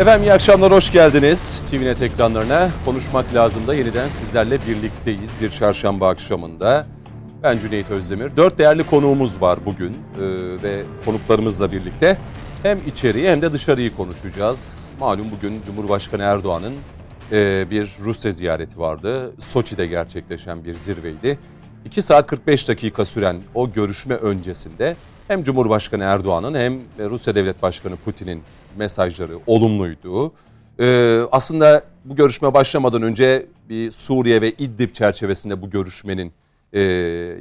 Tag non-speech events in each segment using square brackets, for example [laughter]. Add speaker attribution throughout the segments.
Speaker 1: Efendim iyi akşamlar, hoş geldiniz TVNet ekranlarına. Konuşmak lazım da yeniden sizlerle birlikteyiz bir çarşamba akşamında. Ben Cüneyt Özdemir. Dört değerli konuğumuz var bugün ee, ve konuklarımızla birlikte hem içeriği hem de dışarıyı konuşacağız. Malum bugün Cumhurbaşkanı Erdoğan'ın e, bir Rusya ziyareti vardı. Soçi'de gerçekleşen bir zirveydi. 2 saat 45 dakika süren o görüşme öncesinde hem Cumhurbaşkanı Erdoğan'ın hem Rusya Devlet Başkanı Putin'in mesajları olumluydu. Ee, aslında bu görüşme başlamadan önce bir Suriye ve İdlib çerçevesinde bu görüşmenin e,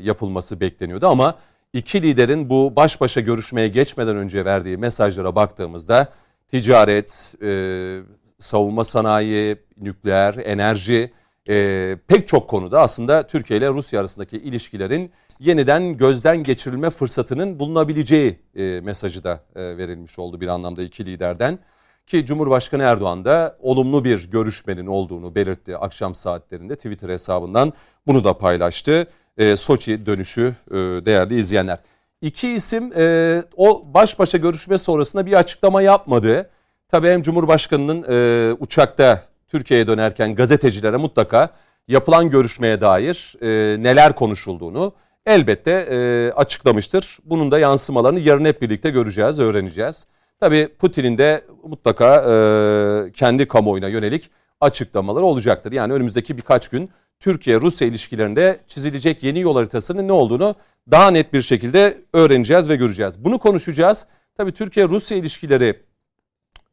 Speaker 1: yapılması bekleniyordu ama iki liderin bu baş başa görüşmeye geçmeden önce verdiği mesajlara baktığımızda ticaret, e, savunma sanayi, nükleer, enerji e, pek çok konuda aslında Türkiye ile Rusya arasındaki ilişkilerin yeniden gözden geçirilme fırsatının bulunabileceği e, mesajı da e, verilmiş oldu bir anlamda iki liderden. Ki Cumhurbaşkanı Erdoğan da olumlu bir görüşmenin olduğunu belirtti akşam saatlerinde Twitter hesabından bunu da paylaştı. E, Soçi dönüşü e, değerli izleyenler. İki isim e, o baş başa görüşme sonrasında bir açıklama yapmadı. Tabii hem Cumhurbaşkanı'nın e, uçakta Türkiye'ye dönerken gazetecilere mutlaka yapılan görüşmeye dair e, neler konuşulduğunu elbette e, açıklamıştır. Bunun da yansımalarını yarın hep birlikte göreceğiz, öğreneceğiz. Tabii Putin'in de mutlaka e, kendi kamuoyuna yönelik açıklamaları olacaktır. Yani önümüzdeki birkaç gün Türkiye-Rusya ilişkilerinde çizilecek yeni yol haritasının ne olduğunu daha net bir şekilde öğreneceğiz ve göreceğiz. Bunu konuşacağız. Tabii Türkiye-Rusya ilişkileri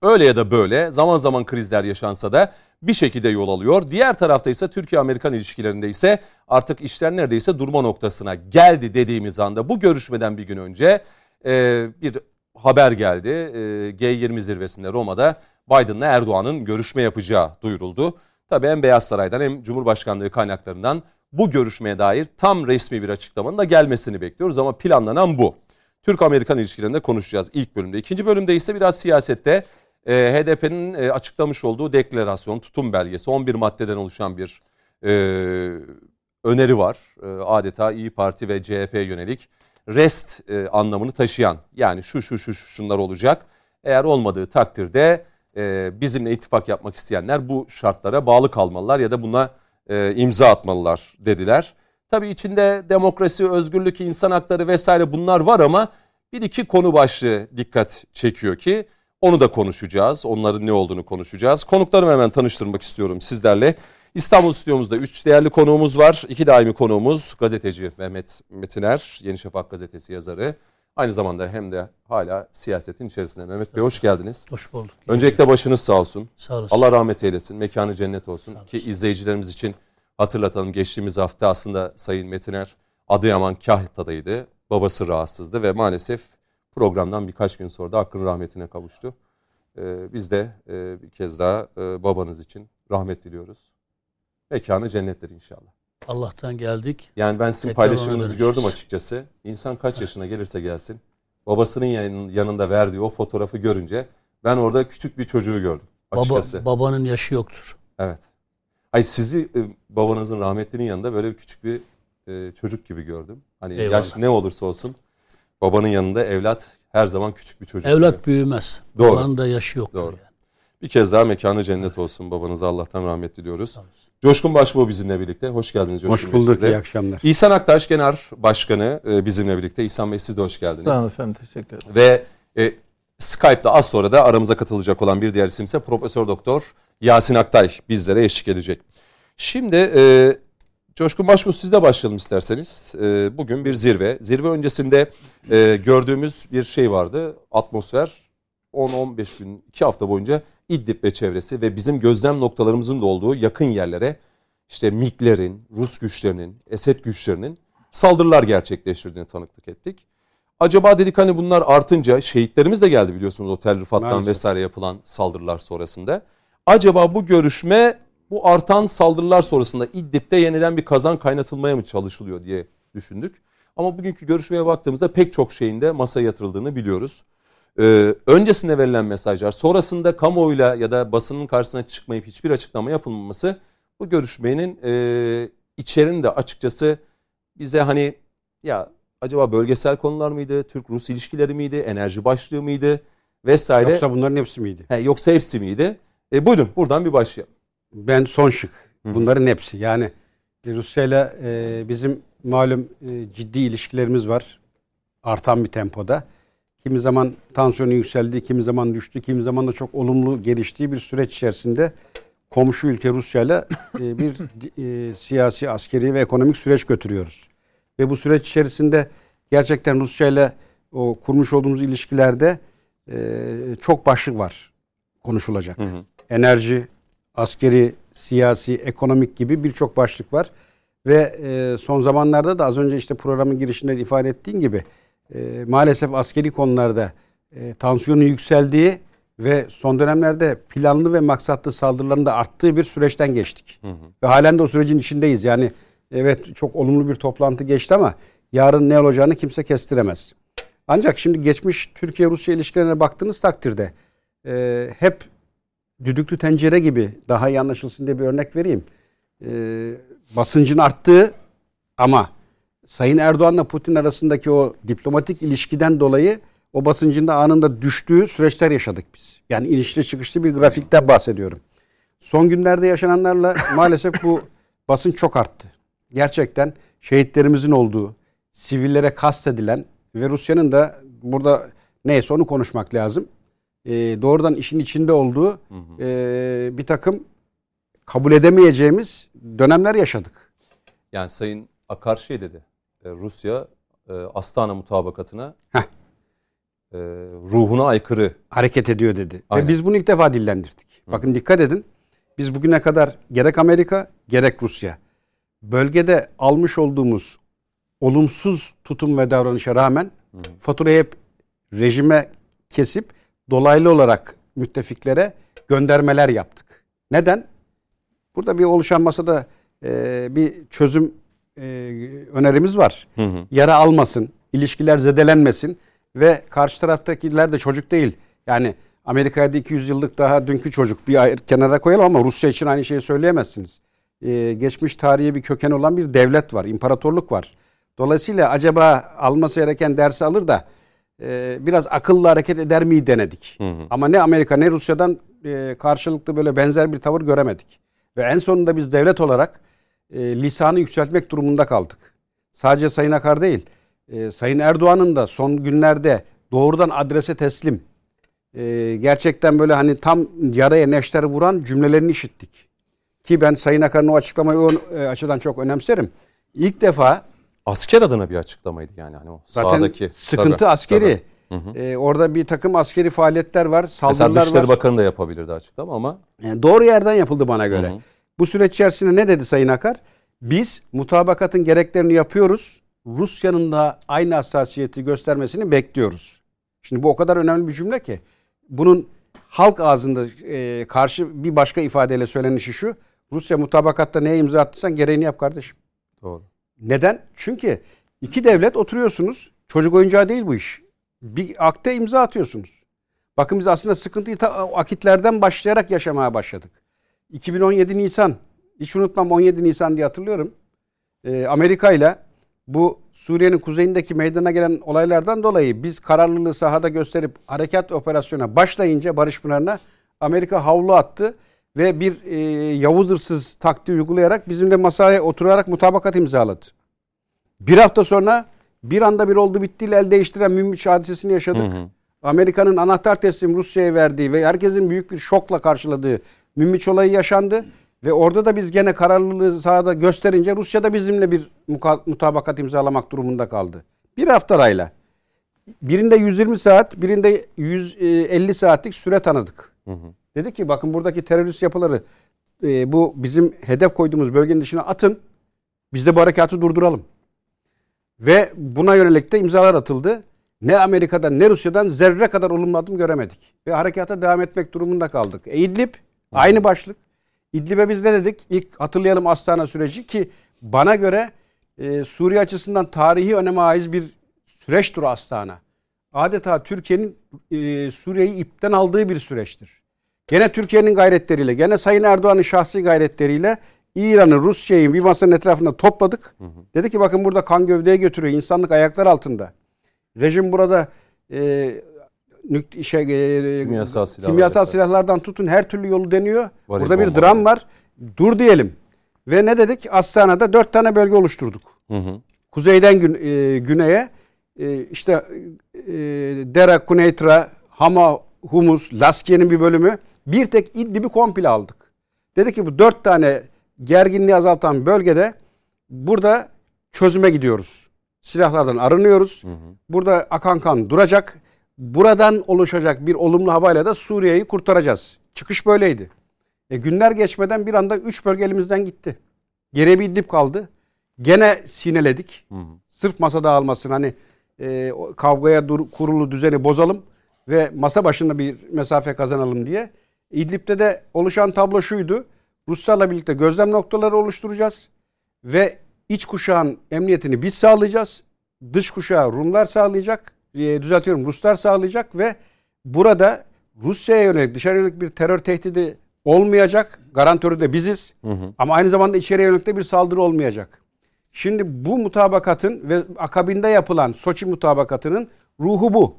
Speaker 1: öyle ya da böyle zaman zaman krizler yaşansa da bir şekilde yol alıyor. Diğer tarafta ise Türkiye-Amerikan ilişkilerinde ise artık işler neredeyse durma noktasına geldi dediğimiz anda bu görüşmeden bir gün önce e, bir haber geldi. E, G20 zirvesinde Roma'da Biden'la Erdoğan'ın görüşme yapacağı duyuruldu. Tabii hem Beyaz Saray'dan hem Cumhurbaşkanlığı kaynaklarından bu görüşmeye dair tam resmi bir açıklamanın da gelmesini bekliyoruz ama planlanan bu. Türk-Amerikan ilişkilerinde konuşacağız ilk bölümde. İkinci bölümde ise biraz siyasette e, HDP'nin e, açıklamış olduğu deklarasyon, tutum belgesi 11 maddeden oluşan bir e, öneri var. E, adeta İyi Parti ve CHP'ye yönelik rest anlamını taşıyan yani şu şu şu şunlar olacak. Eğer olmadığı takdirde bizimle ittifak yapmak isteyenler bu şartlara bağlı kalmalılar ya da buna imza atmalılar dediler. Tabii içinde demokrasi, özgürlük, insan hakları vesaire bunlar var ama bir iki konu başlığı dikkat çekiyor ki onu da konuşacağız. Onların ne olduğunu konuşacağız. Konuklarımı hemen tanıştırmak istiyorum sizlerle. İstanbul stüdyomuzda 3 değerli konuğumuz var. 2 daimi konuğumuz gazeteci Mehmet Metiner, Yeni Şafak gazetesi yazarı. Aynı zamanda hem de hala siyasetin içerisinde. Mehmet Bey hoş geldiniz.
Speaker 2: Hoş bulduk.
Speaker 1: Öncelikle başınız sağ olsun.
Speaker 2: Sağ olasın.
Speaker 1: Allah rahmet eylesin. Mekanı cennet olsun. Ki izleyicilerimiz için hatırlatalım. Geçtiğimiz hafta aslında Sayın Metiner Adıyaman Kahya'daydı. Babası rahatsızdı ve maalesef programdan birkaç gün sonra da hakkın rahmetine kavuştu. Ee, biz de e, bir kez daha e, babanız için rahmet diliyoruz. Mekanı cennettir inşallah.
Speaker 2: Allah'tan geldik.
Speaker 1: Yani ben sizin
Speaker 2: Tekrar
Speaker 1: paylaşımınızı gördüm açıkçası. İnsan kaç yaşına gelirse gelsin babasının yan- yanında verdiği o fotoğrafı görünce ben orada küçük bir çocuğu gördüm
Speaker 2: Baba,
Speaker 1: açıkçası.
Speaker 2: babanın yaşı yoktur.
Speaker 1: Evet. Ay sizi e, babanızın rahmetlinin yanında böyle küçük bir e, çocuk gibi gördüm. Hani
Speaker 2: Eyvallah.
Speaker 1: yaş ne olursa olsun babanın yanında evlat her zaman küçük bir çocuk. gibi.
Speaker 2: Evlat büyümez.
Speaker 1: Doğru.
Speaker 2: Babanın da yaşı yoktur.
Speaker 1: Doğru.
Speaker 2: Yani.
Speaker 1: Bir kez daha mekanı cennet olsun. Babanıza Allah'tan rahmet diliyoruz. Coşkun Başbuğ bizimle birlikte. Hoş geldiniz Coşkun
Speaker 3: Hoş
Speaker 1: Bey
Speaker 3: bulduk,
Speaker 1: size.
Speaker 3: iyi akşamlar.
Speaker 1: İhsan Aktaş Genel Başkanı e, bizimle birlikte. İhsan Bey siz de hoş geldiniz.
Speaker 4: Sağ olun efendim teşekkür ederim.
Speaker 1: Ve e, Skype'da az sonra da aramıza katılacak olan bir diğer isimse Profesör Doktor Yasin Aktay bizlere eşlik edecek. Şimdi e, Coşkun Başbuğ sizle başlayalım isterseniz. E, bugün bir zirve. Zirve öncesinde e, gördüğümüz bir şey vardı. Atmosfer 10-15 gün, 2 hafta boyunca İdlib ve çevresi ve bizim gözlem noktalarımızın da olduğu yakın yerlere işte MİG'lerin, Rus güçlerinin, Esed güçlerinin saldırılar gerçekleştirdiğini tanıklık ettik. Acaba dedik hani bunlar artınca şehitlerimiz de geldi biliyorsunuz o Tel Rifat'tan
Speaker 3: Maalesef.
Speaker 1: vesaire yapılan saldırılar sonrasında. Acaba bu görüşme bu artan saldırılar sonrasında İdlib'de yeniden bir kazan kaynatılmaya mı çalışılıyor diye düşündük. Ama bugünkü görüşmeye baktığımızda pek çok şeyin de masaya yatırıldığını biliyoruz. Ee, öncesinde verilen mesajlar, sonrasında kamuoyuyla ya da basının karşısına çıkmayıp hiçbir açıklama yapılmaması bu görüşmenin e, içeriğini de açıkçası bize hani ya acaba bölgesel konular mıydı, Türk-Rus ilişkileri miydi, enerji başlığı mıydı? vesaire.
Speaker 3: Yoksa bunların hepsi miydi?
Speaker 1: He, yoksa hepsi miydi? E, buyurun buradan bir başlayalım.
Speaker 3: Ben son şık. Bunların hepsi. Yani Rusya ile bizim malum e, ciddi ilişkilerimiz var. Artan bir tempoda. Kimi zaman tansiyonu yükseldi, kimi zaman düştü, kimi zaman da çok olumlu geliştiği bir süreç içerisinde komşu ülke Rusya ile bir e, siyasi, askeri ve ekonomik süreç götürüyoruz. Ve bu süreç içerisinde gerçekten Rusya ile o kurmuş olduğumuz ilişkilerde e, çok başlık var konuşulacak.
Speaker 1: Hı hı.
Speaker 3: Enerji, askeri, siyasi, ekonomik gibi birçok başlık var. Ve e, son zamanlarda da az önce işte programın girişinde ifade ettiğin gibi e, maalesef askeri konularda e, tansiyonun yükseldiği ve son dönemlerde planlı ve maksatlı saldırıların da arttığı bir süreçten geçtik.
Speaker 1: Hı hı.
Speaker 3: Ve halen de o sürecin içindeyiz. Yani evet çok olumlu bir toplantı geçti ama yarın ne olacağını kimse kestiremez. Ancak şimdi geçmiş Türkiye-Rusya ilişkilerine baktığınız takdirde e, hep düdüklü tencere gibi daha iyi anlaşılsın diye bir örnek vereyim. E, basıncın arttığı ama Sayın Erdoğan'la Putin arasındaki o diplomatik ilişkiden dolayı o basıncın da anında düştüğü süreçler yaşadık biz. Yani inişli çıkışlı bir grafikten bahsediyorum. Son günlerde yaşananlarla [laughs] maalesef bu basınç çok arttı. Gerçekten şehitlerimizin olduğu, sivillere kastedilen ve Rusya'nın da burada neyse onu konuşmak lazım. Ee, doğrudan işin içinde olduğu e, bir takım kabul edemeyeceğimiz dönemler yaşadık.
Speaker 1: Yani Sayın Akar şey dedi. e, Rusya e, Astana mutabakatına
Speaker 3: Heh.
Speaker 1: e, ruhuna aykırı.
Speaker 3: hareket ediyor dedi.
Speaker 1: Aynen.
Speaker 3: Ve biz bunu ilk defa dillendirdik. Bakın dikkat edin. Biz bugüne kadar gerek Amerika gerek Rusya bölgede almış olduğumuz olumsuz tutum ve davranışa rağmen faturayı hep rejime kesip dolaylı olarak müttefiklere göndermeler yaptık. Neden? Burada bir oluşan masada e, bir çözüm e, önerimiz var.
Speaker 1: Hı hı.
Speaker 3: Yara almasın, ilişkiler zedelenmesin ve karşı taraftakiler de çocuk değil. Yani Amerika'da 200 yıllık daha dünkü çocuk bir ayrı kenara koyalım ama Rusya için aynı şeyi söyleyemezsiniz. Ee, geçmiş tarihi bir köken olan bir devlet var, imparatorluk var. Dolayısıyla acaba alması gereken dersi alır da e, biraz akıllı hareket eder mi denedik.
Speaker 1: Hı hı.
Speaker 3: Ama ne Amerika ne Rusya'dan e, karşılıklı böyle benzer bir tavır göremedik. Ve en sonunda biz devlet olarak e, lisanı yükseltmek durumunda kaldık. Sadece Sayın Akar değil, e, Sayın Erdoğan'ın da son günlerde doğrudan adrese teslim, e, gerçekten böyle hani tam yaraya neşter vuran cümlelerini işittik. Ki ben Sayın Akar'ın o açıklamayı o e, açıdan çok önemserim. İlk defa
Speaker 1: Asker adına bir açıklamaydı yani hani o
Speaker 3: zaten
Speaker 1: sağdaki.
Speaker 3: sıkıntı
Speaker 1: Tabii,
Speaker 3: askeri.
Speaker 1: tabii.
Speaker 3: E, orada bir takım askeri faaliyetler var,
Speaker 1: Mesela
Speaker 3: saldırılar
Speaker 1: Dışişleri
Speaker 3: var.
Speaker 1: Bakanı da yapabilirdi açıklama ama
Speaker 3: Yani doğru yerden yapıldı bana göre.
Speaker 1: Hı hı.
Speaker 3: Bu süreç içerisinde ne dedi Sayın Akar? Biz mutabakatın gereklerini yapıyoruz. Rusya'nın da aynı hassasiyeti göstermesini bekliyoruz. Şimdi bu o kadar önemli bir cümle ki bunun halk ağzında e, karşı bir başka ifadeyle söylenişi şu. Rusya mutabakatta neye imza attıysan gereğini yap kardeşim.
Speaker 1: doğru.
Speaker 3: Neden? Çünkü iki devlet oturuyorsunuz. Çocuk oyuncağı değil bu iş. Bir akte imza atıyorsunuz. Bakın biz aslında sıkıntıyı ta akitlerden başlayarak yaşamaya başladık. 2017 Nisan, hiç unutmam 17 Nisan diye hatırlıyorum. Ee, Amerika ile bu Suriye'nin kuzeyindeki meydana gelen olaylardan dolayı biz kararlılığı sahada gösterip harekat operasyona başlayınca Barış Pınarı'na Amerika havlu attı ve bir e, Yavuz hırsız taktiği uygulayarak bizimle masaya oturarak mutabakat imzaladı. Bir hafta sonra bir anda bir oldu bittiyle el değiştiren Münbiç hadisesini yaşadık.
Speaker 1: Hı hı.
Speaker 3: Amerika'nın anahtar teslim Rusya'ya verdiği ve herkesin büyük bir şokla karşıladığı Münbiç olayı yaşandı. Ve orada da biz gene kararlılığı sahada gösterince Rusya da bizimle bir mutabakat imzalamak durumunda kaldı. Bir hafta arayla. Birinde 120 saat, birinde 150 saatlik süre tanıdık.
Speaker 1: Hı hı.
Speaker 3: Dedi ki bakın buradaki terörist yapıları e, bu bizim hedef koyduğumuz bölgenin dışına atın. Biz de bu harekatı durduralım. Ve buna yönelik de imzalar atıldı. Ne Amerika'dan ne Rusya'dan zerre kadar olumlu adım göremedik. Ve harekata devam etmek durumunda kaldık. E, İdlib aynı başlık. İdlib'e biz ne dedik? İlk hatırlayalım Astana süreci ki bana göre e, Suriye açısından tarihi öneme ait bir süreçtir Astana. Adeta Türkiye'nin e, Suriye'yi ipten aldığı bir süreçtir. Gene Türkiye'nin gayretleriyle, gene Sayın Erdoğan'ın şahsi gayretleriyle İran'ı, Rusya'yı bir masanın etrafında topladık. Dedi ki bakın burada kan gövdeye götürüyor. insanlık ayaklar altında. Rejim burada e, nük- şey, e,
Speaker 1: Kimyasal silahlar
Speaker 3: kimyasal silahlardan tutun her türlü yolu deniyor.
Speaker 1: Varil
Speaker 3: Burada bir dram var. Dur diyelim. Ve ne dedik? Astana'da dört tane bölge oluşturduk.
Speaker 1: Hı hı.
Speaker 3: Kuzeyden gün, e, güneye e, işte e, Dera, Kuneytra, Hama, Humus, Laskiye'nin bir bölümü bir tek İdlib'i komple aldık. Dedi ki bu dört tane gerginliği azaltan bölgede burada çözüme gidiyoruz. Silahlardan arınıyoruz. Burada akan kan duracak. Buradan oluşacak bir olumlu havayla da Suriye'yi kurtaracağız. Çıkış böyleydi. E, günler geçmeden bir anda üç bölge elimizden gitti. Geriye bir İdlib kaldı. Gene sineledik. Sırf masa dağılmasın hani e, kavgaya dur, kurulu düzeni bozalım ve masa başında bir mesafe kazanalım diye. İdlib'de de oluşan tablo şuydu. Ruslarla birlikte gözlem noktaları oluşturacağız ve iç kuşağın emniyetini biz sağlayacağız. Dış kuşağı Rumlar sağlayacak. E, düzeltiyorum Ruslar sağlayacak ve burada Rusya'ya yönelik dışarı yönelik bir terör tehdidi olmayacak. Garantörü de biziz. Ama aynı zamanda içeriye yönelik de bir saldırı olmayacak. Şimdi bu mutabakatın ve akabinde yapılan Soçi mutabakatının ruhu bu.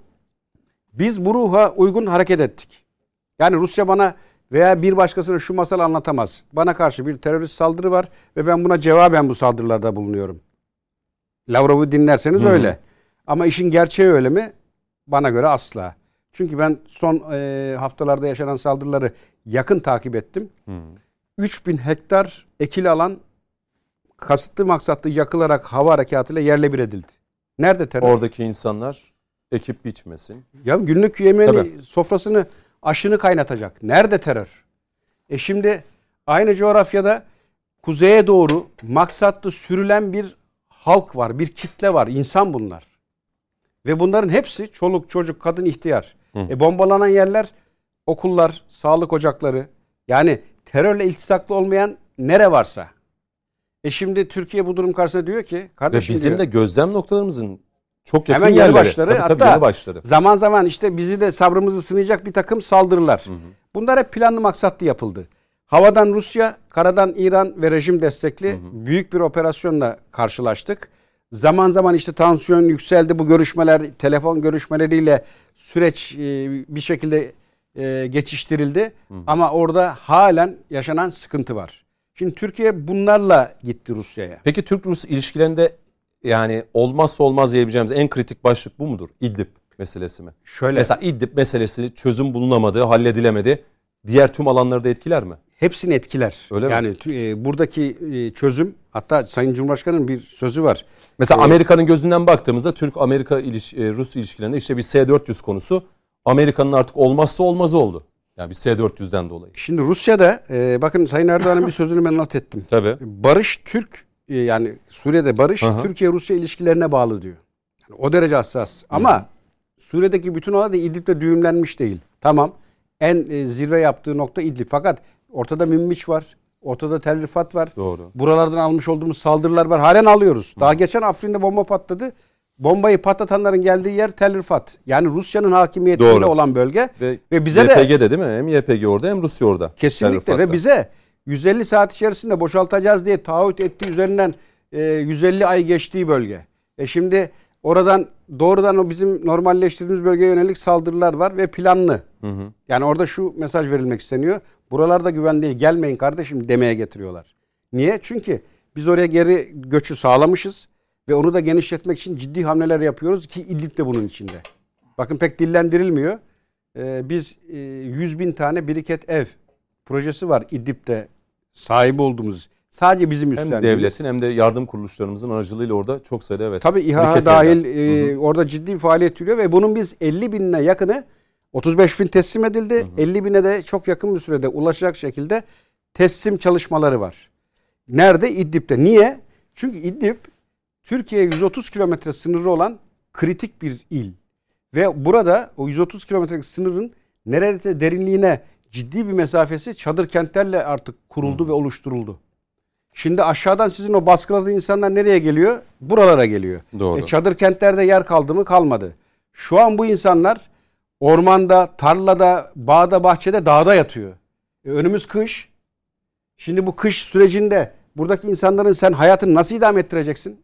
Speaker 3: Biz bu ruha uygun hareket ettik. Yani Rusya bana veya bir başkasına şu masal anlatamaz. Bana karşı bir terörist saldırı var ve ben buna cevaben bu saldırılarda bulunuyorum. Lavrov'u dinlerseniz öyle. Ama işin gerçeği öyle mi? Bana göre asla. Çünkü ben son e, haftalarda yaşanan saldırıları yakın takip ettim. 3000 hektar ekili alan kasıtlı maksatlı yakılarak hava harekatıyla yerle bir edildi. Nerede terör?
Speaker 1: Oradaki insanlar ekip biçmesin.
Speaker 3: Ya günlük yemeğini,
Speaker 1: Tabii.
Speaker 3: sofrasını, aşını kaynatacak. Nerede terör? E şimdi aynı coğrafyada kuzeye doğru maksatlı sürülen bir halk var, bir kitle var. İnsan bunlar. Ve bunların hepsi çoluk, çocuk, kadın, ihtiyar. E bombalanan yerler okullar, sağlık ocakları. Yani terörle iltisaklı olmayan nere varsa. E şimdi Türkiye bu durum karşısında diyor ki
Speaker 1: Ve
Speaker 3: kardeşim
Speaker 1: bizim
Speaker 3: diyor,
Speaker 1: de gözlem noktalarımızın çok yakın
Speaker 3: Hemen yanı
Speaker 1: yerleri.
Speaker 3: başları.
Speaker 1: Tabii, tabii
Speaker 3: Hatta
Speaker 1: yanı başları.
Speaker 3: zaman zaman işte bizi de sabrımızı sınayacak bir takım saldırılar. Bunlar hep planlı maksatlı yapıldı. Havadan Rusya, karadan İran ve rejim destekli büyük bir operasyonla karşılaştık. Zaman zaman işte tansiyon yükseldi. Bu görüşmeler, telefon görüşmeleriyle süreç e, bir şekilde e, geçiştirildi. Ama orada halen yaşanan sıkıntı var. Şimdi Türkiye bunlarla gitti Rusya'ya.
Speaker 1: Peki Türk-Rus ilişkilerinde yani olmazsa olmaz diyebileceğimiz en kritik başlık bu mudur? İdlib meselesi mi?
Speaker 3: Şöyle
Speaker 1: Mesela İdlib meselesi çözüm bulunamadı, halledilemedi. Diğer tüm alanları da etkiler mi?
Speaker 3: hepsini etkiler.
Speaker 1: Öyle mi?
Speaker 3: yani tü- e, buradaki e, çözüm hatta Sayın Cumhurbaşkanı'nın bir sözü var.
Speaker 1: Mesela Amerika'nın gözünden baktığımızda Türk-Amerika iliş, e, Rus ilişkilerinde işte bir S-400 konusu Amerika'nın artık olmazsa olmazı oldu. Yani bir S-400'den dolayı.
Speaker 3: Şimdi Rusya'da e, bakın Sayın Erdoğan'ın bir sözünü ben not ettim.
Speaker 1: Tabii.
Speaker 3: Barış Türk yani Suriye'de barış
Speaker 1: Aha.
Speaker 3: Türkiye-Rusya ilişkilerine bağlı diyor. Yani o derece hassas. Ama Suriye'deki bütün olay da İdlib'de düğümlenmiş değil. Tamam. En e, zirve yaptığı nokta İdlib. Fakat ortada Münbiç var. Ortada Tel Rifat var.
Speaker 1: Doğru.
Speaker 3: Buralardan almış olduğumuz saldırılar var. Halen alıyoruz. Daha geçen Afrin'de bomba patladı. Bombayı patlatanların geldiği yer Tel Rifat. Yani Rusya'nın hakimiyetiyle
Speaker 1: Doğru.
Speaker 3: olan bölge.
Speaker 1: Ve,
Speaker 3: Ve bize de
Speaker 1: YPG'de değil mi? Hem YPG orada hem Rusya orada.
Speaker 3: Kesinlikle ve bize 150 saat içerisinde boşaltacağız diye taahhüt ettiği üzerinden e, 150 ay geçtiği bölge. E şimdi oradan doğrudan o bizim normalleştirdiğimiz bölgeye yönelik saldırılar var ve planlı. Yani orada şu mesaj verilmek isteniyor. Buralarda güven değil gelmeyin kardeşim demeye getiriyorlar. Niye? Çünkü biz oraya geri göçü sağlamışız ve onu da genişletmek için ciddi hamleler yapıyoruz ki İdlib de bunun içinde. Bakın pek dillendirilmiyor. Ee, biz e, 100 bin tane biriket ev projesi var İdlib'de sahibi olduğumuz. Sadece bizim
Speaker 1: hem
Speaker 3: üstlendiğimiz.
Speaker 1: devletin hem de yardım kuruluşlarımızın aracılığıyla orada çok sayıda evet.
Speaker 3: Tabii İHA dahil e, orada ciddi bir faaliyet yürüyor ve bunun biz 50 binine yakını 35 bin teslim edildi. 50 bine de çok yakın bir sürede ulaşacak şekilde teslim çalışmaları var. Nerede? İdlib'de. Niye? Çünkü İdlib Türkiye'ye 130 kilometre sınırı olan kritik bir il. Ve burada o 130 kilometrelik sınırın nerede derinliğine ciddi bir mesafesi çadır kentlerle artık kuruldu ve oluşturuldu. Şimdi aşağıdan sizin o baskıladığınız insanlar nereye geliyor? Buralara geliyor.
Speaker 1: Doğru.
Speaker 3: E, çadır kentlerde yer kaldı mı? Kalmadı. Şu an bu insanlar ormanda, tarlada, bağda, bahçede, dağda yatıyor. E, önümüz kış. Şimdi bu kış sürecinde buradaki insanların sen hayatını nasıl idame ettireceksin?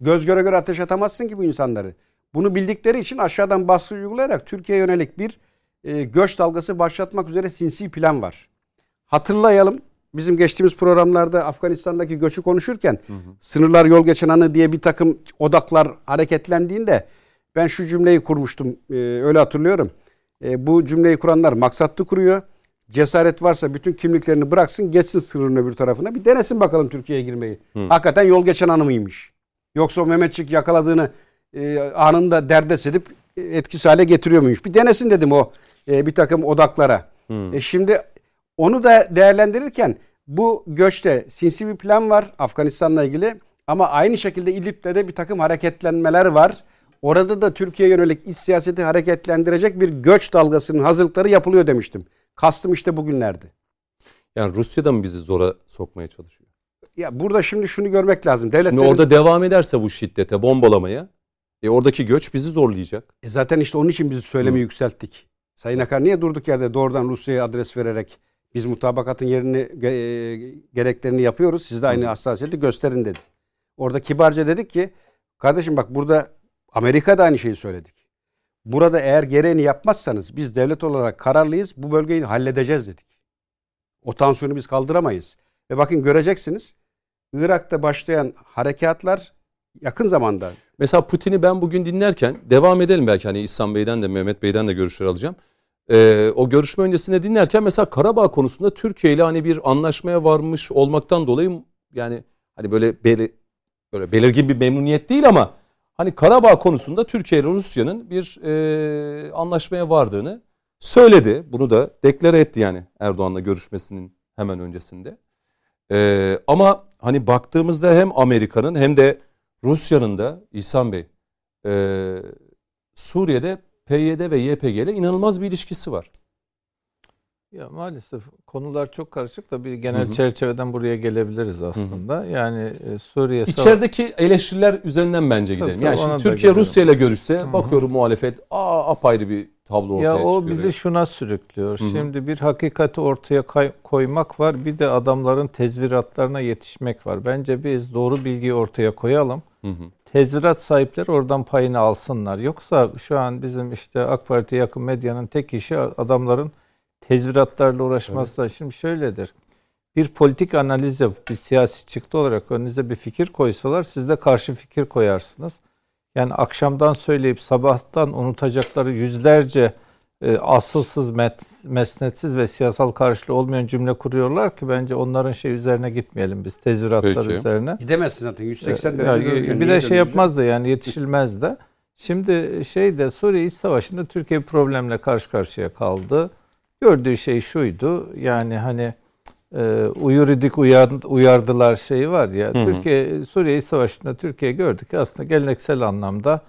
Speaker 3: Göz göre göre ateş atamazsın ki bu insanları. Bunu bildikleri için aşağıdan baskı uygulayarak Türkiye'ye yönelik bir e, göç dalgası başlatmak üzere sinsi plan var. Hatırlayalım bizim geçtiğimiz programlarda Afganistan'daki göçü konuşurken hı hı. sınırlar yol geçen anı diye bir takım odaklar hareketlendiğinde ben şu cümleyi kurmuştum e, öyle hatırlıyorum. E, bu cümleyi kuranlar maksatlı kuruyor. Cesaret varsa bütün kimliklerini bıraksın geçsin sınırın öbür tarafına bir denesin bakalım Türkiye'ye girmeyi. Hı. Hakikaten yol geçen anı mıymış? Yoksa o Mehmetçik yakaladığını e, anında derdest edip etkisiz hale getiriyor muymuş? Bir denesin dedim o e, bir takım odaklara. Hmm. E şimdi onu da değerlendirirken bu göçte sinsi bir plan var Afganistan'la ilgili ama aynı şekilde İdlib'de de bir takım hareketlenmeler var. Orada da Türkiye yönelik iç siyaseti hareketlendirecek bir göç dalgasının hazırlıkları yapılıyor demiştim. Kastım işte bugünlerdi.
Speaker 1: Yani Rusya da mı bizi zora sokmaya çalışıyor?
Speaker 3: Ya burada şimdi şunu görmek lazım.
Speaker 1: Devletlerin... Şimdi orada devam ederse bu şiddete, bombalamaya e oradaki göç bizi zorlayacak.
Speaker 3: E zaten işte onun için biz söylemi Hı. yükselttik. Sayın Akar niye durduk yerde doğrudan Rusya'ya adres vererek biz mutabakatın yerini e, gereklerini yapıyoruz. Siz de aynı hassasiyeti gösterin dedi. Orada kibarca dedik ki kardeşim bak burada Amerika da aynı şeyi söyledik. Burada eğer gereğini yapmazsanız biz devlet olarak kararlıyız. Bu bölgeyi halledeceğiz dedik. O tansiyonu biz kaldıramayız. Ve bakın göreceksiniz Irak'ta başlayan harekatlar yakın zamanda.
Speaker 1: Mesela Putin'i ben bugün dinlerken devam edelim belki hani İhsan Bey'den de Mehmet Bey'den de görüşler alacağım. Ee, o görüşme öncesinde dinlerken mesela Karabağ konusunda Türkiye ile hani bir anlaşmaya varmış olmaktan dolayı yani hani böyle beli, böyle belirgin bir memnuniyet değil ama hani Karabağ konusunda Türkiye ile Rusya'nın bir e, anlaşmaya vardığını söyledi. Bunu da deklare etti yani Erdoğan'la görüşmesinin hemen öncesinde. Ee, ama hani baktığımızda hem Amerika'nın hem de Rusya'nın da İhsan Bey e, Suriye'de PYD ve YPG ile inanılmaz bir ilişkisi var.
Speaker 4: Ya maalesef konular çok karışık da bir genel hı hı. çerçeveden buraya gelebiliriz aslında. Hı hı. Yani e, Suriye
Speaker 1: İçerideki eleştiriler üzerinden bence gidelim. Tabii, yani şimdi Türkiye Rusya ile görüşse hı hı. bakıyorum muhalefet aa apayrı bir tablo ortaya
Speaker 4: ya
Speaker 1: çıkıyor.
Speaker 4: Ya o bizi şuna sürüklüyor. Hı hı. Şimdi bir hakikati ortaya koymak var, bir de adamların tezviratlarına yetişmek var. Bence biz doğru bilgiyi ortaya koyalım. Hı hı tezvirat sahipleri oradan payını alsınlar. Yoksa şu an bizim işte AK Parti'ye yakın medyanın tek işi adamların tezviratlarla uğraşması da evet. şimdi şöyledir. Bir politik analiz yapıp bir siyasi çıktı olarak önünüze bir fikir koysalar siz de karşı fikir koyarsınız. Yani akşamdan söyleyip sabahtan unutacakları yüzlerce e, asılsız, met, mesnetsiz ve siyasal karşılığı olmayan cümle kuruyorlar ki bence onların şey üzerine gitmeyelim biz tezviratlar Peki. üzerine.
Speaker 3: Gidemezsin zaten 180
Speaker 4: derece. Yani, bir de şey yapmaz da yani yetişilmez de. Şimdi şeyde Suriye İç Savaşı'nda Türkiye bir problemle karşı karşıya kaldı. Gördüğü şey şuydu. Yani hani e, uyuridik uyar, uyardılar şeyi var ya. Hı hı. Türkiye Suriye İç Savaşı'nda Türkiye gördük ki aslında geleneksel anlamda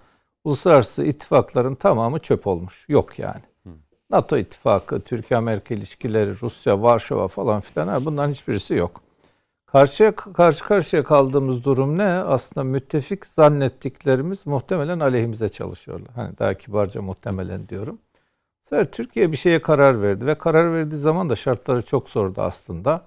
Speaker 4: uluslararası ittifakların tamamı çöp olmuş. Yok yani. NATO ittifakı, Türkiye-Amerika ilişkileri, Rusya, Varşova falan filan bunların hiçbirisi yok. Karşıya karşı karşıya kaldığımız durum ne? Aslında müttefik zannettiklerimiz muhtemelen aleyhimize çalışıyorlar. Hani daha kibarca muhtemelen diyorum. Sonra Türkiye bir şeye karar verdi ve karar verdiği zaman da şartları çok zordu aslında.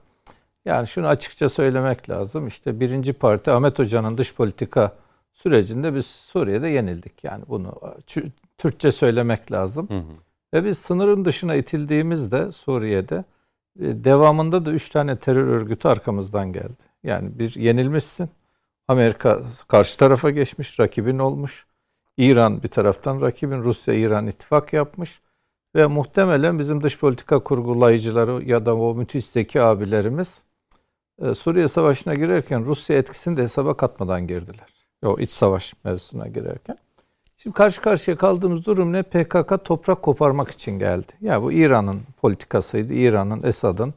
Speaker 4: Yani şunu açıkça söylemek lazım. İşte birinci parti Ahmet Hoca'nın dış politika sürecinde biz Suriye'de yenildik. Yani bunu Türkçe söylemek lazım. Hı hı. Ve biz sınırın dışına itildiğimizde Suriye'de e, devamında da üç tane terör örgütü arkamızdan geldi. Yani bir yenilmişsin. Amerika karşı tarafa geçmiş, rakibin olmuş. İran bir taraftan rakibin, Rusya İran ittifak yapmış. Ve muhtemelen bizim dış politika kurgulayıcıları ya da o müthiş zeki abilerimiz e, Suriye Savaşı'na girerken Rusya etkisini de hesaba katmadan girdiler. O iç savaş mevzusuna girerken. Şimdi karşı karşıya kaldığımız durum ne? PKK toprak koparmak için geldi. Ya yani bu İran'ın politikasıydı. İran'ın, Esad'ın,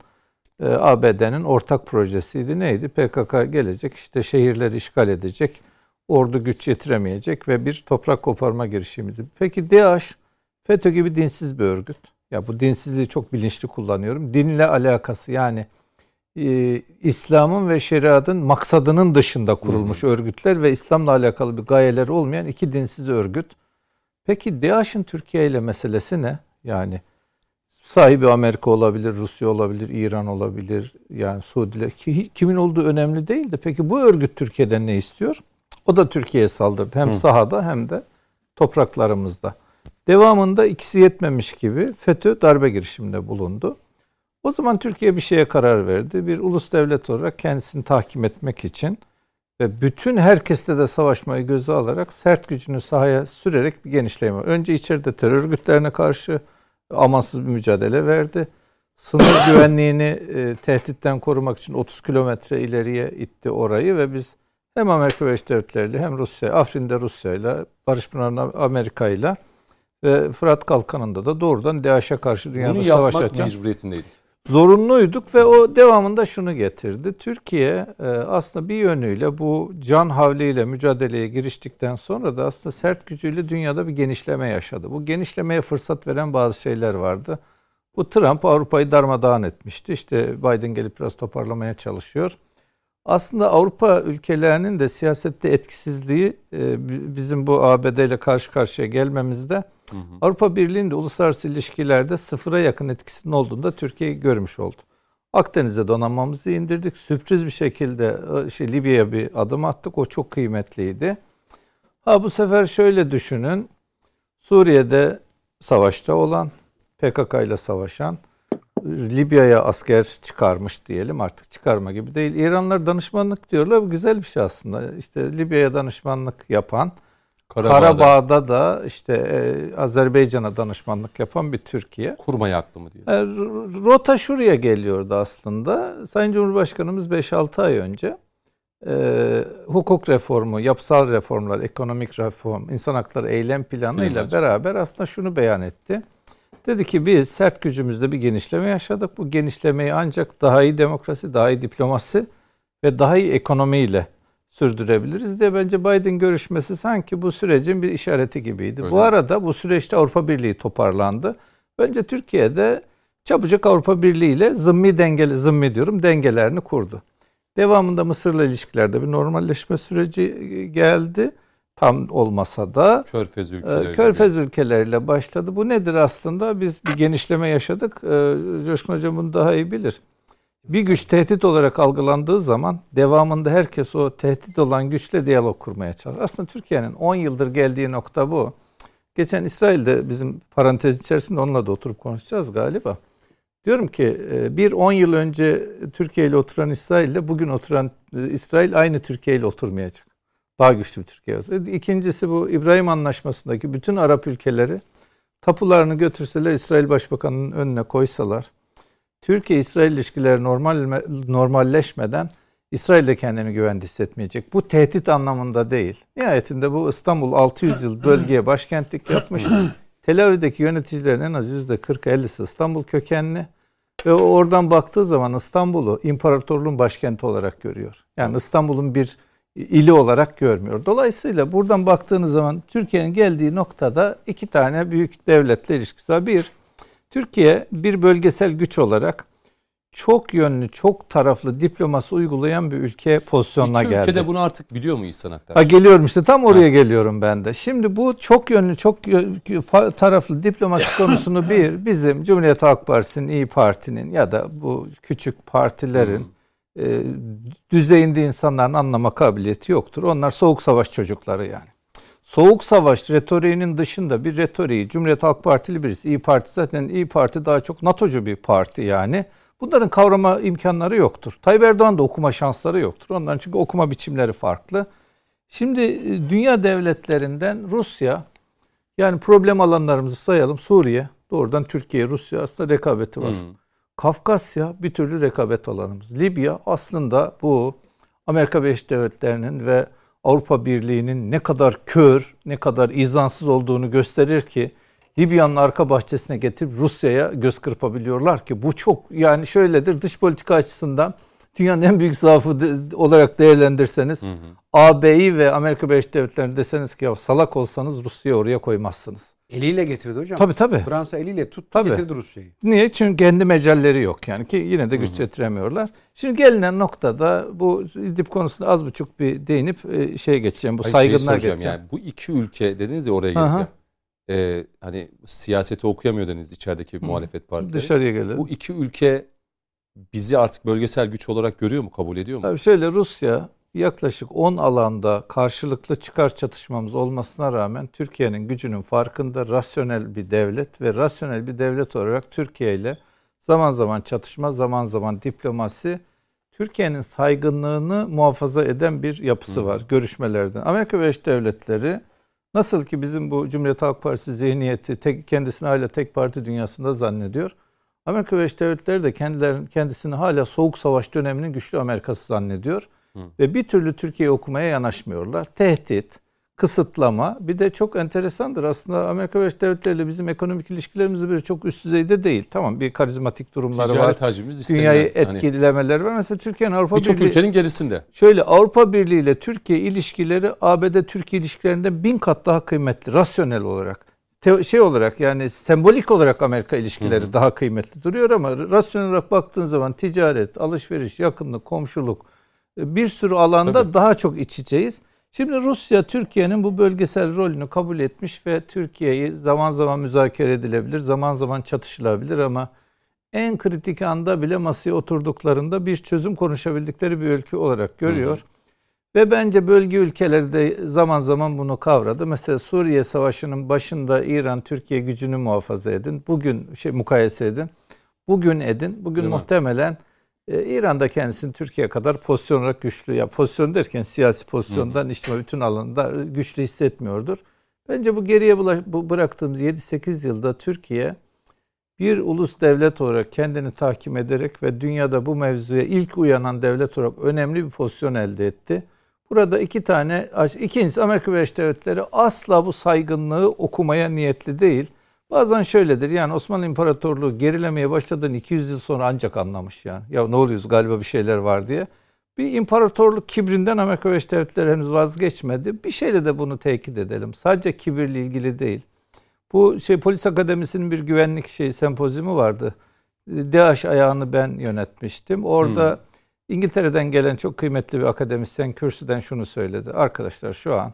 Speaker 4: e, ABD'nin ortak projesiydi. Neydi? PKK gelecek, işte şehirleri işgal edecek, ordu güç yetiremeyecek ve bir toprak koparma girişimiydi. Peki DAEŞ, FETÖ gibi dinsiz bir örgüt. Ya bu dinsizliği çok bilinçli kullanıyorum. Dinle alakası yani e, İslam'ın ve şeriatın maksadının dışında kurulmuş hmm. örgütler ve İslam'la alakalı bir gayeleri olmayan iki dinsiz örgüt. Peki DAEŞ'in Türkiye ile meselesi ne? Yani sahibi Amerika olabilir, Rusya olabilir, İran olabilir, yani Suudi ki, kimin olduğu önemli değil de peki bu örgüt Türkiye'den ne istiyor? O da Türkiye'ye saldırdı. Hem hmm. sahada hem de topraklarımızda. Devamında ikisi yetmemiş gibi FETÖ darbe girişiminde bulundu. O zaman Türkiye bir şeye karar verdi. Bir ulus devlet olarak kendisini tahkim etmek için ve bütün herkeste de savaşmayı göze alarak sert gücünü sahaya sürerek bir genişleme. Önce içeride terör örgütlerine karşı amansız bir mücadele verdi. Sınır [coughs] güvenliğini e, tehditten korumak için 30 kilometre ileriye itti orayı ve biz hem Amerika Birleşik Devletleri hem Rusya, Afrin'de Rusya ile, Barış Pınarı'nda Amerika ile ve Fırat Kalkanı'nda da doğrudan DAEŞ'e karşı dünyada
Speaker 1: Bunu
Speaker 4: savaş
Speaker 1: yapmak
Speaker 4: açan
Speaker 1: mecburiyetindeydik.
Speaker 4: Zorunluyduk ve o devamında şunu getirdi. Türkiye e, aslında bir yönüyle bu can havliyle mücadeleye giriştikten sonra da aslında sert gücüyle dünyada bir genişleme yaşadı. Bu genişlemeye fırsat veren bazı şeyler vardı. Bu Trump Avrupa'yı darmadağın etmişti. İşte Biden gelip biraz toparlamaya çalışıyor. Aslında Avrupa ülkelerinin de siyasette etkisizliği e, bizim bu ABD ile karşı karşıya gelmemizde hı hı. Avrupa Birliği'nin de uluslararası ilişkilerde sıfıra yakın etkisinin olduğunu da Türkiye görmüş oldu. Akdeniz'e donanmamızı indirdik. Sürpriz bir şekilde işte Libya'ya bir adım attık. O çok kıymetliydi. Ha bu sefer şöyle düşünün. Suriye'de savaşta olan, PKK ile savaşan, Libya'ya asker çıkarmış diyelim artık çıkarma gibi değil. İranlar danışmanlık diyorlar. Bu güzel bir şey aslında. İşte Libya'ya danışmanlık yapan, Karabağ'da, Karabağ'da da işte e, Azerbaycan'a danışmanlık yapan bir Türkiye.
Speaker 1: Kurmaya aklı mı diyor.
Speaker 4: E, rota şuraya geliyordu aslında. Sayın Cumhurbaşkanımız 5-6 ay önce e, hukuk reformu, yapısal reformlar, ekonomik reform, insan hakları eylem planı ile beraber aslında şunu beyan etti. Dedi ki biz sert gücümüzde bir genişleme yaşadık. Bu genişlemeyi ancak daha iyi demokrasi, daha iyi diplomasi ve daha iyi ekonomiyle sürdürebiliriz diye bence Biden görüşmesi sanki bu sürecin bir işareti gibiydi. Öyle. Bu arada bu süreçte Avrupa Birliği toparlandı. Bence Türkiye'de çabucak Avrupa Birliği ile zımmi dengeli, zımmi diyorum dengelerini kurdu. Devamında Mısır'la ilişkilerde bir normalleşme süreci geldi tam olmasa da
Speaker 1: Körfez ülkeleriyle,
Speaker 4: Körfez ülkeleriyle başladı. Bu nedir aslında? Biz bir genişleme yaşadık. Ee, Coşkun Hocam bunu daha iyi bilir. Bir güç tehdit olarak algılandığı zaman devamında herkes o tehdit olan güçle diyalog kurmaya çalışır. Aslında Türkiye'nin 10 yıldır geldiği nokta bu. Geçen İsrail'de bizim parantez içerisinde onunla da oturup konuşacağız galiba. Diyorum ki e, bir 10 yıl önce Türkiye ile oturan İsrail ile bugün oturan e, İsrail aynı Türkiye ile oturmayacak. Daha güçlü bir Türkiye olsa. İkincisi bu İbrahim Anlaşması'ndaki bütün Arap ülkeleri tapularını götürseler İsrail Başbakanı'nın önüne koysalar Türkiye-İsrail ilişkileri normal normalleşmeden İsrail de kendini güvende hissetmeyecek. Bu tehdit anlamında değil. Nihayetinde bu İstanbul 600 yıl bölgeye başkentlik yapmış. [clears throat] Tel Aviv'deki yöneticilerin en az %40-50'si İstanbul kökenli. Ve oradan baktığı zaman İstanbul'u imparatorluğun başkenti olarak görüyor. Yani İstanbul'un bir ili olarak görmüyor. Dolayısıyla buradan baktığınız zaman Türkiye'nin geldiği noktada iki tane büyük devletle ilişkisi var. Bir, Türkiye bir bölgesel güç olarak çok yönlü, çok taraflı diplomasi uygulayan bir ülke pozisyonuna
Speaker 1: İki
Speaker 4: geldi.
Speaker 1: ülke de bunu artık biliyor mu İhsan Aktar?
Speaker 4: Ha, geliyorum işte tam oraya ha. geliyorum ben de. Şimdi bu çok yönlü, çok taraflı diplomasi [laughs] konusunu bir bizim Cumhuriyet Halk Partisi'nin, İyi Parti'nin ya da bu küçük partilerin hmm e, düzeyinde insanların anlama kabiliyeti yoktur. Onlar soğuk savaş çocukları yani. Soğuk savaş retoriğinin dışında bir retoriği Cumhuriyet Halk Partili birisi. İyi Parti zaten İyi Parti daha çok NATO'cu bir parti yani. Bunların kavrama imkanları yoktur. Tayyip Erdoğan da okuma şansları yoktur. Onların çünkü okuma biçimleri farklı. Şimdi e, dünya devletlerinden Rusya yani problem alanlarımızı sayalım. Suriye doğrudan Türkiye, Rusya aslında rekabeti var. Hmm. Kafkasya bir türlü rekabet alanımız. Libya aslında bu Amerika Birleşik Devletleri'nin ve Avrupa Birliği'nin ne kadar kör, ne kadar izansız olduğunu gösterir ki Libya'nın arka bahçesine getirip Rusya'ya göz kırpabiliyorlar ki bu çok yani şöyledir dış politika açısından dünyanın en büyük zaafı de, olarak değerlendirseniz AB'yi ve Amerika Birleşik Devletleri'ni deseniz ki ya salak olsanız Rusya'yı oraya koymazsınız.
Speaker 3: Eliyle getirdi hocam.
Speaker 4: Tabii tabii.
Speaker 3: Fransa eliyle tuttu tabii. getirdi Rusya'yı.
Speaker 4: Niye? Çünkü kendi mecalleri yok yani ki yine de güç Hı-hı. getiremiyorlar. Şimdi gelinen noktada bu dip konusunda az buçuk bir değinip şey geçeceğim. Bu Hayır, şey şey geçeceğim. Yani
Speaker 1: bu iki ülke dediniz ya oraya geleceğim. Ee, hani siyaseti okuyamıyor dediniz içerideki Hı-hı. muhalefet partileri.
Speaker 4: Dışarıya gelelim.
Speaker 1: Bu iki ülke bizi artık bölgesel güç olarak görüyor mu, kabul ediyor mu?
Speaker 4: Tabii şöyle Rusya yaklaşık 10 alanda karşılıklı çıkar çatışmamız olmasına rağmen Türkiye'nin gücünün farkında rasyonel bir devlet ve rasyonel bir devlet olarak Türkiye ile zaman zaman çatışma, zaman zaman diplomasi Türkiye'nin saygınlığını muhafaza eden bir yapısı var görüşmelerden. Amerika Birleşik Devletleri nasıl ki bizim bu Cumhuriyet Halk Partisi zihniyeti tek, kendisini hala tek parti dünyasında zannediyor. Amerika Birleşik Devletleri de kendilerini, kendisini hala soğuk savaş döneminin güçlü Amerikası zannediyor. Ve bir türlü Türkiye'yi okumaya yanaşmıyorlar. Tehdit, kısıtlama. Bir de çok enteresandır aslında Amerika Birleşik Devletleri ile bizim ekonomik ilişkilerimiz bir çok üst düzeyde değil. Tamam bir karizmatik durumları var.
Speaker 1: Ticaret hacmimiz
Speaker 4: Dünyayı.
Speaker 1: Hani
Speaker 4: etkilememeleri var. Mesela Türkiye'nin Avrupa
Speaker 1: Birçok
Speaker 4: Birliği
Speaker 1: ülkenin gerisinde.
Speaker 4: Şöyle Avrupa Birliği ile Türkiye ilişkileri ABD-Türkiye ilişkilerinden bin kat daha kıymetli rasyonel olarak. Te- şey olarak yani sembolik olarak Amerika ilişkileri daha kıymetli duruyor ama rasyonel olarak baktığın zaman ticaret, alışveriş, yakınlık, komşuluk bir sürü alanda
Speaker 1: Tabii.
Speaker 4: daha çok iç içeyiz. Şimdi Rusya Türkiye'nin bu bölgesel rolünü kabul etmiş ve Türkiye'yi zaman zaman müzakere edilebilir, zaman zaman çatışılabilir ama en kritik anda bile masaya oturduklarında bir çözüm konuşabildikleri bir ülke olarak görüyor. Ve bence bölge ülkeleri de zaman zaman bunu kavradı. Mesela Suriye Savaşı'nın başında İran Türkiye gücünü muhafaza edin. Bugün şey mukayese edin. Bugün edin. Bugün
Speaker 1: Değil mi?
Speaker 4: Muhtemelen e, İran da kendisini Türkiye kadar pozisyon olarak güçlü ya pozisyon derken siyasi pozisyondan işte bütün alanında güçlü hissetmiyordur. Bence bu geriye bu bıraktığımız 7-8 yılda Türkiye bir ulus devlet olarak kendini tahkim ederek ve dünyada bu mevzuya ilk uyanan devlet olarak önemli bir pozisyon elde etti. Burada iki tane, ikincisi Amerika Birleşik Devletleri asla bu saygınlığı okumaya niyetli değil. Bazen şöyledir yani Osmanlı İmparatorluğu gerilemeye başladığını 200 yıl sonra ancak anlamış yani. Ya ne oluyoruz galiba bir şeyler var diye. Bir imparatorluk kibrinden Amerika Birleşik Devletleri henüz vazgeçmedi. Bir şeyle de bunu tekit edelim. Sadece kibirle ilgili değil. Bu şey polis akademisinin bir güvenlik şey sempozyumu vardı. DAEŞ ayağını ben yönetmiştim. Orada İngiltere'den gelen çok kıymetli bir akademisyen kürsüden şunu söyledi. Arkadaşlar şu an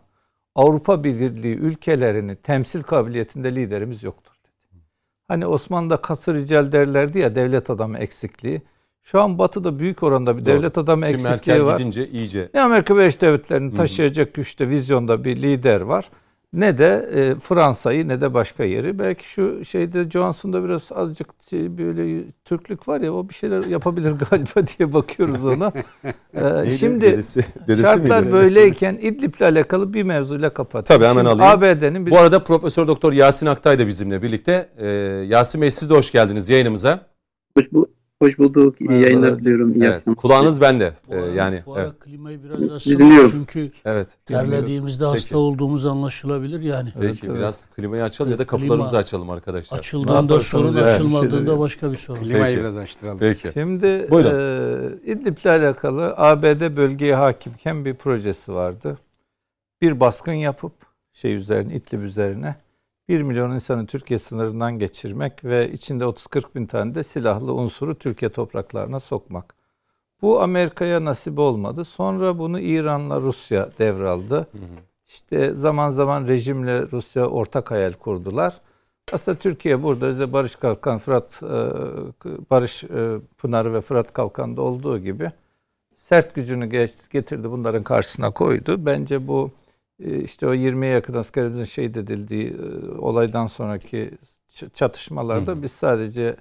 Speaker 4: Avrupa Birliği ülkelerini temsil kabiliyetinde liderimiz yoktur dedi. Hani Osmanlı'da katı rical derlerdi ya devlet adamı eksikliği. Şu an Batı'da büyük oranda bir
Speaker 1: Doğru.
Speaker 4: devlet adamı
Speaker 1: Ki
Speaker 4: eksikliği
Speaker 1: Merkel
Speaker 4: var.
Speaker 1: gidince iyice
Speaker 4: Ne Amerika Birleşik Devletleri'ni taşıyacak güçte, vizyonda bir lider var. Ne de e, Fransa'yı ne de başka yeri. Belki şu şeyde Johnson'da biraz azıcık şey, böyle Türklük var ya o bir şeyler yapabilir [laughs] galiba diye bakıyoruz ona. [laughs] E,
Speaker 1: Neydi?
Speaker 4: şimdi
Speaker 1: Dedesi- dedesi
Speaker 4: şartlar
Speaker 1: miydi? [laughs]
Speaker 4: böyleyken İdlib'le alakalı bir mevzuyla kapatayım.
Speaker 1: Tabii, hemen
Speaker 4: Şimdi
Speaker 1: alayım.
Speaker 4: ABD'nin bir
Speaker 1: Bu arada Profesör Doktor Yasin Aktay da bizimle birlikte. Ee, Yasin Bey siz de hoş geldiniz yayınımıza.
Speaker 5: Hoş, bu, hoş bulduk. İyi yayınlar diliyorum. İyi
Speaker 1: Evet,
Speaker 5: akşamlar.
Speaker 1: kulağınız bende. Ee, yani
Speaker 2: bu ara
Speaker 1: evet.
Speaker 2: klimayı biraz daha
Speaker 5: Dinliyorum.
Speaker 2: sıkıyor çünkü
Speaker 1: evet.
Speaker 2: terlediğimizde hasta
Speaker 1: Peki.
Speaker 2: olduğumuz anlaşılabilir yani.
Speaker 1: Peki
Speaker 4: Evet, evet.
Speaker 1: biraz klimayı açalım ya da
Speaker 2: Klima-
Speaker 1: kapılarımızı açalım arkadaşlar.
Speaker 2: Açıldığında sorun,
Speaker 4: yani.
Speaker 2: Açılmadığında
Speaker 4: şey
Speaker 2: başka bir sorun.
Speaker 3: Klimayı
Speaker 1: Peki.
Speaker 3: biraz açtıralım.
Speaker 1: Peki.
Speaker 4: Şimdi
Speaker 1: Buyurun.
Speaker 4: e, İdlib'le alakalı ABD bölgeye hakimken bir projesi vardı. Bir baskın yapıp şey üzerine İdlib üzerine 1 milyon insanı Türkiye sınırından geçirmek ve içinde 30-40 bin tane de silahlı unsuru Türkiye topraklarına sokmak. Bu Amerika'ya nasip olmadı. Sonra bunu İran'la Rusya devraldı. İşte zaman zaman rejimle Rusya ortak hayal kurdular. Aslında Türkiye burada işte Barış Kalkan, Fırat e, Barış e, Pınarı ve Fırat Kalkan'da olduğu gibi sert gücünü getirdi bunların karşısına koydu. Bence bu işte o 20'ye yakın askerimizin şehit edildiği e, olaydan sonraki çatışmalarda
Speaker 1: Hı hı.
Speaker 4: biz sadece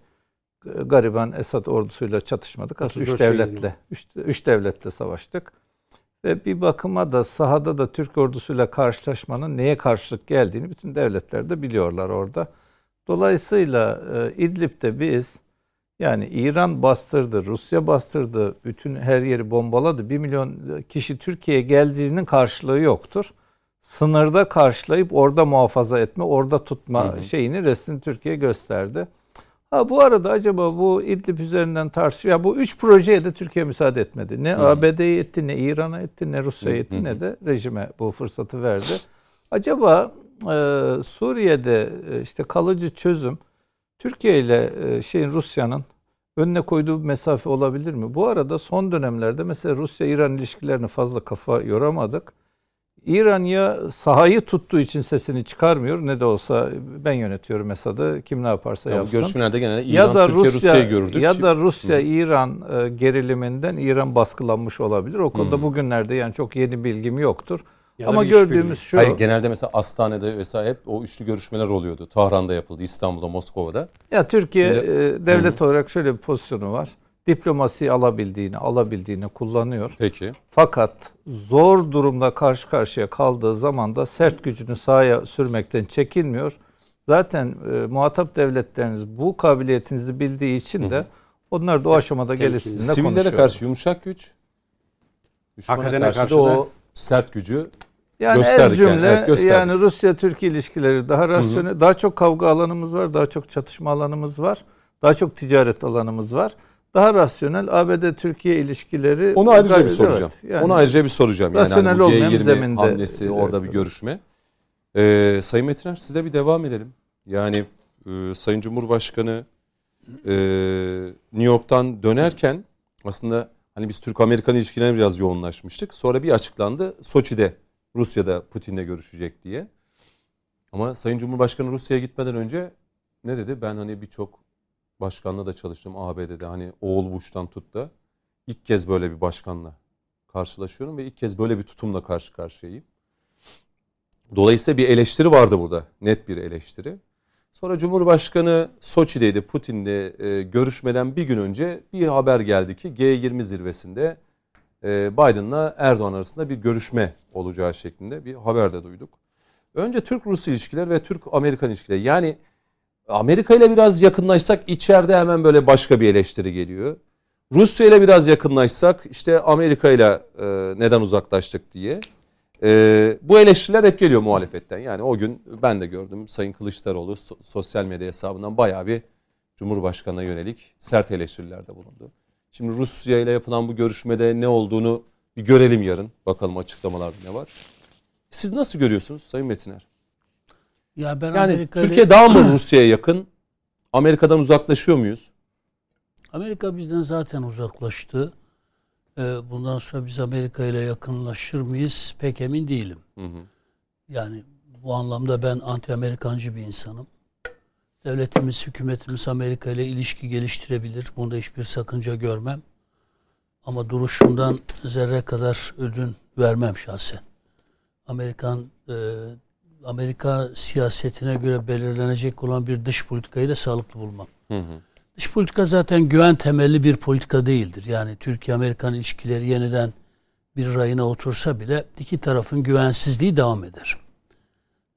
Speaker 4: e, gariban Esad ordusuyla çatışmadık. Aslında
Speaker 3: 34
Speaker 4: üç devletle, üç, üç devletle savaştık. Ve bir bakıma da sahada da Türk ordusuyla karşılaşmanın neye karşılık geldiğini bütün devletler de biliyorlar orada. Dolayısıyla e, İdlib'de biz yani İran bastırdı, Rusya bastırdı, bütün her yeri bombaladı. Bir milyon kişi Türkiye'ye geldiğinin karşılığı yoktur. Sınırda karşılayıp orada muhafaza etme, orada tutma
Speaker 1: Hı hı.
Speaker 4: şeyini resmini Türkiye gösterdi. Ha bu arada acaba bu İdlib üzerinden tartışıyor. Ya bu üç projeye de Türkiye müsaade etmedi. Ne
Speaker 1: Hı hı.
Speaker 4: ABD'ye etti, ne İran'a etti, ne Rusya'ya
Speaker 1: Hı
Speaker 4: etti,
Speaker 1: hı.
Speaker 4: ne de rejime bu fırsatı verdi. Acaba e, Suriye'de e, işte kalıcı çözüm Türkiye ile e, şeyin Rusya'nın önüne koyduğu bir mesafe olabilir mi? Bu arada son dönemlerde mesela Rusya-İran ilişkilerini fazla kafa yoramadık. İran ya sahayı tuttuğu için sesini çıkarmıyor ne de olsa ben yönetiyorum Esad'ı kim ne yaparsa
Speaker 1: Ya
Speaker 4: yapsın.
Speaker 1: görüşmelerde genelde İran,
Speaker 4: ya da
Speaker 1: Türkiye,
Speaker 4: Rusya
Speaker 1: Rusya'yı gördük.
Speaker 4: ya da Rusya İran e, geriliminden İran baskılanmış olabilir. O konuda bugünlerde yani çok yeni bilgim yoktur.
Speaker 3: Ya
Speaker 4: Ama gördüğümüz şu
Speaker 1: Hayır genelde mesela Astane'de vesaire hep o üçlü görüşmeler oluyordu. Tahran'da yapıldı, İstanbul'da, Moskova'da.
Speaker 4: Ya Türkiye
Speaker 1: Şimdi-
Speaker 4: e, devlet olarak şöyle bir pozisyonu var. Diplomasiyi alabildiğini, alabildiğini kullanıyor.
Speaker 1: Peki.
Speaker 4: Fakat zor durumda karşı karşıya kaldığı zaman da sert gücünü sahaya sürmekten çekinmiyor. Zaten e, muhatap devletleriniz bu kabiliyetinizi bildiği için de onlar da o aşamada gelip sizinle
Speaker 1: Sivillere
Speaker 4: konuşuyor.
Speaker 1: karşı yumuşak güç, düşmana
Speaker 3: Hakikaten
Speaker 1: karşı,
Speaker 3: karşı
Speaker 1: da o sert gücü
Speaker 4: Yani
Speaker 1: Gösterdik
Speaker 4: el
Speaker 1: yani,
Speaker 4: cümle
Speaker 1: evet,
Speaker 4: yani,
Speaker 1: gösterdik.
Speaker 4: Rusya Türkiye ilişkileri daha rasyonel, daha çok kavga alanımız var, daha çok çatışma alanımız var, daha çok ticaret alanımız var. Daha rasyonel ABD Türkiye ilişkileri
Speaker 1: Onu ayrıca bir soracağım.
Speaker 4: evet, yani-
Speaker 1: Onu ayrıca bir soracağım. Yani
Speaker 4: Rasyonel
Speaker 1: hani bu
Speaker 4: olmayan bir
Speaker 1: G20
Speaker 4: zeminde-
Speaker 1: hamlesi,
Speaker 4: Evet,
Speaker 1: orada bir görüşme. Ee, Sayın Metiner size bir devam edelim. Yani e, Sayın Cumhurbaşkanı e, New York'tan dönerken aslında hani biz Türk-Amerikan ilişkilerine biraz yoğunlaşmıştık. Sonra bir açıklandı. Soçi'de Rusya'da Putin'le görüşecek diye. Ama Sayın Cumhurbaşkanı Rusya'ya gitmeden önce ne dedi? Ben hani birçok başkanla da çalıştım ABD'de. Hani oğul Bush'tan tut da ilk kez böyle bir başkanla karşılaşıyorum ve ilk kez böyle bir tutumla karşı karşıyayım. Dolayısıyla bir eleştiri vardı burada. Net bir eleştiri. Sonra Cumhurbaşkanı Soçi'deydi Putin'le e, görüşmeden bir gün önce bir haber geldi ki G20 zirvesinde e, Biden'la Erdoğan arasında bir görüşme olacağı şeklinde bir haber de duyduk. Önce Türk-Rus ilişkileri ve Türk-Amerikan ilişkileri. Yani Amerika ile biraz yakınlaşsak içeride hemen böyle başka bir eleştiri geliyor. Rusya ile biraz yakınlaşsak işte Amerika ile e, neden uzaklaştık diye. E, bu eleştiriler hep geliyor muhalefetten. Yani o gün ben de gördüm Sayın Kılıçdaroğlu so- sosyal medya hesabından bayağı bir Cumhurbaşkanı'na yönelik sert eleştirilerde bulundu. Şimdi Rusya ile yapılan bu görüşmede ne olduğunu bir görelim yarın. Bakalım açıklamalarda ne var. Siz nasıl görüyorsunuz Sayın Metiner?
Speaker 2: Ya ben
Speaker 1: Yani Türkiye daha mı Rusya'ya yakın? Amerika'dan uzaklaşıyor muyuz?
Speaker 2: Amerika bizden zaten uzaklaştı. Ee, bundan sonra biz Amerika ile yakınlaşır mıyız pek emin değilim.
Speaker 1: Hı hı.
Speaker 2: Yani bu anlamda ben anti-Amerikancı bir insanım. Devletimiz, hükümetimiz Amerika ile ilişki geliştirebilir. Bunda hiçbir sakınca görmem. Ama duruşumdan zerre kadar ödün vermem şahsen. Amerikan e, Amerika siyasetine göre belirlenecek olan bir dış politikayı da sağlıklı bulmam.
Speaker 1: Hı hı.
Speaker 2: Dış politika zaten güven temelli bir politika değildir. Yani Türkiye-Amerikan ilişkileri yeniden bir rayına otursa bile iki tarafın güvensizliği devam eder.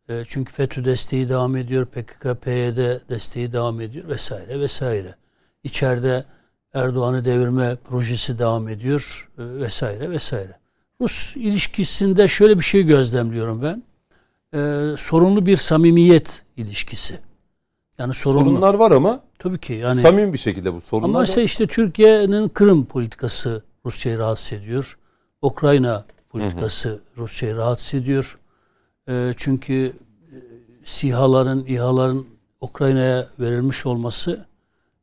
Speaker 2: E, çünkü FETÖ desteği devam ediyor, PKK-PYD desteği devam ediyor vesaire vesaire. İçeride Erdoğan'ı devirme projesi devam ediyor e, vesaire vesaire. Rus ilişkisinde şöyle bir şey gözlemliyorum ben. E, sorunlu bir samimiyet ilişkisi. Yani sorunlu.
Speaker 1: Sorunlar var ama
Speaker 2: Tabii ki yani.
Speaker 1: samimi bir şekilde bu sorunlar.
Speaker 2: Ama mesela işte Türkiye'nin Kırım politikası Rusya'yı rahatsız ediyor. Ukrayna politikası Rusya'yı rahatsız ediyor. Ee, çünkü e, SİHA'ların, İHA'ların Ukrayna'ya verilmiş olması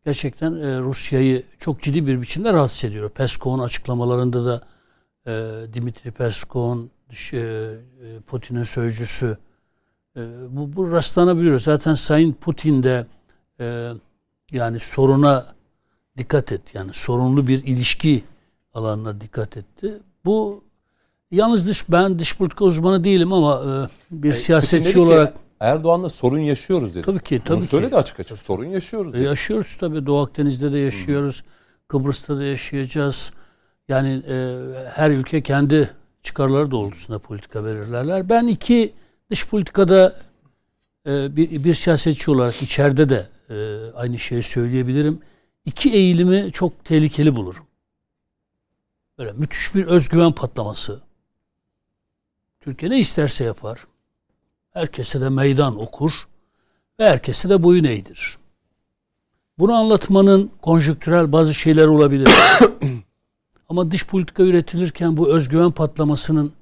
Speaker 2: gerçekten e, Rusya'yı çok ciddi bir biçimde rahatsız ediyor. Peskov'un açıklamalarında da e, Dimitri Peskov'un e, e, Putin'in sözcüsü e, bu, bu rastlanabiliyor. Zaten Sayın Putin de e, yani soruna dikkat et. Yani sorunlu bir ilişki alanına dikkat etti. Bu yalnız dış ben dış politika uzmanı değilim ama e, bir
Speaker 1: Putin
Speaker 2: siyasetçi
Speaker 1: dedi ki,
Speaker 2: olarak
Speaker 1: Erdoğan'la sorun yaşıyoruz dedi.
Speaker 2: tabii ki
Speaker 1: Bunu
Speaker 2: tabii
Speaker 1: söyledi
Speaker 2: ki
Speaker 1: açık açık. Sorun yaşıyoruz
Speaker 2: E,
Speaker 1: dedi.
Speaker 2: yaşıyoruz tabii Doğu Akdeniz'de de yaşıyoruz. Kıbrıs'ta da yaşayacağız. Yani e, her ülke kendi çıkarları doğrultusunda politika belirlerler. Ben iki dış politikada e, bir, bir siyasetçi olarak içeride de e, aynı şeyi söyleyebilirim. İki eğilimi çok tehlikeli bulurum. Böyle müthiş bir özgüven patlaması. Türkiye ne isterse yapar. Herkese de meydan okur ve herkese de boyun eğdirir. Bunu anlatmanın konjonktürel bazı şeyler olabilir. [coughs] Ama dış politika üretilirken bu özgüven patlamasının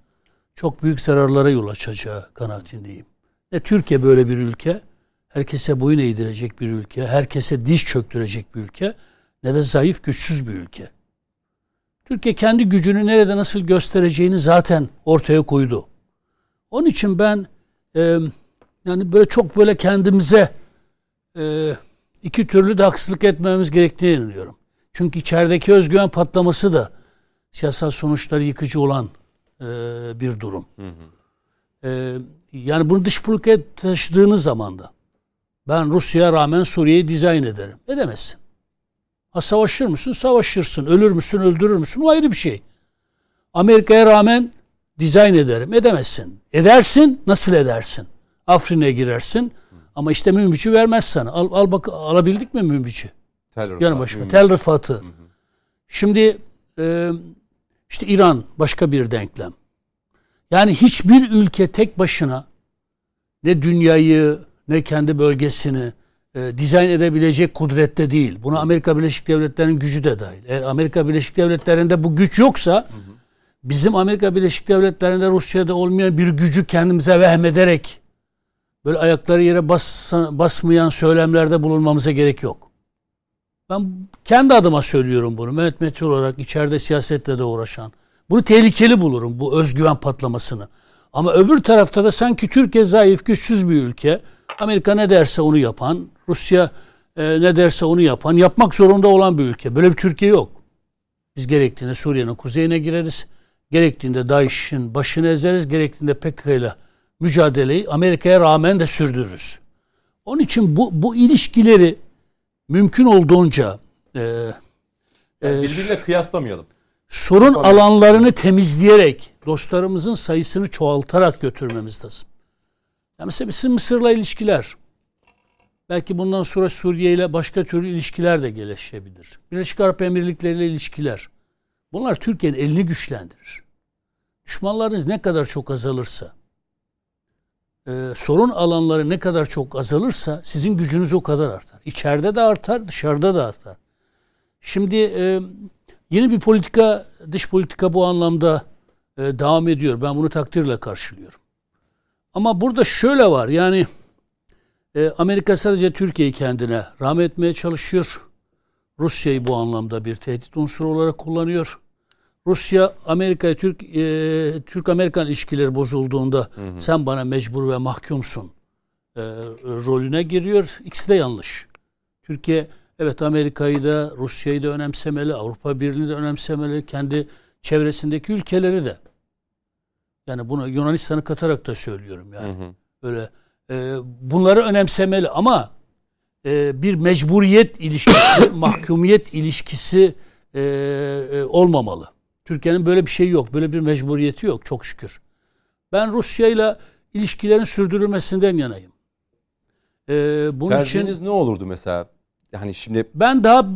Speaker 2: çok büyük zararlara yol açacağı kanaatindeyim. Ne Türkiye böyle bir ülke, herkese boyun eğdirecek bir ülke, herkese diş çöktürecek bir ülke, ne de zayıf, güçsüz bir ülke. Türkiye kendi gücünü nerede nasıl göstereceğini zaten ortaya koydu. Onun için ben e, yani böyle çok böyle kendimize e, iki türlü de haksızlık etmemiz gerektiğini inanıyorum. Çünkü içerideki özgüven patlaması da siyasal sonuçları yıkıcı olan e, bir durum. Hı hı. E, yani bunu dış politikaya taşıdığınız zaman da ben Rusya'ya rağmen Suriye'yi dizayn ederim. Edemezsin. Ha savaşır mısın? Savaşırsın. Ölür müsün? Öldürür müsün? O ayrı bir şey. Amerika'ya rağmen dizayn ederim. Edemezsin. Edersin. Nasıl edersin? Afrin'e girersin. Ama işte mümbücü vermez sana. Al, al bak alabildik mi mümbücü? Tel Yanı başıma. Tel Rıfat'ı. Şimdi e, işte İran başka bir denklem. Yani hiçbir ülke tek başına ne dünyayı ne kendi bölgesini e, dizayn edebilecek kudrette değil. Buna Amerika Birleşik Devletleri'nin gücü de dahil. Eğer Amerika Birleşik Devletleri'nde bu güç yoksa hı hı. bizim Amerika Birleşik Devletleri'nde Rusya'da olmayan bir gücü kendimize vehmederek böyle ayakları yere bas, basmayan söylemlerde bulunmamıza gerek yok. Ben kendi adıma söylüyorum bunu. Mehmet Metin olarak içeride siyasetle de uğraşan. Bunu tehlikeli bulurum bu özgüven patlamasını. Ama öbür tarafta da sanki Türkiye zayıf, güçsüz bir ülke. Amerika ne derse onu yapan, Rusya e, ne derse onu yapan, yapmak zorunda olan bir ülke. Böyle bir Türkiye yok. Biz gerektiğinde Suriye'nin kuzeyine gireriz. Gerektiğinde DAEŞ'in başını ezeriz. Gerektiğinde PKK ile mücadeleyi Amerika'ya rağmen de sürdürürüz. Onun için bu, bu ilişkileri mümkün olduğunca e,
Speaker 1: yani birbirine kıyaslamayalım.
Speaker 2: Sorun alanlarını temizleyerek dostlarımızın sayısını çoğaltarak götürmemiz lazım. Yani mesela bizim Mısır'la ilişkiler. Belki bundan sonra Suriye ile başka türlü ilişkiler de gelişebilir. Birleşik Arap Emirlikleri ile ilişkiler. Bunlar Türkiye'nin elini güçlendirir. Düşmanlarınız ne kadar çok azalırsa, e, sorun alanları ne kadar çok azalırsa sizin gücünüz o kadar artar. İçeride de artar, dışarıda da artar. Şimdi e, yeni bir politika, dış politika bu anlamda e, devam ediyor. Ben bunu takdirle karşılıyorum. Ama burada şöyle var yani e, Amerika sadece Türkiye'yi kendine rahmet etmeye çalışıyor. Rusya'yı bu anlamda bir tehdit unsuru olarak kullanıyor. Rusya Amerika Türk e, Türk Amerikan ilişkileri bozulduğunda hı hı. sen bana mecbur ve mahkumsun e, rolüne giriyor. İkisi de yanlış. Türkiye evet Amerika'yı da Rusya'yı da önemsemeli, Avrupa Birliği'ni de önemsemeli, kendi çevresindeki ülkeleri de. Yani bunu Yunanistan'ı katarak da söylüyorum yani. Hı hı. Öyle e, bunları önemsemeli ama e, bir mecburiyet ilişkisi, [coughs] mahkumiyet ilişkisi e, e, olmamalı. Türkiye'nin böyle bir şeyi yok. Böyle bir mecburiyeti yok çok şükür. Ben Rusya ile ilişkilerin sürdürülmesinden yanayım.
Speaker 1: Ee, bunun Tercihiniz için ne olurdu mesela? Yani şimdi
Speaker 2: ben daha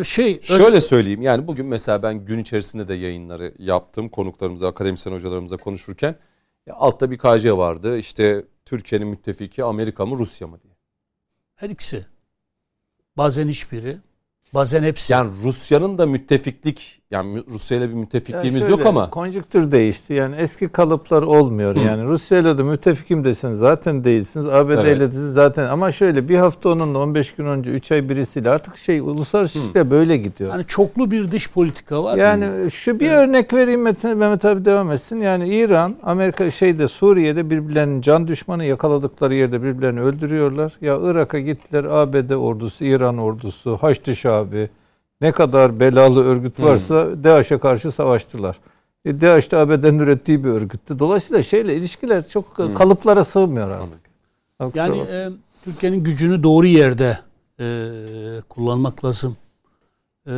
Speaker 2: e, şey
Speaker 1: şöyle söyleyeyim. Yani bugün mesela ben gün içerisinde de yayınları yaptım. Konuklarımıza, akademisyen hocalarımıza konuşurken ya altta bir KC vardı. İşte Türkiye'nin müttefiki Amerika mı Rusya mı diye.
Speaker 2: Her ikisi. Bazen hiçbiri. Bazen hepsi.
Speaker 1: Yani Rusya'nın da müttefiklik yani Rusya ile bir müttefikliğimiz yani şöyle, yok ama
Speaker 4: konjüktür değişti. Yani eski kalıplar olmuyor. Hı. Yani Rusya ile de müttefikim deseniz zaten değilsiniz. ABD evet. ile de zaten ama şöyle bir hafta onunla 15 gün önce 3 ay birisiyle artık şey uluslararası ilişkiler böyle gidiyor.
Speaker 2: Yani çoklu bir dış politika var.
Speaker 4: Yani Hı. şu bir evet. örnek vereyim Metin Mehmet abi devam etsin. Yani İran, Amerika şeyde Suriye'de birbirlerinin can düşmanı yakaladıkları yerde birbirlerini öldürüyorlar. Ya Irak'a gittiler ABD ordusu, İran ordusu, Haçlı Şabi, ne kadar belalı örgüt varsa hmm. DAEŞ'e karşı savaştılar. E, DAEŞ de ABD'nin ürettiği bir örgüttü. Dolayısıyla şeyle ilişkiler çok hmm. kalıplara sığmıyor artık.
Speaker 2: Yani e, Türkiye'nin gücünü doğru yerde e, kullanmak lazım. E,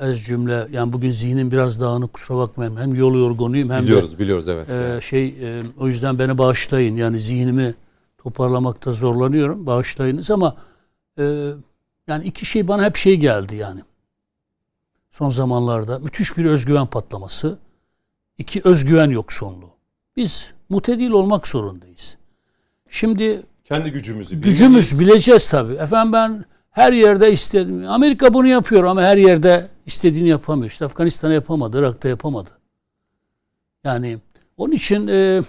Speaker 2: ez cümle yani bugün zihnim biraz dağınık kusura bakmayın. Hem yol yorgunuyum hem
Speaker 1: biliyoruz,
Speaker 2: de
Speaker 1: biliyoruz evet.
Speaker 2: E, şey e, o yüzden beni bağışlayın. Yani zihnimi toparlamakta zorlanıyorum. Bağışlayınız ama e, yani iki şey bana hep şey geldi yani son zamanlarda müthiş bir özgüven patlaması. iki özgüven yoksunluğu. Biz mutedil olmak zorundayız. Şimdi
Speaker 1: kendi gücümüzü
Speaker 2: gücümüz bileceğiz tabii. Efendim ben her yerde istedim. Amerika bunu yapıyor ama her yerde istediğini yapamıyor. İşte Afganistan'a yapamadı, Irak'ta yapamadı. Yani onun için e,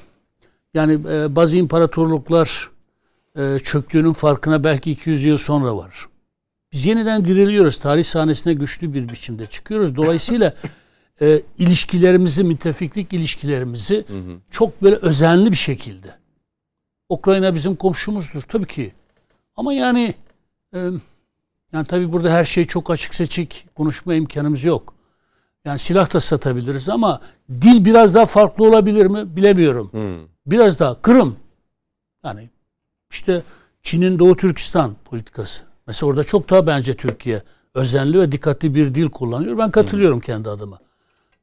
Speaker 2: yani e, bazı imparatorluklar e, çöktüğünün farkına belki 200 yıl sonra var. Biz yeniden diriliyoruz. Tarih sahnesine güçlü bir biçimde çıkıyoruz. Dolayısıyla [laughs] e, ilişkilerimizi, müttefiklik ilişkilerimizi çok böyle özenli bir şekilde. Ukrayna bizim komşumuzdur tabii ki. Ama yani e, yani tabii burada her şey çok açık seçik konuşma imkanımız yok. Yani silah da satabiliriz ama dil biraz daha farklı olabilir mi bilemiyorum.
Speaker 1: Hı.
Speaker 2: Biraz daha Kırım. Yani işte Çin'in Doğu Türkistan politikası. Mesela orada çok daha bence Türkiye özenli ve dikkatli bir dil kullanıyor. Ben katılıyorum kendi adıma.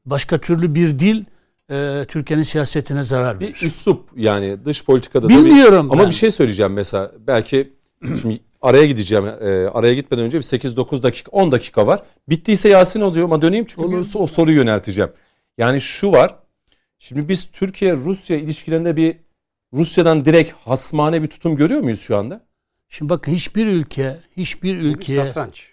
Speaker 2: Başka türlü bir dil e, Türkiye'nin siyasetine zarar verir.
Speaker 1: Bir üslup yani dış politikada da bir...
Speaker 2: Bilmiyorum
Speaker 1: Ama
Speaker 2: ben.
Speaker 1: bir şey söyleyeceğim mesela. Belki [clears throat] şimdi araya gideceğim. e, araya gitmeden önce bir 8-9 dakika 10 dakika var. Bittiyse Yasin oluyor ama döneyim çünkü
Speaker 2: Olur.
Speaker 1: o soruyu yönelteceğim. Yani şu var. Şimdi biz Türkiye-Rusya ilişkilerinde bir Rusya'dan direkt hasmane bir tutum görüyor muyuz şu anda?
Speaker 2: Şimdi bakın hiçbir ülke, hiçbir
Speaker 3: Bir
Speaker 2: ülkeye
Speaker 3: satranç.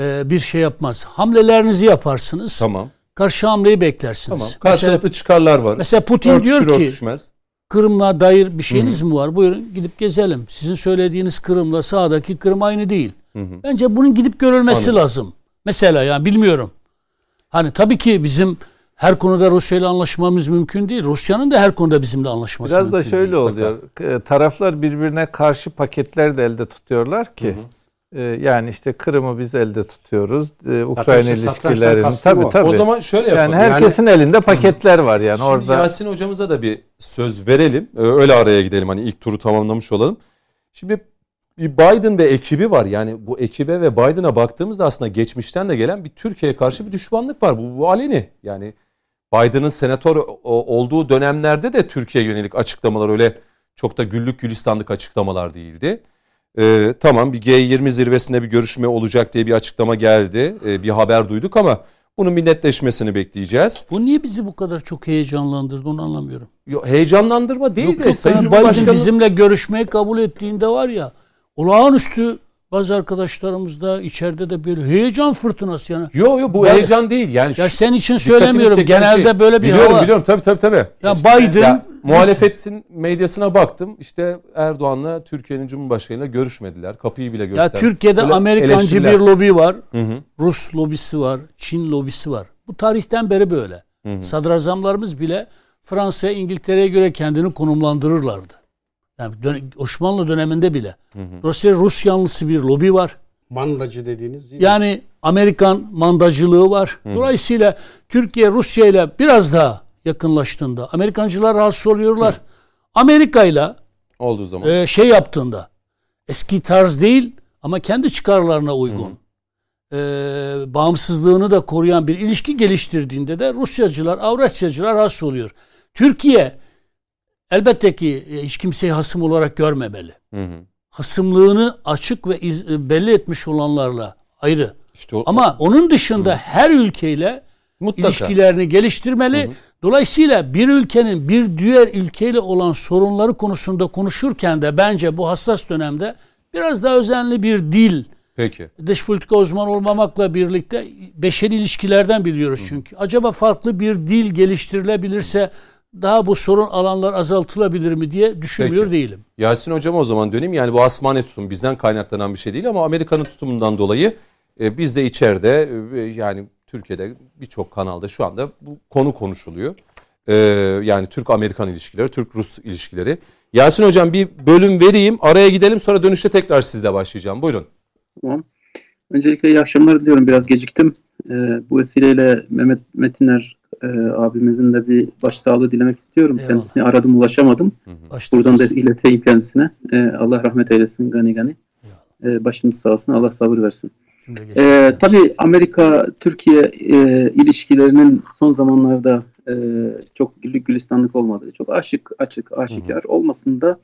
Speaker 2: e, bir şey yapmaz. Hamlelerinizi yaparsınız.
Speaker 1: Tamam.
Speaker 2: Karşı hamleyi beklersiniz.
Speaker 1: Tamam.
Speaker 2: Mesela,
Speaker 1: Karşılıklı çıkarlar var.
Speaker 2: mesela Putin
Speaker 1: Örtüşür
Speaker 2: diyor ki
Speaker 1: örtüşmez.
Speaker 2: Kırım'la dair bir şeyiniz mi var? Buyurun gidip gezelim. Sizin söylediğiniz Kırım'la sağdaki Kırım aynı değil. Bence bunun gidip görülmesi
Speaker 1: Anladım.
Speaker 2: lazım. Mesela yani bilmiyorum. Hani tabii ki bizim her konuda Rusya ile anlaşmamız mümkün değil. Rusya'nın da her konuda bizimle anlaşması
Speaker 4: Biraz da
Speaker 2: mümkün
Speaker 4: şöyle
Speaker 2: değil.
Speaker 4: oluyor. E, Taraflar birbirine karşı paketler de elde tutuyorlar ki. e, yani işte Kırım'ı biz elde tutuyoruz. E, Ukrayna ilişkilerini. Tabii
Speaker 3: o.
Speaker 4: tabii.
Speaker 1: O zaman şöyle yapalım.
Speaker 4: yani herkesin elinde paketler var yani
Speaker 1: Şimdi
Speaker 4: orada.
Speaker 1: Yasin hocamıza da bir söz verelim. Ee, Öyle araya gidelim hani ilk turu tamamlamış olalım. Şimdi bir Biden ve ekibi var. Yani bu ekibe ve Biden'a baktığımızda aslında geçmişten de gelen bir Türkiye'ye karşı bir düşmanlık var. Bu, bu aleni. Yani Biden'ın senatör olduğu dönemlerde de Türkiye'ye yönelik açıklamalar öyle çok da güllük gülistanlık açıklamalar değildi. Ee, tamam bir G20 zirvesinde bir görüşme olacak diye bir açıklama geldi. Ee, bir haber duyduk ama bunun bir netleşmesini bekleyeceğiz.
Speaker 2: Bu niye bizi bu kadar çok heyecanlandırdı onu anlamıyorum.
Speaker 1: Yo, heyecanlandırma değil
Speaker 2: Yok
Speaker 1: de
Speaker 2: yok
Speaker 1: Sayın
Speaker 2: Biden
Speaker 1: Cumhurbaşkanı
Speaker 2: bizimle görüşmeyi kabul ettiğinde var ya olağanüstü bazı arkadaşlarımız da içeride de böyle heyecan fırtınası yani.
Speaker 1: Yo yo bu
Speaker 2: Ben-
Speaker 1: heyecan değil yani.
Speaker 2: Ya sen için söylemiyorum.
Speaker 1: çeken
Speaker 2: Genelde
Speaker 1: şey-
Speaker 2: böyle bir
Speaker 1: biliyorum,
Speaker 2: hava.
Speaker 1: Biliyorum tabii tabii tabii.
Speaker 2: Ya
Speaker 1: İşte,
Speaker 2: Biden-
Speaker 1: ya, muhalefetin medyasına baktım. İşte Erdoğan'la Türkiye'nin Cumhurbaşkanı'yla görüşmediler. Kapıyı bile
Speaker 2: Ya
Speaker 1: gösterdi.
Speaker 2: Türkiye'de
Speaker 1: Böyle
Speaker 2: Amerikancı bir lobi var.
Speaker 1: Hı hı.
Speaker 2: Rus lobisi var. Çin lobisi var. Bu tarihten beri böyle. Sadrazamlarımız bile Fransa'ya, İngiltere'ye göre kendini konumlandırırlardı. Yani dön- Osmanlı döneminde bile. Dolayısıyla Rus yanlısı bir lobi var.
Speaker 3: Mandacı dediğiniz değil mi?
Speaker 2: Yani Amerikan mandacılığı var. Dolayısıyla Türkiye Rusya ile biraz daha yakınlaştığında Amerikancılar rahatsız oluyorlar. Amerika ile
Speaker 1: Olduğu zaman.
Speaker 2: e, şey yaptığında eski tarz değil ama kendi çıkarlarına uygun e, bağımsızlığını da koruyan bir ilişki geliştirdiğinde de Rusyacılar, Avrasyacılar rahatsız oluyor. Türkiye elbette ki e, hiç kimseyi hasım olarak görmemeli.
Speaker 1: Hı hı.
Speaker 2: Hasımlığını açık ve iz- e, belli etmiş olanlarla ayrı.
Speaker 1: İşte o,
Speaker 2: Ama onun dışında her ülkeyle
Speaker 1: mutlaka.
Speaker 2: ilişkilerini geliştirmeli. Dolayısıyla bir ülkenin bir diğer ülkeyle olan sorunları konusunda konuşurken de bence bu hassas dönemde biraz daha özenli bir dil,
Speaker 1: Peki.
Speaker 2: dış politika uzmanı olmamakla birlikte beşeri ilişkilerden biliyoruz çünkü. Acaba farklı bir dil geliştirilebilirse daha bu sorun alanlar azaltılabilir mi diye düşünmüyor
Speaker 1: Peki.
Speaker 2: değilim.
Speaker 1: Yasin hocama o zaman döneyim. Yani bu asmane tutum bizden kaynaklanan bir şey değil ama Amerika'nın tutumundan dolayı e, biz de içeride e, yani Türkiye'de birçok kanalda şu anda bu konu konuşuluyor. E, yani Türk-Amerikan ilişkileri, Türk-Rus ilişkileri. Yasin hocam bir bölüm vereyim. Araya gidelim sonra dönüşte tekrar sizle başlayacağım. Buyurun.
Speaker 5: Tamam. Öncelikle iyi akşamlar diliyorum. Biraz geciktim. Ee, bu vesileyle Mehmet Metiner e, abimizin de bir başsağlığı dilemek istiyorum.
Speaker 2: Eyvallah.
Speaker 5: Kendisine aradım ulaşamadım.
Speaker 2: Başta
Speaker 5: Buradan da ileteyim kendisine. Ee, Allah rahmet eylesin gani gani. Ee, başınız sağ olsun. Allah sabır versin.
Speaker 2: geçmez.
Speaker 5: tabii Amerika-Türkiye e, ilişkilerinin son zamanlarda e, çok güllük gülistanlık olmadığı, çok açık açık aşikar olmasında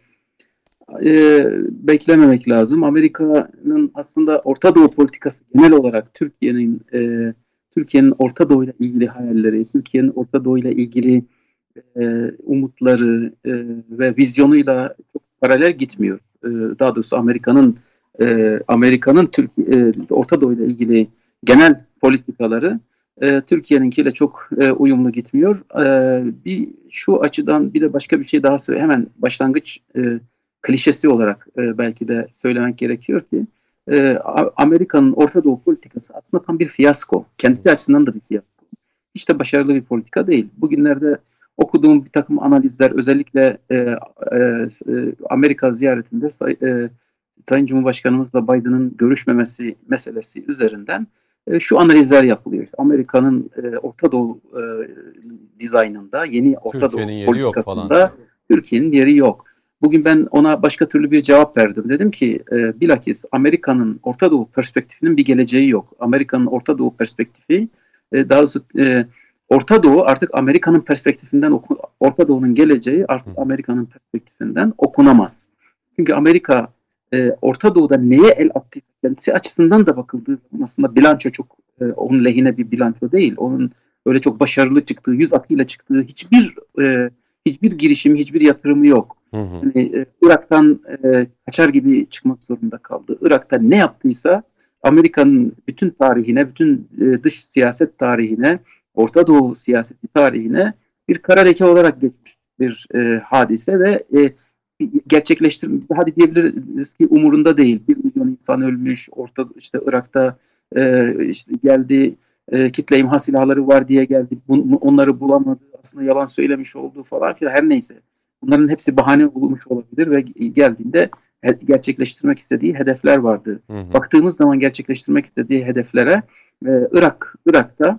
Speaker 5: e, beklememek lazım. Amerika'nın aslında Orta Doğu politikası genel olarak Türkiye'nin e, Türkiye'nin Orta Doğu ile ilgili hayalleri, Türkiye'nin Orta Doğu ile ilgili e, umutları e, ve vizyonuyla çok paralel gitmiyor. E, daha doğrusu Amerika'nın e, Amerika'nın Türk e, Orta Doğu ile ilgili genel politikaları e, Türkiye'ninkiyle çok e, uyumlu gitmiyor. E, bir şu açıdan bir de başka bir şey daha söyle hemen başlangıç e, klişesi olarak e, belki de söylemek gerekiyor ki e, Amerika'nın Orta Doğu politikası aslında tam bir fiyasko. Kendisi açısından da bir fiyasko. hiç de başarılı bir politika değil. Bugünlerde okuduğum bir takım analizler özellikle e, e, e, Amerika ziyaretinde say, e, Sayın Cumhurbaşkanımızla Biden'ın görüşmemesi meselesi üzerinden e, şu analizler yapılıyor. Amerika'nın e, Orta Doğu e, dizaynında, yeni Orta Doğu politikasında Türkiye'nin yeri yok. Bugün ben ona başka türlü bir cevap verdim. Dedim ki e, bilakis Amerika'nın Orta Doğu perspektifinin bir geleceği yok. Amerika'nın Orta Doğu perspektifi e, daha doğrusu e, Orta Doğu artık Amerika'nın perspektifinden oku, Orta Doğu'nun geleceği artık Amerika'nın perspektifinden okunamaz. Çünkü Amerika e, Orta Doğu'da neye el attıysa kendisi açısından da bakıldığı zaman aslında bilanço çok e, onun lehine bir bilanço değil. Onun öyle çok başarılı çıktığı, yüz akıyla çıktığı hiçbir e, hiçbir girişimi, hiçbir yatırımı yok. Hı hı. Yani, e, Irak'tan e, kaçar gibi çıkmak zorunda kaldı. Irak'ta ne yaptıysa Amerika'nın bütün tarihine, bütün e, dış siyaset tarihine, Orta Doğu siyaseti tarihine bir kara leke olarak geçmiş bir e, hadise ve e, gerçekleştir hadi diyebiliriz ki umurunda değil. Bir milyon insan ölmüş, orta işte Irak'ta e, işte geldi e, kitle imha silahları var diye geldi. Bunu, onları bulamadı. Aslında yalan söylemiş olduğu falan filan her neyse. Bunların hepsi bahane bulmuş olabilir ve geldiğinde gerçekleştirmek istediği hedefler vardı. Hı hı. Baktığımız zaman gerçekleştirmek istediği hedeflere e, Irak Irak'ta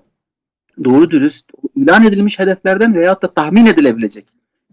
Speaker 5: doğru dürüst ilan edilmiş hedeflerden veyahut da tahmin edilebilecek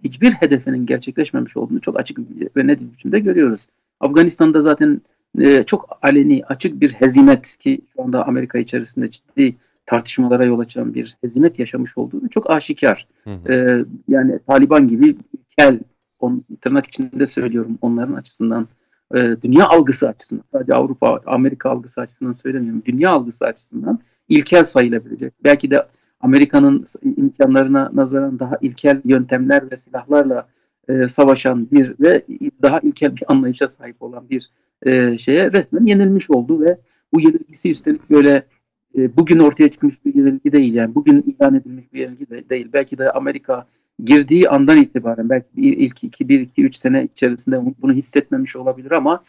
Speaker 5: hiçbir hedefinin gerçekleşmemiş olduğunu çok açık ve net bir biçimde görüyoruz. Afganistan'da zaten e, çok aleni, açık bir hezimet ki şu anda Amerika içerisinde ciddi tartışmalara yol açan bir hezimet yaşamış olduğunu çok aşikar. Hı hı. E, yani Taliban gibi kel, on, tırnak içinde söylüyorum onların açısından, e, dünya algısı açısından, sadece Avrupa, Amerika algısı açısından söylemiyorum, dünya algısı açısından ilkel sayılabilecek. Belki de Amerika'nın imkanlarına nazaran daha ilkel yöntemler ve silahlarla e, savaşan bir ve daha ilkel bir anlayışa sahip olan bir e, şeye resmen yenilmiş oldu ve bu yenilgisi üstelik böyle e, bugün ortaya çıkmış bir yenilgi değil yani bugün ilan edilmiş bir yenilgi de değil. Belki de Amerika girdiği andan itibaren belki ilk 2 1 2 3 sene içerisinde bunu hissetmemiş olabilir ama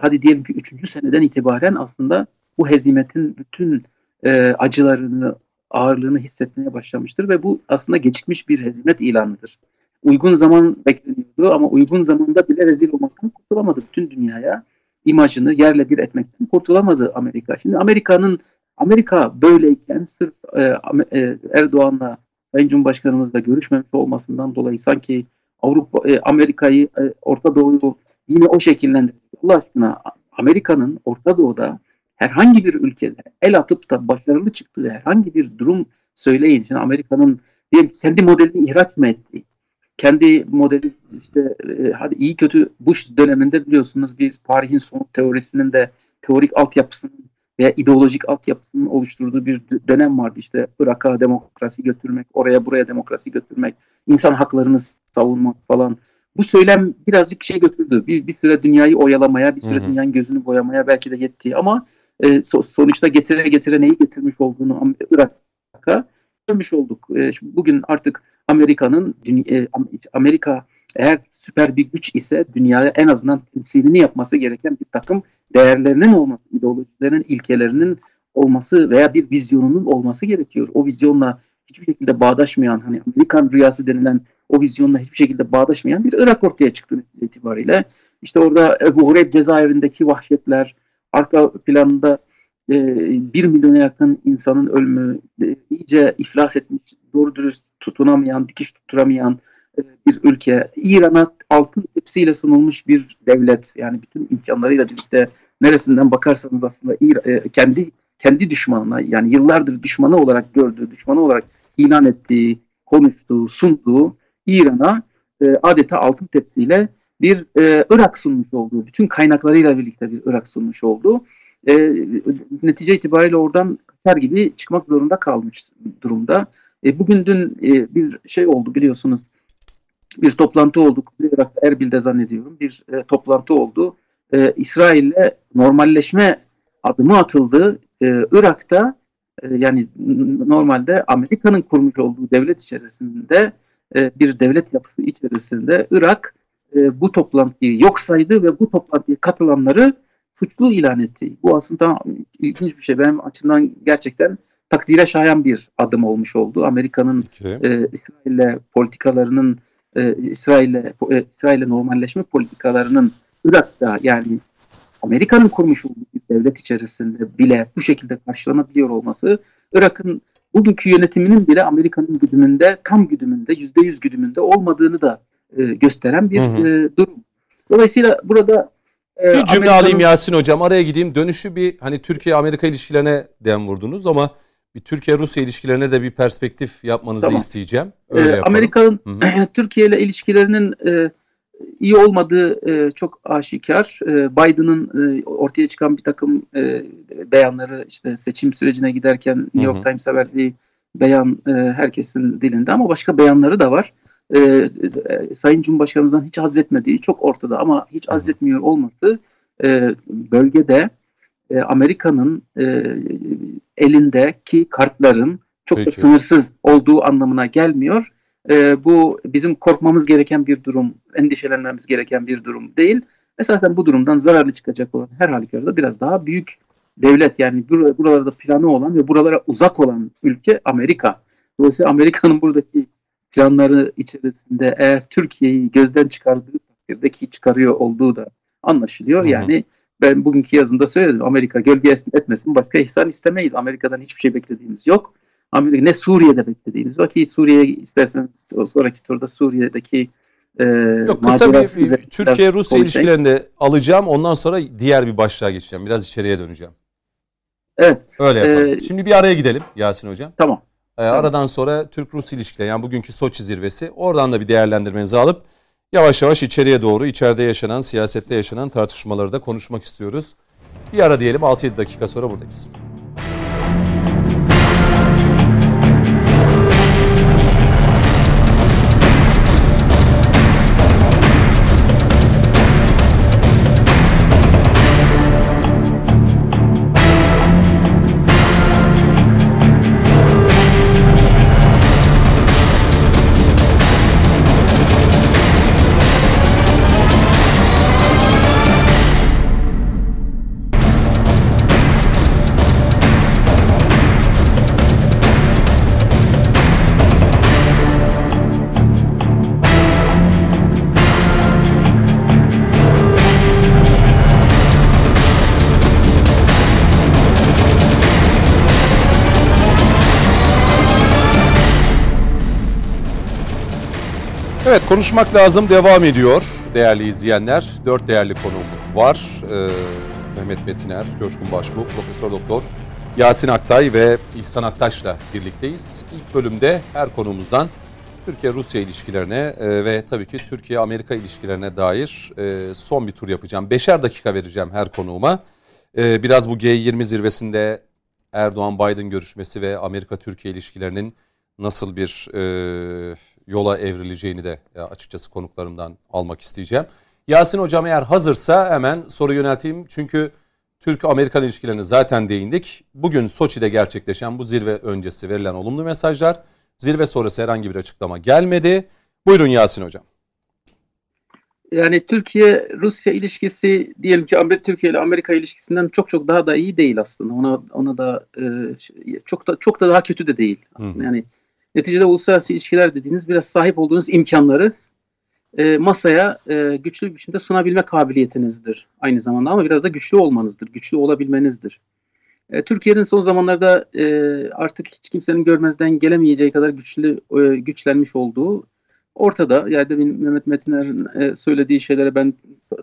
Speaker 5: hadi diyelim ki 3. seneden itibaren aslında bu hezimetin bütün e, acılarını, ağırlığını hissetmeye başlamıştır ve bu aslında geçmiş bir hezimet ilanıdır. Uygun zaman bekleniyordu ama uygun zamanda bile rezil olmaktan kurtulamadı bütün dünyaya. imajını yerle bir etmekten kurtulamadı Amerika. Şimdi Amerika'nın Amerika böyleyken sırf e, e, Erdoğan'la Sayın Cumhurbaşkanımızla görüşmemiş olmasından dolayı sanki Avrupa e, Amerika'yı e, Orta Doğu'yu yine o şekillendirdi. Allah aşkına Amerika'nın Orta Doğu'da herhangi bir ülkede el atıp da başarılı çıktığı herhangi bir durum söyleyin. Şimdi Amerika'nın diyelim kendi modelini ihraç mı etti? Kendi modeli işte e, hadi iyi kötü Bush döneminde biliyorsunuz bir tarihin son teorisinin de teorik altyapısının veya ideolojik altyapısının oluşturduğu bir dönem vardı. İşte Irak'a demokrasi götürmek, oraya buraya demokrasi götürmek, insan haklarını savunmak falan. Bu söylem birazcık şey götürdü. Bir, bir süre dünyayı oyalamaya, bir süre hı hı. dünyanın gözünü boyamaya belki de yetti. Ama e, sonuçta getire getire neyi getirmiş olduğunu Irak'a görmüş olduk. E, bugün artık Amerika'nın e, Amerika eğer süper bir güç ise dünyaya en azından temsilini yapması gereken bir takım değerlerinin olması, ideolojilerinin, ilkelerinin olması veya bir vizyonunun olması gerekiyor. O vizyonla hiçbir şekilde bağdaşmayan, hani Amerikan rüyası denilen o vizyonla hiçbir şekilde bağdaşmayan bir Irak ortaya çıktı itibariyle. İşte orada Ebu Hureyb cezaevindeki vahşetler, arka planında e, bir milyona yakın insanın ölümü, e, iyice iflas etmiş, doğru dürüst tutunamayan, dikiş tutturamayan bir ülke. İran'a altın tepsiyle sunulmuş bir devlet. Yani bütün imkanlarıyla birlikte neresinden bakarsanız aslında e, kendi kendi düşmanına yani yıllardır düşmanı olarak gördüğü, düşmanı olarak ilan ettiği, konuştuğu, sunduğu İran'a e, adeta altın tepsiyle bir e, Irak sunmuş olduğu, bütün kaynaklarıyla birlikte bir Irak sunmuş olduğu e, netice itibariyle oradan kaçar gibi çıkmak zorunda kalmış durumda. E, bugün dün e, bir şey oldu biliyorsunuz. Bir toplantı oldu. Kuzey Irak'ta Erbil'de zannediyorum. Bir e, toplantı oldu. E, İsrail'le normalleşme adımı atıldı. E, Irak'ta e, yani normalde Amerika'nın kurmuş olduğu devlet içerisinde e, bir devlet yapısı içerisinde Irak e, bu toplantıyı yok saydı ve bu toplantıya katılanları suçlu ilan etti. Bu aslında ilginç bir şey. Benim açımdan gerçekten takdire şayan bir adım olmuş oldu. Amerika'nın e, İsrail'le politikalarının e, İsrail'le e, İsrail'le normalleşme politikalarının Irak'ta yani Amerika'nın kurmuş olduğu bir devlet içerisinde bile bu şekilde karşılanabiliyor olması Irak'ın bugünkü yönetiminin bile Amerika'nın güdümünde tam güdümünde yüzde yüz güdümünde olmadığını da e, gösteren bir hı hı. E, durum. Dolayısıyla burada
Speaker 1: e, bir cümle alayım Yasin hocam araya gideyim. Dönüşü bir hani Türkiye-Amerika ilişkilerine dem vurdunuz ama bir Türkiye-Rusya ilişkilerine de bir perspektif yapmanızı tamam. isteyeceğim.
Speaker 5: Öyle ee, Amerika'nın [clears throat] Türkiye ile ilişkilerinin e, iyi olmadığı e, çok aşikar. E, Biden'ın e, ortaya çıkan bir takım e, beyanları işte seçim sürecine giderken New York Times'a verdiği beyan e, herkesin dilinde ama başka beyanları da var. E, e, Sayın Cumhurbaşkanımızdan hiç haz etmediği çok ortada ama hiç haz etmiyor olması e, bölgede e, Amerika'nın e, elindeki kartların çok Peki. da sınırsız olduğu anlamına gelmiyor. E, bu bizim korkmamız gereken bir durum, endişelenmemiz gereken bir durum değil. Esasen bu durumdan zararlı çıkacak olan her halükarda biraz daha büyük devlet yani buralarda planı olan ve buralara uzak olan ülke Amerika. Dolayısıyla Amerika'nın buradaki planları içerisinde eğer Türkiye'yi gözden çıkardığı takdirde ki çıkarıyor olduğu da anlaşılıyor. Hı hı. Yani ben bugünkü yazımda söyledim. Amerika gölge etmesin başka ihsan istemeyiz. Amerika'dan hiçbir şey beklediğimiz yok. Amerika ne Suriye'de beklediğimiz var ki Suriye'ye isterseniz sonraki turda Suriye'deki
Speaker 1: e, Yok kısa bir, bir Türkiye-Rusya ilişkilerinde alacağım. Ondan sonra diğer bir başlığa geçeceğim. Biraz içeriye döneceğim.
Speaker 5: Evet.
Speaker 1: Öyle yapalım. Ee, Şimdi bir araya gidelim Yasin Hocam.
Speaker 5: Tamam.
Speaker 1: Ee, tamam. Aradan sonra Türk-Rus ilişkileri yani bugünkü Soçi zirvesi oradan da bir değerlendirmenizi alıp yavaş yavaş içeriye doğru içeride yaşanan, siyasette yaşanan tartışmaları da konuşmak istiyoruz. Bir ara diyelim 6-7 dakika sonra buradayız. Konuşmak lazım devam ediyor değerli izleyenler. Dört değerli konuğumuz var. Ee, Mehmet Metiner, Coşkun Başbuğ, Profesör Doktor Yasin Aktay ve İhsan Aktaş'la birlikteyiz. İlk bölümde her konumuzdan Türkiye-Rusya ilişkilerine e, ve tabii ki Türkiye-Amerika ilişkilerine dair e, son bir tur yapacağım. Beşer dakika vereceğim her konuğuma. E, biraz bu G20 zirvesinde Erdoğan-Biden görüşmesi ve Amerika-Türkiye ilişkilerinin nasıl bir yola evrileceğini de e, açıkçası konuklarımdan almak isteyeceğim. Yasin Hocam eğer hazırsa hemen soru yönelteyim. Çünkü Türk-Amerikan ilişkilerine zaten değindik. Bugün Soçi'de gerçekleşen bu zirve öncesi verilen olumlu mesajlar. Zirve sonrası herhangi bir açıklama gelmedi. Buyurun Yasin Hocam.
Speaker 5: Yani Türkiye-Rusya ilişkisi diyelim ki Türkiye ile Amerika ilişkisinden çok çok daha da iyi değil aslında. Ona ona da e, çok da çok da daha kötü de değil aslında. Hı. Yani Neticede uluslararası ilişkiler dediğiniz biraz sahip olduğunuz imkanları e, masaya e, güçlü bir biçimde sunabilme kabiliyetinizdir aynı zamanda ama biraz da güçlü olmanızdır, güçlü olabilmenizdir. E, Türkiye'nin son zamanlarda e, artık hiç kimsenin görmezden gelemeyeceği kadar güçlü e, güçlenmiş olduğu ortada. Yani demin Mehmet Metiner'in e, söylediği şeylere ben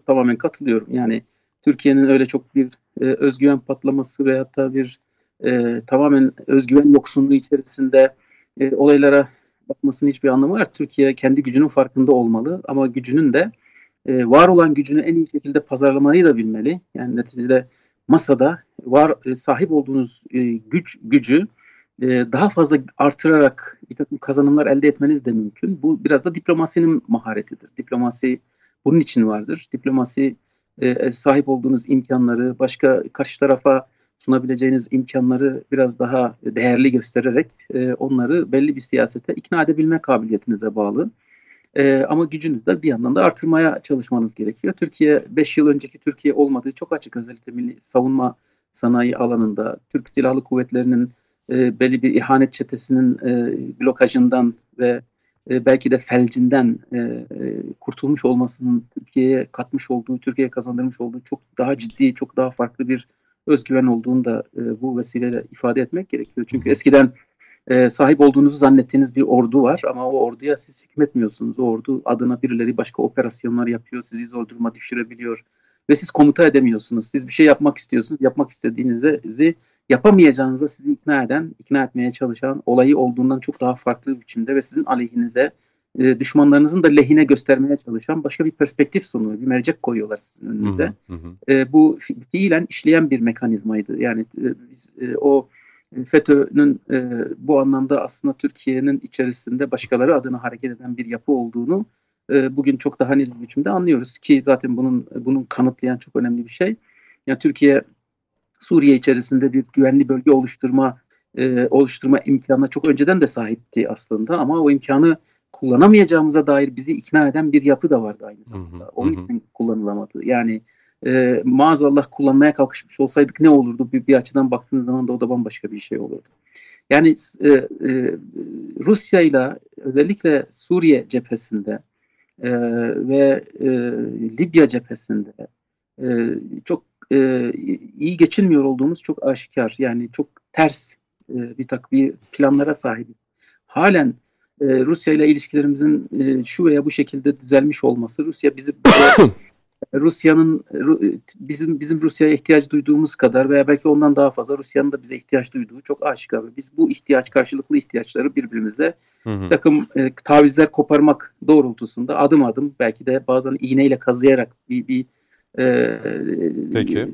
Speaker 5: tamamen katılıyorum. Yani Türkiye'nin öyle çok bir e, özgüven patlaması veyahut da bir e, tamamen özgüven yoksunluğu içerisinde e, olaylara bakmasının hiçbir anlamı var. Türkiye kendi gücünün farkında olmalı ama gücünün de e, var olan gücünü en iyi şekilde pazarlamayı da bilmeli. Yani neticede masada var e, sahip olduğunuz e, güç gücü e, daha fazla artırarak bir takım kazanımlar elde etmeniz de mümkün. Bu biraz da diplomasinin maharetidir. Diplomasi bunun için vardır. Diplomasi e, sahip olduğunuz imkanları başka karşı tarafa sunabileceğiniz imkanları biraz daha değerli göstererek e, onları belli bir siyasete ikna edebilme kabiliyetinize bağlı. E, ama gücünüzü de bir yandan da artırmaya çalışmanız gerekiyor. Türkiye 5 yıl önceki Türkiye olmadığı çok açık özellikle milli savunma sanayi alanında Türk Silahlı Kuvvetleri'nin e, belli bir ihanet çetesinin e, blokajından ve e, belki de felcinden e, e, kurtulmuş olmasının Türkiye'ye katmış olduğu, Türkiye'ye kazandırmış olduğu çok daha ciddi, çok daha farklı bir özgüven olduğunu da e, bu vesileyle ifade etmek gerekiyor. Çünkü eskiden e, sahip olduğunuzu zannettiğiniz bir ordu var ama o orduya siz hükmetmiyorsunuz. O ordu adına birileri başka operasyonlar yapıyor, sizi zor duruma düşürebiliyor ve siz komuta edemiyorsunuz. Siz bir şey yapmak istiyorsunuz, yapmak istediğinizi yapamayacağınıza sizi ikna eden, ikna etmeye çalışan olayı olduğundan çok daha farklı bir biçimde ve sizin aleyhinize, e, düşmanlarınızın da lehine göstermeye çalışan başka bir perspektif sunuyor, bir mercek koyuyorlar sizin önünüze. Hı hı. E, bu fiilen işleyen bir mekanizmaydı. Yani e, biz e, o FETÖ'nün e, bu anlamda aslında Türkiye'nin içerisinde başkaları adına hareket eden bir yapı olduğunu e, bugün çok daha net bir biçimde anlıyoruz ki zaten bunun bunun kanıtlayan çok önemli bir şey. Yani Türkiye Suriye içerisinde bir güvenli bölge oluşturma e, oluşturma imkanına çok önceden de sahipti aslında ama o imkanı kullanamayacağımıza dair bizi ikna eden bir yapı da vardı aynı zamanda. Hı hı, Onun için kullanılamadı. Yani e, maazallah kullanmaya kalkışmış olsaydık ne olurdu? Bir, bir açıdan baktığınız zaman da o da bambaşka bir şey olurdu. Yani e, e, Rusya ile özellikle Suriye cephesinde e, ve e, Libya cephesinde e, çok e, iyi geçinmiyor olduğumuz çok aşikar. Yani çok ters e, bir takım planlara sahibiz. Halen e, Rusya ile ilişkilerimizin e, şu veya bu şekilde düzelmiş olması, Rusya bizi [coughs] Rusya'nın bizim bizim Rusya'ya ihtiyaç duyduğumuz kadar veya belki ondan daha fazla Rusya'nın da bize ihtiyaç duyduğu çok aşikar. Biz bu ihtiyaç karşılıklı ihtiyaçları birbirimizle hı hı. takım e, tavizler koparmak doğrultusunda adım adım belki de bazen iğneyle kazıyarak bir, bir e, Peki.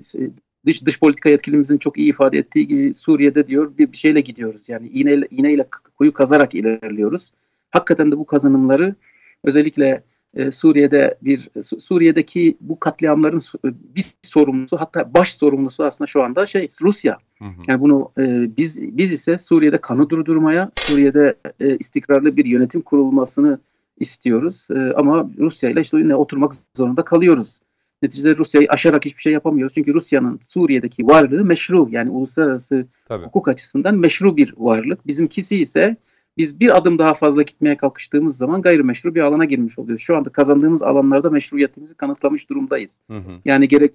Speaker 5: E, dış dış politika yetkilimizin çok iyi ifade ettiği gibi Suriye'de diyor bir, bir şeyle gidiyoruz. Yani iğneyle, iğneyle kuyu kazarak ilerliyoruz. Hakikaten de bu kazanımları özellikle e, Suriye'de bir Suriye'deki bu katliamların bir sorumlusu hatta baş sorumlusu aslında şu anda şey Rusya. Hı hı. Yani bunu e, biz biz ise Suriye'de kanı durdurmaya, Suriye'de e, istikrarlı bir yönetim kurulmasını istiyoruz. E, ama Rusya ile işte yine oturmak zorunda kalıyoruz. Neticede Rusya'yı aşarak hiçbir şey yapamıyoruz. Çünkü Rusya'nın Suriye'deki varlığı meşru yani uluslararası Tabii. hukuk açısından meşru bir varlık. Bizimkisi ise biz bir adım daha fazla gitmeye kalkıştığımız zaman gayrimeşru bir alana girmiş oluyoruz. Şu anda kazandığımız alanlarda meşruiyetimizi kanıtlamış durumdayız. Hı hı. Yani gerek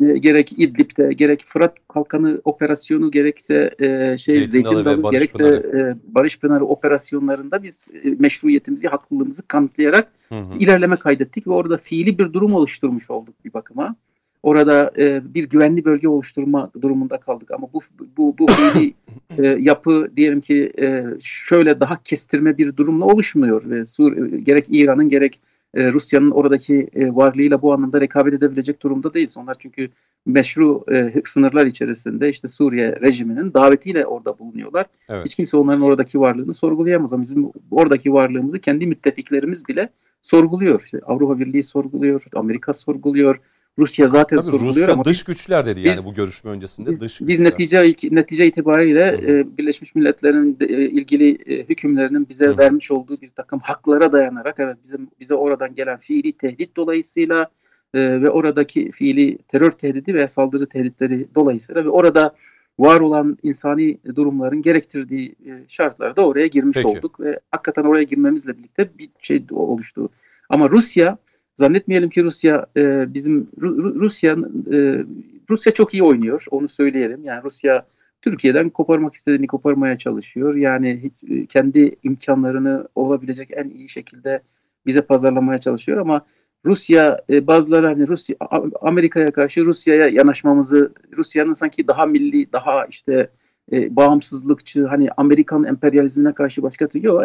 Speaker 5: e, gerek İdlib'de gerek Fırat Kalkanı operasyonu gerekse e, şey Zeytin, Dalı, gerekse Pınarı. E, Barış Pınarı operasyonlarında biz e, meşruiyetimizi, haklılığımızı kanıtlayarak hı hı. ilerleme kaydettik ve orada fiili bir durum oluşturmuş olduk bir bakıma. Orada e, bir güvenli bölge oluşturma durumunda kaldık ama bu bu bu fiili [coughs] e, yapı diyelim ki e, şöyle daha kestirme bir durumla oluşmuyor ve Sur gerek İran'ın gerek e, Rusya'nın oradaki e, varlığıyla bu anlamda rekabet edebilecek durumda değiliz. Onlar çünkü meşru e, sınırlar içerisinde işte Suriye rejiminin davetiyle orada bulunuyorlar. Evet. Hiç kimse onların oradaki varlığını sorgulayamaz ama bizim oradaki varlığımızı kendi müttefiklerimiz bile sorguluyor. İşte Avrupa Birliği sorguluyor, Amerika sorguluyor, Rusya zaten Tabii soruluyor Rusya ama
Speaker 1: dış güçler dedi yani bu görüşme öncesinde
Speaker 5: biz,
Speaker 1: dış
Speaker 5: Biz netice netice itibariyle e, Birleşmiş Milletler'in e, ilgili e, hükümlerinin bize Hı. vermiş olduğu bir takım haklara dayanarak evet bizim bize oradan gelen fiili tehdit dolayısıyla e, ve oradaki fiili terör tehdidi veya saldırı tehditleri dolayısıyla ve orada var olan insani durumların gerektirdiği e, şartlarda oraya girmiş Peki. olduk ve hakikaten oraya girmemizle birlikte bir şey oluştu. Ama Rusya Zannetmeyelim ki Rusya e, bizim Ru, Rusya e, Rusya çok iyi oynuyor. Onu söyleyelim. Yani Rusya Türkiye'den koparmak istediğini koparmaya çalışıyor. Yani hiç, e, kendi imkanlarını olabilecek en iyi şekilde bize pazarlamaya çalışıyor ama Rusya e, bazıları hani Rusya Amerika'ya karşı Rusya'ya yanaşmamızı Rusya'nın sanki daha milli, daha işte e, bağımsızlıkçı hani Amerikan emperyalizmine karşı başka yok.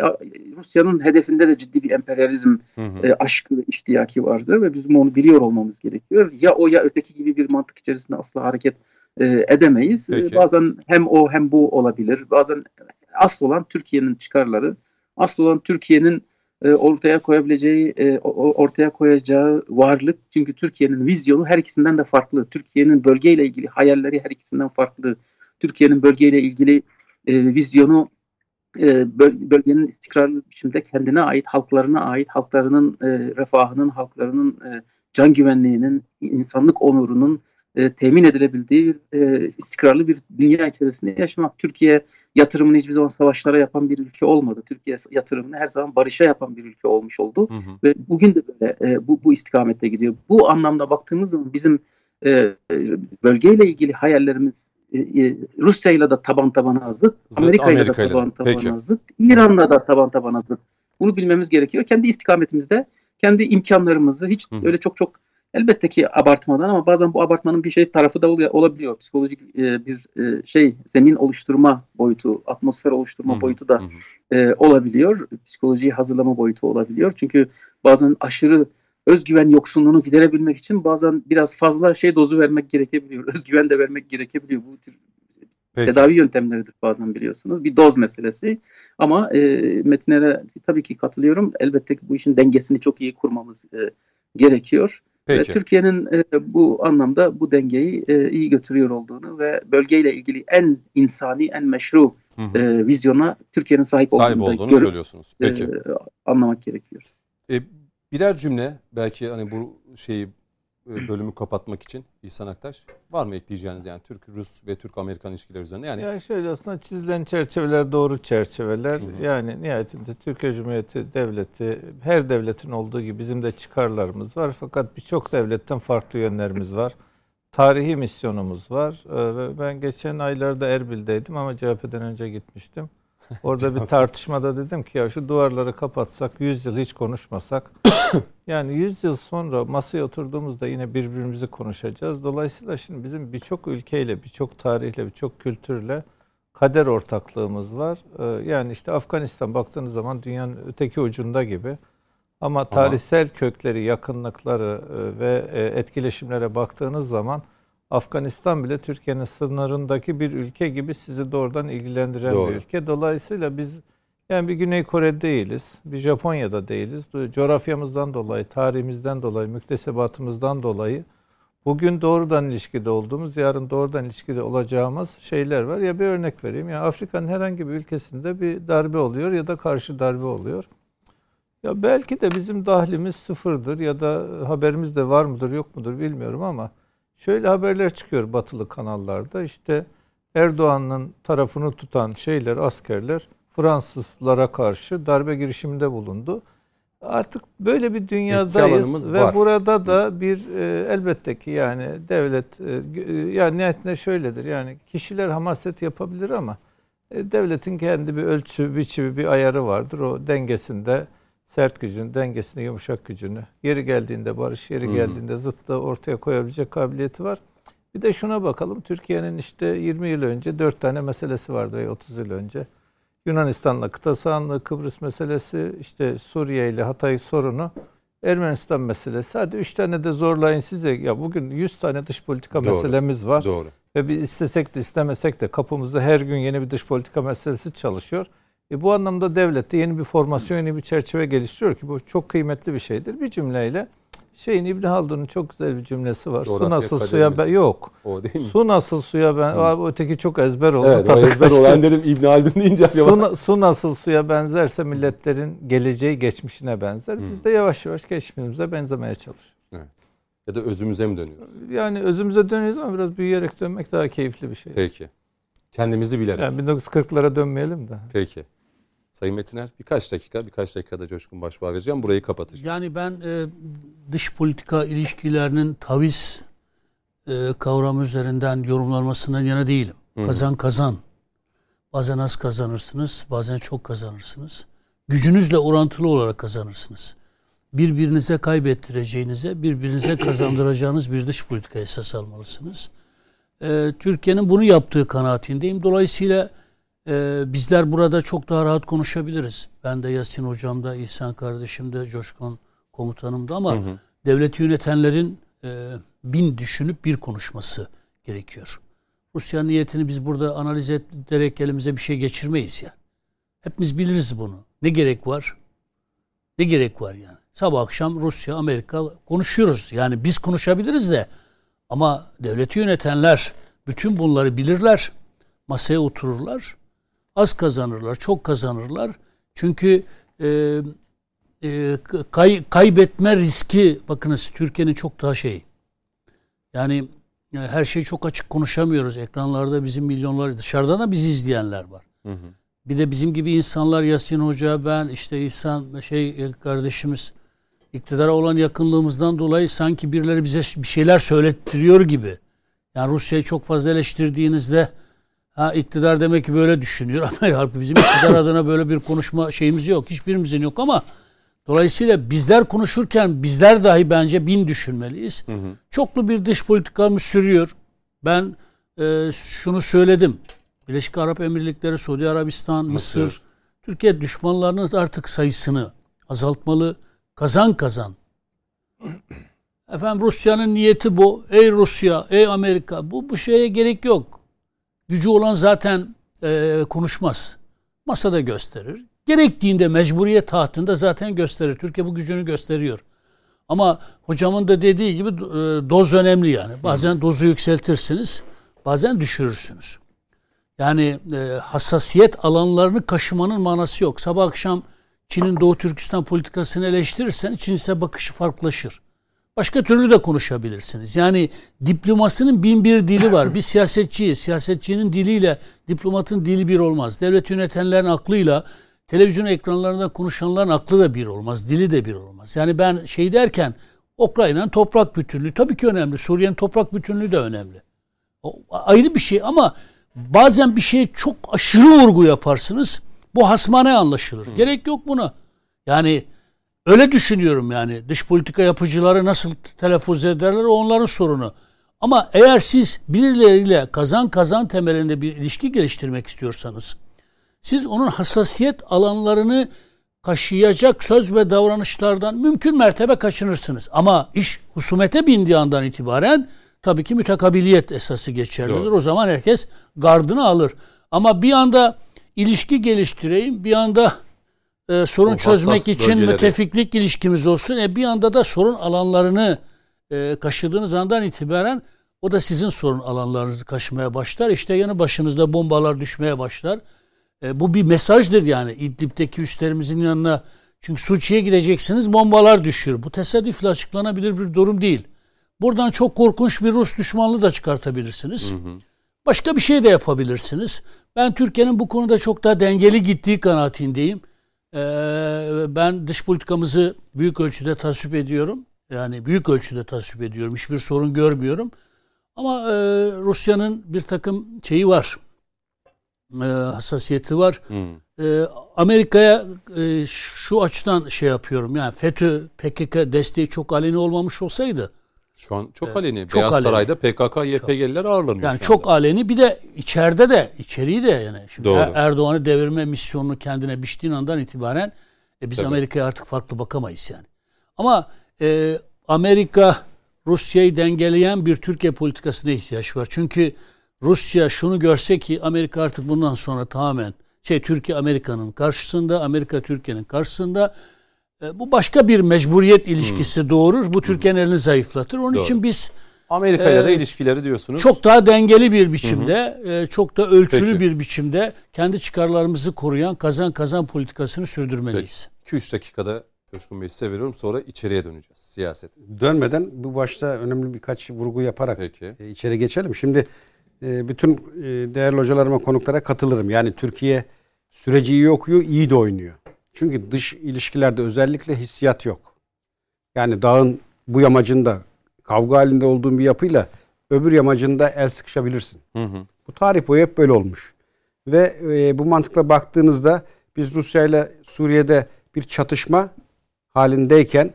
Speaker 5: Rusya'nın hedefinde de ciddi bir emperyalizm hı hı. E, aşkı iştiyaki vardır ve bizim onu biliyor olmamız gerekiyor. Ya o ya öteki gibi bir mantık içerisinde asla hareket e, edemeyiz. E, bazen hem o hem bu olabilir. Bazen asıl olan Türkiye'nin çıkarları, asıl olan Türkiye'nin e, ortaya koyabileceği, e, ortaya koyacağı varlık. Çünkü Türkiye'nin vizyonu her ikisinden de farklı. Türkiye'nin bölgeyle ilgili hayalleri her ikisinden farklı. Türkiye'nin bölgeyle ilgili e, vizyonu e, bölgenin istikrarlı biçimde kendine ait, halklarına ait, halklarının e, refahının, halklarının e, can güvenliğinin, insanlık onurunun e, temin edilebildiği e, istikrarlı bir dünya içerisinde yaşamak. Türkiye yatırımını hiçbir zaman savaşlara yapan bir ülke olmadı. Türkiye yatırımını her zaman barışa yapan bir ülke olmuş oldu. Hı hı. Ve bugün de böyle e, bu, bu istikamette gidiyor. Bu anlamda baktığımız zaman bizim e, bölgeyle ilgili hayallerimiz e, e, Rusya ile de taban tabana zıt, Amerika ile de taban tabana zıt, İran'la da taban tabana zıt. Bunu bilmemiz gerekiyor. Kendi istikametimizde, kendi imkanlarımızı hiç Hı. öyle çok çok elbette ki abartmadan ama bazen bu abartmanın bir şey tarafı da olabiliyor. Psikolojik e, bir e, şey zemin oluşturma boyutu, atmosfer oluşturma Hı. boyutu da e, olabiliyor. Psikolojiyi hazırlama boyutu olabiliyor. Çünkü bazen aşırı özgüven yoksunluğunu giderebilmek için bazen biraz fazla şey dozu vermek gerekebiliyor. [laughs] Özgüven de vermek gerekebiliyor. Bu tür Peki. tedavi yöntemleridir bazen biliyorsunuz. Bir doz meselesi. Ama e, metinlere tabii ki katılıyorum. Elbette ki bu işin dengesini çok iyi kurmamız e, gerekiyor. Peki. Türkiye'nin e, bu anlamda bu dengeyi e, iyi götürüyor olduğunu ve bölgeyle ilgili en insani, en meşru hı hı. E, vizyona Türkiye'nin sahip,
Speaker 1: sahip olduğunu görüp, söylüyorsunuz. Peki. E,
Speaker 5: anlamak gerekiyor.
Speaker 1: E, birer cümle belki hani bu şeyi e, bölümü kapatmak için İhsan Aktaş var mı ekleyeceğiniz yani Türk Rus ve Türk Amerikan ilişkileri üzerinde yani
Speaker 4: ya şöyle aslında çizilen çerçeveler doğru çerçeveler. Hı hı. Yani nihayetinde Türkiye Cumhuriyeti devleti her devletin olduğu gibi bizim de çıkarlarımız var fakat birçok devletten farklı yönlerimiz var. Tarihi misyonumuz var. Ee, ben geçen aylarda Erbil'deydim ama CHP'den önce gitmiştim. Orada bir tartışmada dedim ki ya şu duvarları kapatsak 100 yıl hiç konuşmasak [coughs] yani 100 yıl sonra masaya oturduğumuzda yine birbirimizi konuşacağız. Dolayısıyla şimdi bizim birçok ülkeyle, birçok tarihle, birçok kültürle kader ortaklığımız var. Ee, yani işte Afganistan baktığınız zaman dünyanın öteki ucunda gibi. Ama tarihsel kökleri, yakınlıkları e, ve e, etkileşimlere baktığınız zaman Afganistan bile Türkiye'nin sınırındaki bir ülke gibi sizi doğrudan ilgilendiren Doğru. bir ülke. Dolayısıyla biz yani bir Güney Kore değiliz, bir Japonya'da değiliz. Coğrafyamızdan dolayı, tarihimizden dolayı, müktesebatımızdan dolayı bugün doğrudan ilişkide olduğumuz, yarın doğrudan ilişkide olacağımız şeyler var. Ya bir örnek vereyim. Ya Afrika'nın herhangi bir ülkesinde bir darbe oluyor ya da karşı darbe oluyor. Ya belki de bizim dahlimiz sıfırdır ya da haberimiz de var mıdır yok mudur bilmiyorum ama Şöyle haberler çıkıyor batılı kanallarda. İşte Erdoğan'ın tarafını tutan şeyler, askerler Fransızlara karşı darbe girişiminde bulundu. Artık böyle bir dünyadayız ve var. burada da bir e, elbette ki yani devlet e, e, yani niyetinde şöyledir. Yani kişiler hamaset yapabilir ama e, devletin kendi bir ölçü, biçimi, bir ayarı vardır. O dengesinde sert gücün, dengesini, yumuşak gücünü, yeri geldiğinde barış, yeri geldiğinde zıtlığı ortaya koyabilecek kabiliyeti var. Bir de şuna bakalım. Türkiye'nin işte 20 yıl önce 4 tane meselesi vardı 30 yıl önce. Yunanistan'la kıta sahanlığı, Kıbrıs meselesi, işte Suriye ile Hatay sorunu, Ermenistan meselesi. Hadi 3 tane de zorlayın size. Ya bugün 100 tane dış politika Doğru. meselemiz var. Doğru. Ve biz istesek de istemesek de kapımızda her gün yeni bir dış politika meselesi çalışıyor. E bu anlamda devlet de yeni bir formasyon, yeni bir çerçeve geliştiriyor ki bu çok kıymetli bir şeydir. Bir cümleyle şeyin İbn Haldun'un çok güzel bir cümlesi var. Coğrafya su nasıl suya ben yok. O değil mi? Su nasıl suya ben Hı. öteki çok ezber oldu.
Speaker 1: Evet, o ezber olan dedim İbn Haldun deyince
Speaker 4: su, su nasıl suya benzerse milletlerin geleceği geçmişine benzer. Biz de yavaş yavaş geçmişimize benzemeye çalışıyoruz. Evet.
Speaker 1: Ya da özümüze mi dönüyoruz?
Speaker 4: Yani özümüze dönüyoruz ama biraz büyüyerek dönmek daha keyifli bir şey.
Speaker 1: Peki. Kendimizi bilerek.
Speaker 4: Yani 1940'lara dönmeyelim de.
Speaker 1: Peki. Sayın Metiner birkaç dakika, birkaç dakikada Coşkun Başbuğ'a vereceğim. Burayı kapatacağım.
Speaker 2: Yani ben e, dış politika ilişkilerinin taviz e, kavramı üzerinden yorumlanmasından yana değilim. Hı-hı. Kazan kazan. Bazen az kazanırsınız, bazen çok kazanırsınız. Gücünüzle orantılı olarak kazanırsınız. Birbirinize kaybettireceğinize, birbirinize [coughs] kazandıracağınız bir dış politika esas almalısınız. E, Türkiye'nin bunu yaptığı kanaatindeyim. Dolayısıyla ee, bizler burada çok daha rahat konuşabiliriz. Ben de Yasin hocam da, İhsan kardeşim de, Coşkun komutanım da ama hı hı. devleti yönetenlerin e, bin düşünüp bir konuşması gerekiyor. Rusya niyetini biz burada analiz ederek elimize bir şey geçirmeyiz ya. Yani. Hepimiz biliriz bunu. Ne gerek var? Ne gerek var yani? Sabah akşam Rusya, Amerika konuşuyoruz. Yani biz konuşabiliriz de ama devleti yönetenler bütün bunları bilirler. Masaya otururlar az kazanırlar, çok kazanırlar. Çünkü e, e, kay, kaybetme riski bakınız Türkiye'nin çok daha şey. Yani e, her şeyi çok açık konuşamıyoruz. Ekranlarda bizim milyonlar dışarıdan da bizi izleyenler var.
Speaker 1: Hı hı.
Speaker 2: Bir de bizim gibi insanlar Yasin Hoca, ben işte İhsan şey e, kardeşimiz iktidara olan yakınlığımızdan dolayı sanki birileri bize bir şeyler söylettiriyor gibi. Yani Rusya'yı çok fazla eleştirdiğinizde ha iktidar demek ki böyle düşünüyor [laughs] ama halbuki bizim iktidar [coughs] adına böyle bir konuşma şeyimiz yok. Hiçbirimizin yok ama dolayısıyla bizler konuşurken bizler dahi bence bin düşünmeliyiz. Hı hı. Çoklu bir dış politikamız sürüyor. Ben e, şunu söyledim. Birleşik Arap Emirlikleri, Suudi Arabistan, Mısır, Mısır Türkiye düşmanlarının artık sayısını azaltmalı. Kazan kazan. [coughs] Efendim Rusya'nın niyeti bu. Ey Rusya, ey Amerika bu bu şeye gerek yok. Gücü olan zaten e, konuşmaz. Masada gösterir. Gerektiğinde mecburiyet tahtında zaten gösterir. Türkiye bu gücünü gösteriyor. Ama hocamın da dediği gibi e, doz önemli yani. Bazen dozu yükseltirsiniz, bazen düşürürsünüz. Yani e, hassasiyet alanlarını kaşımanın manası yok. Sabah akşam Çin'in Doğu Türkistan politikasını eleştirirsen Çin ise bakışı farklılaşır. Başka türlü de konuşabilirsiniz. Yani diplomasının bin bir dili var. Bir siyasetçiyiz. Siyasetçinin diliyle diplomatın dili bir olmaz. Devlet yönetenlerin aklıyla televizyon ekranlarında konuşanların aklı da bir olmaz. Dili de bir olmaz. Yani ben şey derken Ukrayna'nın toprak bütünlüğü tabii ki önemli. Suriye'nin toprak bütünlüğü de önemli. O ayrı bir şey ama bazen bir şeye çok aşırı vurgu yaparsınız. Bu hasmane anlaşılır. Hı. Gerek yok buna. Yani öyle düşünüyorum yani. Dış politika yapıcıları nasıl telaffuz ederler onların sorunu. Ama eğer siz birileriyle kazan kazan temelinde bir ilişki geliştirmek istiyorsanız siz onun hassasiyet alanlarını kaşıyacak söz ve davranışlardan mümkün mertebe kaçınırsınız. Ama iş husumete bindiği andan itibaren tabii ki mütekabiliyet esası geçerlidir. Doğru. O zaman herkes gardını alır. Ama bir anda ilişki geliştireyim, bir anda e, sorun o çözmek için bölgeleri. müttefiklik ilişkimiz olsun. E, bir anda da sorun alanlarını e, kaşıdığınız andan itibaren o da sizin sorun alanlarınızı kaşımaya başlar. İşte yanı başınızda bombalar düşmeye başlar. E, bu bir mesajdır yani İdlib'deki üstlerimizin yanına. Çünkü Suçi'ye gideceksiniz bombalar düşüyor. Bu tesadüfle açıklanabilir bir durum değil. Buradan çok korkunç bir Rus düşmanlığı da çıkartabilirsiniz. Hı hı. Başka bir şey de yapabilirsiniz. Ben Türkiye'nin bu konuda çok daha dengeli gittiği kanaatindeyim. Ee, ben dış politikamızı büyük ölçüde tasvip ediyorum. Yani büyük ölçüde tasvip ediyorum. Hiçbir sorun görmüyorum. Ama e, Rusya'nın bir takım şeyi var. E, hassasiyeti var. Hmm. E, Amerika'ya e, şu açıdan şey yapıyorum. Yani FETÖ, PKK desteği çok aleni olmamış olsaydı
Speaker 1: şu an çok aleni. Çok Beyaz aleni. Saray'da PKK, YPG'liler ağırlanıyor.
Speaker 2: Yani çok aleni. Bir de içeride de, içeriği de yani. Şimdi Doğru. Erdoğan'ı devirme misyonunu kendine biçtiğin andan itibaren e, biz Amerika'ya artık farklı bakamayız yani. Ama e, Amerika Rusya'yı dengeleyen bir Türkiye politikasına ihtiyaç var. Çünkü Rusya şunu görse ki Amerika artık bundan sonra tamamen şey Türkiye Amerika'nın karşısında, Amerika Türkiye'nin karşısında bu başka bir mecburiyet ilişkisi hmm. doğurur. Bu Türkiye'nin elini zayıflatır. Onun Doğru. için biz
Speaker 1: Amerika ile e, ilişkileri diyorsunuz.
Speaker 2: Çok daha dengeli bir biçimde, e, çok da ölçülü Peki. bir biçimde kendi çıkarlarımızı koruyan kazan kazan politikasını sürdürmeliyiz.
Speaker 1: 2-3 dakikada Coşkun Bey size veriyorum sonra içeriye döneceğiz siyaset.
Speaker 3: Dönmeden bu başta önemli birkaç vurgu yaparak Peki. E, içeri geçelim. Şimdi e, bütün e, değerli hocalarıma konuklara katılırım. Yani Türkiye süreci iyi okuyor, iyi de oynuyor. Çünkü dış ilişkilerde özellikle hissiyat yok. Yani dağın bu yamacında kavga halinde olduğun bir yapıyla öbür yamacında el sıkışabilirsin. Hı hı. Bu tarih boyu hep böyle olmuş. Ve e, bu mantıkla baktığınızda biz Rusya ile Suriye'de bir çatışma halindeyken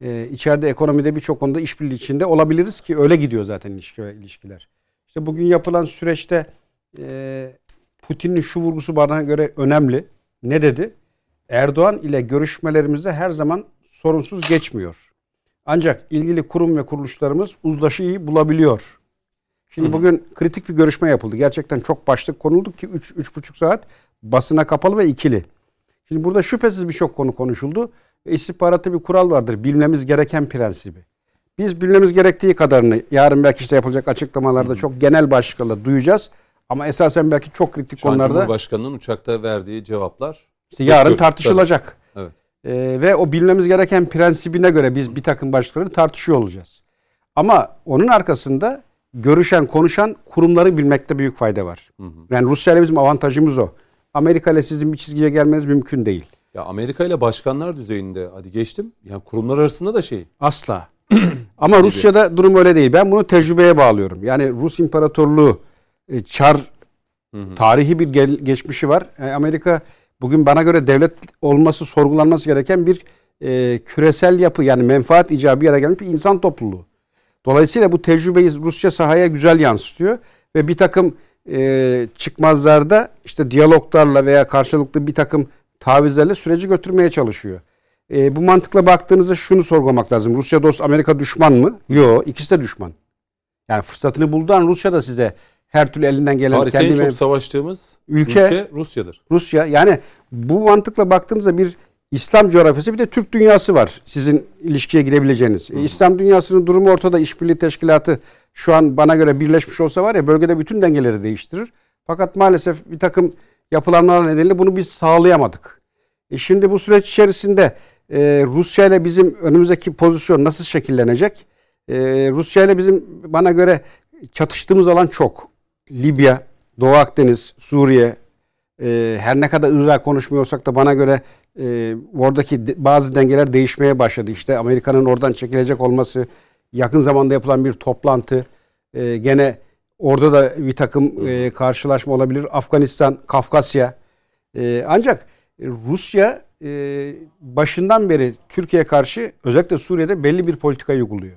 Speaker 3: e, içeride ekonomide birçok konuda işbirliği içinde olabiliriz ki öyle gidiyor zaten ilişkiler. İşte bugün yapılan süreçte e, Putin'in şu vurgusu bana göre önemli. Ne dedi? Erdoğan ile görüşmelerimizde her zaman sorunsuz geçmiyor. Ancak ilgili kurum ve kuruluşlarımız uzlaşıyı bulabiliyor. Şimdi bugün kritik bir görüşme yapıldı. Gerçekten çok başlık konuldu ki 3 3,5 saat basına kapalı ve ikili. Şimdi burada şüphesiz birçok konu konuşuldu. Ve istihbaratı bir kural vardır. Bilmemiz gereken prensibi. Biz bilmemiz gerektiği kadarını yarın belki işte yapılacak açıklamalarda çok genel başlıklarla duyacağız. Ama esasen belki çok kritik
Speaker 1: Şu
Speaker 3: konularda...
Speaker 1: Cumhurbaşkanı'nın uçakta verdiği cevaplar
Speaker 3: işte yarın tartışılacak. Evet. Ee, ve o bilmemiz gereken prensibine göre biz bir takım başlıkları tartışıyor olacağız. Ama onun arkasında görüşen, konuşan kurumları bilmekte büyük fayda var.
Speaker 1: Hı hı.
Speaker 3: Yani Rusya ile bizim avantajımız o. Amerika ile sizin bir çizgiye gelmeniz mümkün değil.
Speaker 1: Ya Amerika ile başkanlar düzeyinde hadi geçtim. Yani kurumlar arasında da şey.
Speaker 3: Asla. [clears throat] Ama Rusya'da durum öyle değil. Ben bunu tecrübeye bağlıyorum. Yani Rus İmparatorluğu e, çar
Speaker 1: Hı hı.
Speaker 3: tarihi bir gel- geçmişi var. E, Amerika bugün bana göre devlet olması sorgulanması gereken bir e, küresel yapı yani menfaat icabı yere gelmiş bir insan topluluğu. Dolayısıyla bu tecrübeyi Rusya sahaya güzel yansıtıyor ve bir takım e, çıkmazlarda işte diyaloglarla veya karşılıklı bir takım tavizlerle süreci götürmeye çalışıyor. E, bu mantıkla baktığınızda şunu sorgulamak lazım. Rusya dost Amerika düşman mı? Yok ikisi de düşman. Yani fırsatını bulduğu an Rusya da size her türlü elinden gelen
Speaker 1: Tarihte en
Speaker 3: kendi
Speaker 1: çok
Speaker 3: menf-
Speaker 1: savaştığımız
Speaker 3: Ülke-
Speaker 1: ülke, Rusya'dır.
Speaker 3: Rusya yani bu mantıkla baktığımızda bir İslam coğrafyası bir de Türk dünyası var sizin ilişkiye girebileceğiniz. E, İslam dünyasının durumu ortada işbirliği teşkilatı şu an bana göre birleşmiş olsa var ya bölgede bütün dengeleri değiştirir. Fakat maalesef bir takım yapılanmalar nedeniyle bunu biz sağlayamadık. E şimdi bu süreç içerisinde e, Rusya ile bizim önümüzdeki pozisyon nasıl şekillenecek? E, Rusya ile bizim bana göre çatıştığımız alan çok. Libya, Doğu Akdeniz, Suriye, e, her ne kadar Irak konuşmuyorsak da bana göre e, oradaki de- bazı dengeler değişmeye başladı. İşte Amerika'nın oradan çekilecek olması, yakın zamanda yapılan bir toplantı, e, gene orada da bir takım e, karşılaşma olabilir. Afganistan, Kafkasya. E, ancak Rusya e, başından beri Türkiye'ye karşı özellikle Suriye'de belli bir politikayı uyguluyor.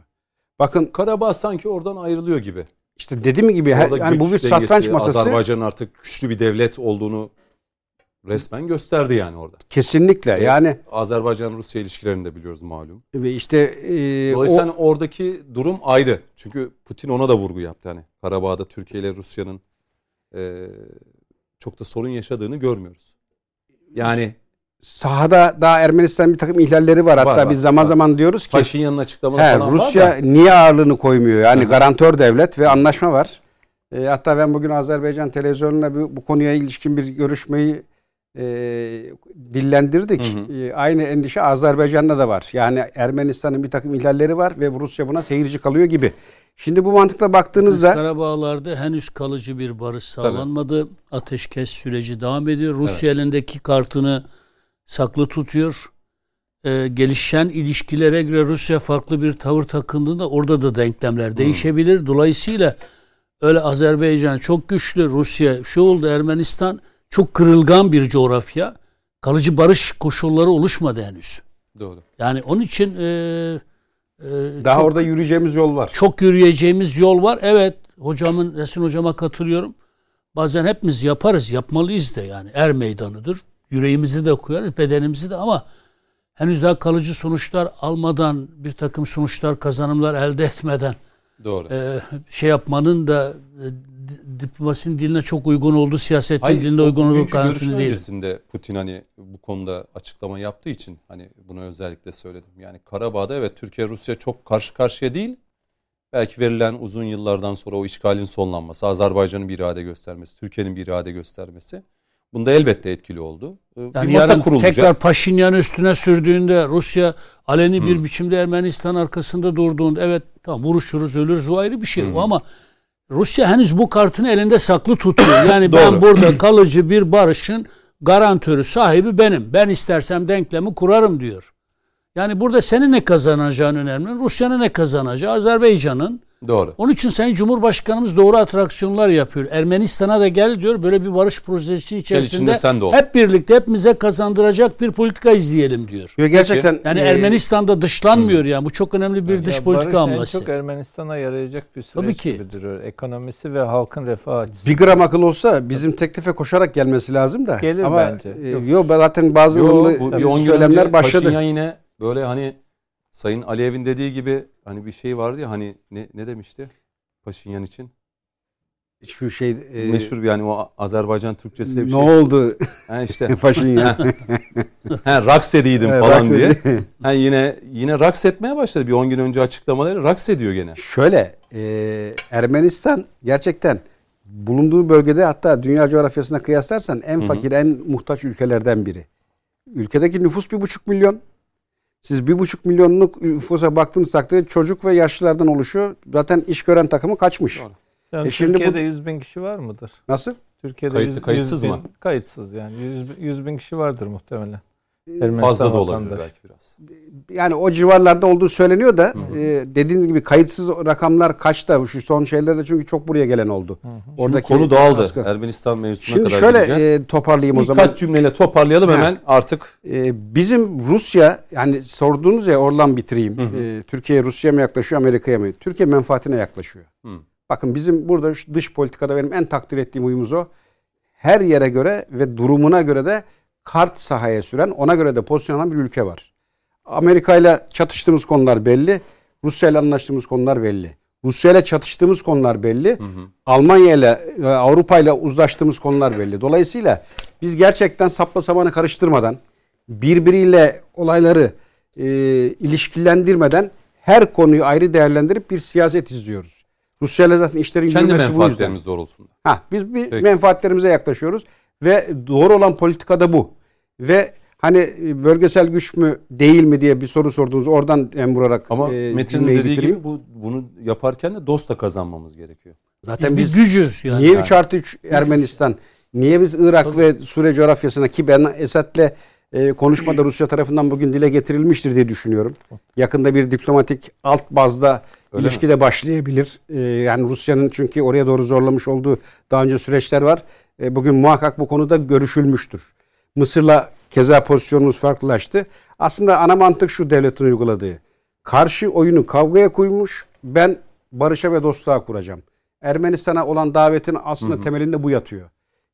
Speaker 3: Bakın
Speaker 1: Karabağ sanki oradan ayrılıyor gibi.
Speaker 3: İşte dediğim gibi her, yani bu bir satranç masası.
Speaker 1: Azerbaycan'ın artık güçlü bir devlet olduğunu resmen gösterdi yani orada.
Speaker 3: Kesinlikle. Yani
Speaker 1: Azerbaycan-Rusya ilişkilerini de biliyoruz malum.
Speaker 3: ve işte e,
Speaker 1: Dolayısıyla
Speaker 3: o,
Speaker 1: hani oradaki durum ayrı. Çünkü Putin ona da vurgu yaptı. Hani Karabağ'da Türkiye ile Rusya'nın e, çok da sorun yaşadığını görmüyoruz. Yani
Speaker 3: sahada daha Ermenistan bir takım ihlalleri var. Hatta
Speaker 1: Var,
Speaker 3: biz zaman
Speaker 1: var.
Speaker 3: zaman diyoruz ki
Speaker 1: Paşinyan'ın açıklamaları
Speaker 3: he,
Speaker 1: falan
Speaker 3: Rusya
Speaker 1: var da.
Speaker 3: niye ağırlığını koymuyor? Yani
Speaker 1: Hı
Speaker 3: garantör devlet ve anlaşma var. E, hatta ben bugün Azerbaycan televizyonuna bu, bu konuya ilişkin bir görüşmeyi e, dillendirdik.
Speaker 1: Hı hı.
Speaker 3: E, aynı endişe Azerbaycan'da da var. Yani Ermenistan'ın bir takım ihlalleri var ve Rusya buna seyirci kalıyor gibi. Şimdi bu mantıkla baktığınızda
Speaker 2: Karabağlar'da henüz kalıcı bir barış sağlanmadı. Ateşkes süreci devam ediyor. Rusya elindeki kartını saklı tutuyor. Ee, gelişen ilişkilere göre Rusya farklı bir tavır takındığında orada da denklemler değişebilir. Dolayısıyla öyle Azerbaycan çok güçlü, Rusya şu oldu, Ermenistan çok kırılgan bir coğrafya. Kalıcı barış koşulları oluşmadı henüz.
Speaker 1: Doğru.
Speaker 2: Yani onun için e, e,
Speaker 3: daha
Speaker 2: çok-
Speaker 3: orada yürüyeceğimiz yol var.
Speaker 2: çok yürüyeceğimiz yol var. Evet hocamın Resul hocama katılıyorum. Bazen hepimiz yaparız, yapmalıyız da yani. Er meydanıdır. Yüreğimizi de koyarız, bedenimizi de ama henüz daha kalıcı sonuçlar almadan, bir takım sonuçlar, kazanımlar elde etmeden
Speaker 1: Doğru.
Speaker 2: e, şey yapmanın da e, di- diplomasinin diline çok uygun olduğu, siyasetin
Speaker 1: Hayır,
Speaker 2: diline uygun olduğu kanaatinde değilim.
Speaker 1: öncesinde Putin hani bu konuda açıklama yaptığı için hani bunu özellikle söyledim. Yani Karabağ'da evet Türkiye Rusya çok karşı karşıya değil. Belki verilen uzun yıllardan sonra o işgalin sonlanması, Azerbaycan'ın bir irade göstermesi, Türkiye'nin bir irade göstermesi bunda elbette etkili oldu. Ee,
Speaker 2: Yani
Speaker 1: bir masa kurulacak.
Speaker 2: tekrar Paşinyan'ı üstüne sürdüğünde Rusya aleni bir biçimde Ermenistan arkasında durduğunda evet tamam vuruşuruz ölürüz o ayrı bir şey ama Rusya henüz bu kartını elinde saklı tutuyor. [coughs] Yani ben burada kalıcı bir barışın garantörü sahibi benim. Ben istersem denklemi kurarım diyor. Yani burada senin ne kazanacağın önemli. Rusya'nın ne kazanacağı, Azerbaycan'ın.
Speaker 1: Doğru.
Speaker 2: Onun için Sayın Cumhurbaşkanımız doğru atraksiyonlar yapıyor. Ermenistan'a da gel diyor. Böyle bir barış projesi içerisinde
Speaker 1: içinde sen de ol.
Speaker 2: hep birlikte hepimize kazandıracak bir politika izleyelim diyor.
Speaker 3: Ve gerçekten
Speaker 2: Yani
Speaker 3: e,
Speaker 2: Ermenistan'da dışlanmıyor yani. Bu çok önemli bir dış
Speaker 4: Ya
Speaker 2: politika hamlesi.
Speaker 4: çok Ermenistan'a yarayacak bir süreç
Speaker 2: Tabii ki.
Speaker 4: gibi duruyor. Ekonomisi ve halkın refah açısından.
Speaker 3: Bir gram akıl olsa bizim teklife koşarak gelmesi lazım da.
Speaker 4: Gelir
Speaker 3: Ama,
Speaker 4: bence.
Speaker 3: e,
Speaker 4: Yok.
Speaker 3: Yok ben zaten bazı
Speaker 1: Yo, bu bir 10 gün
Speaker 3: söylemler
Speaker 1: önce
Speaker 3: başladı.
Speaker 1: Paşinyan yine böyle hani Sayın Aliyev'in dediği gibi hani bir şey vardı ya hani ne, ne demişti Paşinyan için?
Speaker 3: Şu şey e,
Speaker 1: Meşhur bir yani o Azerbaycan Türkçesi bir
Speaker 3: ne
Speaker 1: şey.
Speaker 3: oldu
Speaker 1: Ha işte [laughs]
Speaker 3: Paşinyan? [laughs]
Speaker 1: he, raks ediydim
Speaker 3: Evet,
Speaker 1: falan
Speaker 3: raks
Speaker 1: diye. [laughs] Ha, yine yine raks etmeye başladı. Bir 10 gün önce açıklamaları raks ediyor gene.
Speaker 3: Şöyle e, Ermenistan gerçekten bulunduğu bölgede hatta dünya coğrafyasına kıyaslarsan en fakir en muhtaç ülkelerden biri. Ülkedeki nüfus bir buçuk milyon. Siz bir buçuk milyonluk nüfusa baktığınız takdirde çocuk ve yaşlılardan oluşuyor. Zaten iş gören takımı kaçmış.
Speaker 1: Doğru.
Speaker 4: Yani
Speaker 3: E şimdi
Speaker 4: Türkiye'de
Speaker 3: bu-
Speaker 4: 100 bin kişi var mıdır?
Speaker 3: Nasıl?
Speaker 4: Türkiye'de
Speaker 1: Kayıtlı,
Speaker 4: 100,
Speaker 1: kayıtsız
Speaker 4: 100 bin,
Speaker 1: mı?
Speaker 4: Kayıtsız yani 100, 100 bin kişi vardır muhtemelen. Ermenistan
Speaker 1: Fazla da olabilir belki biraz.
Speaker 3: Yani o civarlarda olduğu söyleniyor da e, dediğiniz gibi kayıtsız rakamlar kaçta? Şu son şeylerde çünkü çok buraya gelen oldu.
Speaker 1: Şimdi konu dağıldı.
Speaker 3: asker-
Speaker 1: Ermenistan mevzusuna
Speaker 3: Şimdi
Speaker 1: kadar
Speaker 3: şöyle
Speaker 1: gideceğiz.
Speaker 3: e, toparlayayım o zaman.
Speaker 1: Birkaç cümleyle toparlayalım
Speaker 3: Ha.
Speaker 1: hemen artık.
Speaker 3: E, bizim Rusya yani sorduğunuz ya oradan bitireyim. E, Türkiye Rusya mı yaklaşıyor Amerika'ya mı? Türkiye menfaatine yaklaşıyor.
Speaker 1: Hı.
Speaker 3: Bakın bizim burada şu dış politikada benim en takdir ettiğim huyumuz o. Her yere göre ve durumuna göre de kart sahaya süren ona göre de pozisyon alan bir ülke var. Amerika ile çatıştığımız konular belli. Rusya ile anlaştığımız konular belli. Rusya ile çatıştığımız konular belli. Almanya ile e, Avrupa ile uzlaştığımız konular belli. Dolayısıyla biz gerçekten sapla samanı karıştırmadan birbiriyle olayları e, ilişkilendirmeden her konuyu ayrı değerlendirip bir siyaset izliyoruz. Rusya ile zaten işlerin
Speaker 1: Kendi
Speaker 3: yürümesi bu yüzden.
Speaker 1: menfaatlerimiz doğrultusunda.
Speaker 3: Ha, biz bir
Speaker 1: Peki.
Speaker 3: menfaatlerimize yaklaşıyoruz ve doğru olan politikada bu. Ve hani e, bölgesel güç mü değil mi diye bir soru sordunuz. Oradan em vurarak
Speaker 1: Ama
Speaker 3: e, cümleyi
Speaker 1: dediği
Speaker 3: bitireyim.
Speaker 1: gibi bu, bunu yaparken de dost da kazanmamız gerekiyor.
Speaker 3: Zaten
Speaker 2: Biz,
Speaker 3: biz
Speaker 2: bir gücüz yani.
Speaker 3: niye 3 artı 3 Ermenistan? Niye biz Irak ve Suriye coğrafyasına ki ben Esad'le e, konuşmada Rusya tarafından bugün dile getirilmiştir diye düşünüyorum. Yakında bir diplomatik alt bazda
Speaker 1: Öyle
Speaker 3: ilişki de başlayabilir. E, yani Rusya'nın çünkü oraya doğru zorlamış olduğu daha önce süreçler var. E, bugün muhakkak bu konuda görüşülmüştür. Mısır'la keza pozisyonumuz farklılaştı. Aslında ana mantık şu devletin uyguladığı. Karşı oyunu kavgaya koymuş. Ben barışa ve dostluğa kuracağım. Ermenistan'a olan davetin aslında temelinde bu yatıyor.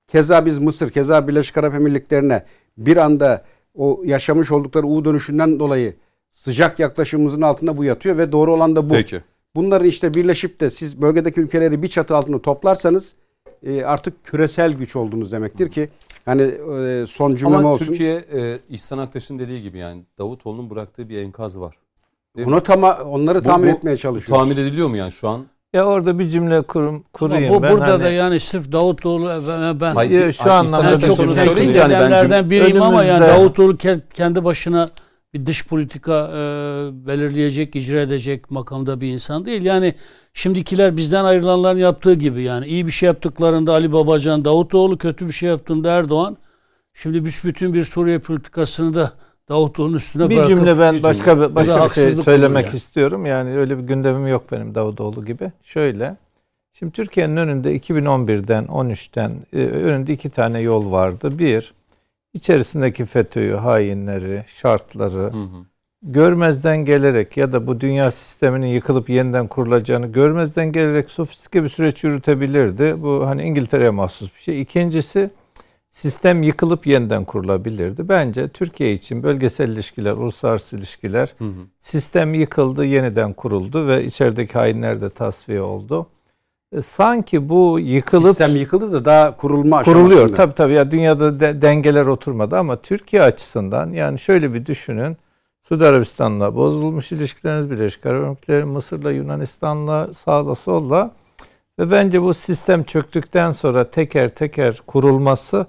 Speaker 3: Keza biz Mısır, keza Birleşik Arap Emirlikleri'ne bir anda o yaşamış oldukları U dönüşünden dolayı sıcak yaklaşımımızın altında bu yatıyor ve doğru olan da bu.
Speaker 1: Peki.
Speaker 3: Bunların işte birleşip de siz bölgedeki ülkeleri bir çatı altında toplarsanız e, artık küresel güç olduğunuz demektir ki hani e, son cümlem
Speaker 1: Ama
Speaker 3: olsun.
Speaker 1: Türkiye e, İhsan Aktaş'ın dediği gibi yani Davutoğlu'nun bıraktığı bir enkaz var. Değil mi?
Speaker 3: Bunu tama onları
Speaker 1: Bu-
Speaker 3: tahmin
Speaker 1: bu
Speaker 3: etmeye çalışıyoruz.
Speaker 1: Tahmin ediliyor mu yani şu an?
Speaker 4: Ya orada bir cümle kurum,
Speaker 2: Ama
Speaker 4: kurayım
Speaker 2: bu
Speaker 4: ben.
Speaker 2: burada
Speaker 4: hani,
Speaker 2: da yani sırf Davutoğlu ve ben
Speaker 1: Hayır,
Speaker 4: şu anlamda
Speaker 2: çok
Speaker 1: onu söyleyince hani ben
Speaker 2: nedenlerden
Speaker 1: cüm-
Speaker 2: biriyim ama yani Davutoğlu ke- kendi başına bir dış politika e, belirleyecek, icra edecek makamda bir insan değil. Yani şimdikiler bizden ayrılanların yaptığı gibi yani iyi bir şey yaptıklarında Ali Babacan, Davutoğlu kötü bir şey yaptığında Erdoğan. Şimdi büsbütün bir Suriye politikasını da Davutoğlu'nun üstüne
Speaker 4: bir
Speaker 2: bırakıp
Speaker 4: cümle ben
Speaker 1: bir
Speaker 4: başka
Speaker 2: da
Speaker 4: başka bir şey söylemek
Speaker 2: yani.
Speaker 4: istiyorum. Yani öyle bir gündemim yok benim Davutoğlu gibi. Şöyle. Şimdi Türkiye'nin önünde 2011'den 13'ten e, önünde iki tane yol vardı. Bir, içerisindeki FETÖ'yü, hainleri, şartları
Speaker 1: Hı hı.
Speaker 4: görmezden gelerek ya da bu dünya sisteminin yıkılıp yeniden kurulacağını görmezden gelerek sofistike bir süreç yürütebilirdi. Bu hani İngiltere'ye mahsus bir şey. İkincisi sistem yıkılıp yeniden kurulabilirdi. Bence Türkiye için bölgesel ilişkiler, uluslararası ilişkiler
Speaker 1: Hı hı.
Speaker 4: sistem yıkıldı, yeniden kuruldu ve içerideki hainler de tasfiye oldu. E, sanki bu yıkılıp
Speaker 3: Sistem yıkıldı da daha kurulma
Speaker 4: kuruluyor.
Speaker 3: aşamasında.
Speaker 4: Tabii tabii ya dünyada de- dengeler oturmadı ama Türkiye açısından yani şöyle bir düşünün. Suudi Arabistan'la bozulmuş ilişkileriniz, Birleşik Arap Emirlikleri, Mısır'la, Yunanistan'la, sağla solla ve bence bu sistem çöktükten sonra teker teker kurulması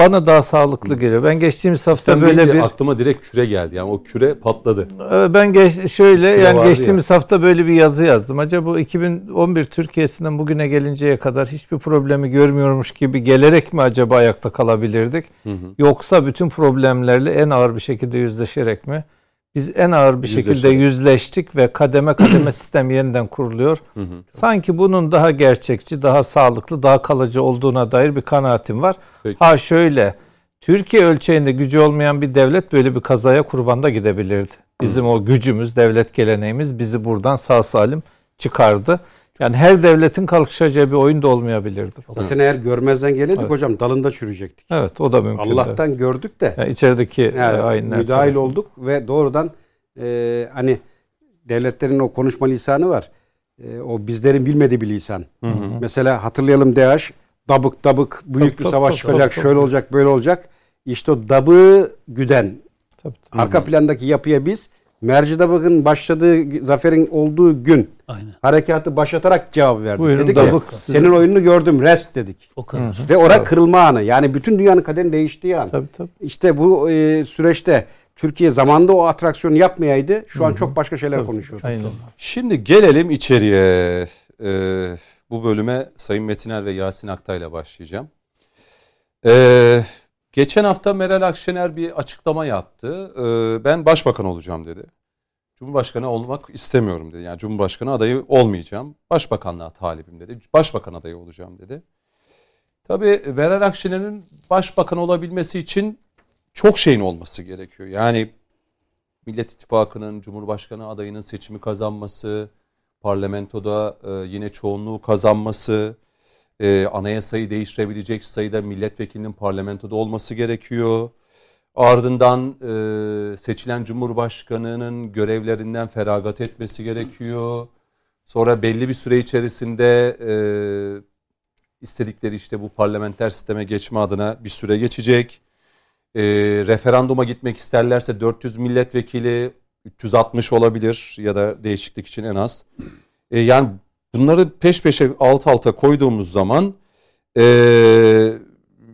Speaker 4: bana daha sağlıklı geliyor. Ben geçtiğimiz hafta
Speaker 1: Sistem
Speaker 4: böyle bir
Speaker 1: aklıma direkt küre geldi. Yani o küre patladı.
Speaker 4: ee, Ben geç, şöyle
Speaker 1: Şurada
Speaker 4: yani geçtiğimiz hafta böyle bir yazı yazdım. Acaba bu 2011 Türkiye'sinden bugüne gelinceye kadar hiçbir problemi görmüyormuş gibi gelerek mi acaba ayakta kalabilirdik?
Speaker 1: Hı hı.
Speaker 4: Yoksa bütün problemlerle en ağır bir şekilde yüzleşerek mi? Biz en ağır bir şekilde
Speaker 1: Yüzleşerek.
Speaker 4: yüzleştik ve kademe kademe [clears throat] sistem yeniden kuruluyor. Sanki bunun daha gerçekçi, daha sağlıklı, daha kalıcı olduğuna dair bir kanaatim var.
Speaker 1: Peki.
Speaker 4: Ha şöyle, Türkiye ölçeğinde gücü olmayan bir devlet böyle bir kazaya kurban da gidebilirdi. Bizim o gücümüz, devlet geleneğimiz bizi buradan sağ salim çıkardı. Yani her devletin kalkışacağı bir oyun da olmayabilirdi.
Speaker 3: Zaten eğer görmezden gelirdik
Speaker 4: Evet.
Speaker 3: hocam dalında çürüyecektik.
Speaker 4: Evet, o da mümkün.
Speaker 3: Allah'tan gördük de
Speaker 4: Yani içerideki
Speaker 3: yani
Speaker 4: e, hainler
Speaker 3: müdahil
Speaker 4: tarafından.
Speaker 3: olduk ve doğrudan e, hani devletlerin o konuşma lisanı var. E, o bizlerin bilmediği bir lisan. Mesela hatırlayalım DH dabık dabık büyük
Speaker 4: Tabii,
Speaker 3: bir savaş
Speaker 4: tabii,
Speaker 3: çıkacak,
Speaker 4: tabii,
Speaker 3: şöyle
Speaker 4: tabii.
Speaker 3: olacak, böyle olacak. İşte o dabığı güden
Speaker 4: Tabii, tabii.
Speaker 3: arka plandaki yapıya biz Merci Dabık'ın başladığı zaferin olduğu gün
Speaker 2: Aynen.
Speaker 3: harekatı başlatarak cevap verdik.
Speaker 4: Buyurun,
Speaker 3: dedik
Speaker 4: size-
Speaker 3: senin oyununu gördüm rest dedik.
Speaker 2: O kadar.
Speaker 3: Ve ora kırılma anı. Yani bütün dünyanın kaderini değiştiği an.
Speaker 4: Tabii tabii.
Speaker 3: İşte bu e, süreçte Türkiye zamanda o atraksiyonu yapmayaydı şu an çok başka şeyler konuşuyoruz.
Speaker 4: Aynen.
Speaker 1: Şimdi gelelim içeriye. Ee, bu bölüme Sayın Metiner ve Yasin Aktay'la başlayacağım. Ee, geçen hafta Meral Akşener bir açıklama yaptı. Ee, ben başbakan olacağım dedi. Cumhurbaşkanı olmak istemiyorum dedi. Yani Cumhurbaşkanı adayı olmayacağım. Başbakanlığa talibim dedi. Başbakan adayı olacağım dedi. Tabii Meral Akşener'in başbakan olabilmesi için çok şeyin olması gerekiyor. Yani Millet İttifakı'nın Cumhurbaşkanı adayının seçimi kazanması, parlamentoda e, yine çoğunluğu kazanması, e, anayasayı değiştirebilecek sayıda milletvekilinin parlamentoda olması gerekiyor. Ardından e, seçilen Cumhurbaşkanı'nın görevlerinden feragat etmesi gerekiyor. Sonra belli bir süre içerisinde e, istedikleri işte bu parlamenter sisteme geçme adına bir süre geçecek. E, referanduma gitmek isterlerse 400 milletvekili 360 olabilir ya da değişiklik için en az. E, yani bunları peş peşe alt alta koyduğumuz zaman e,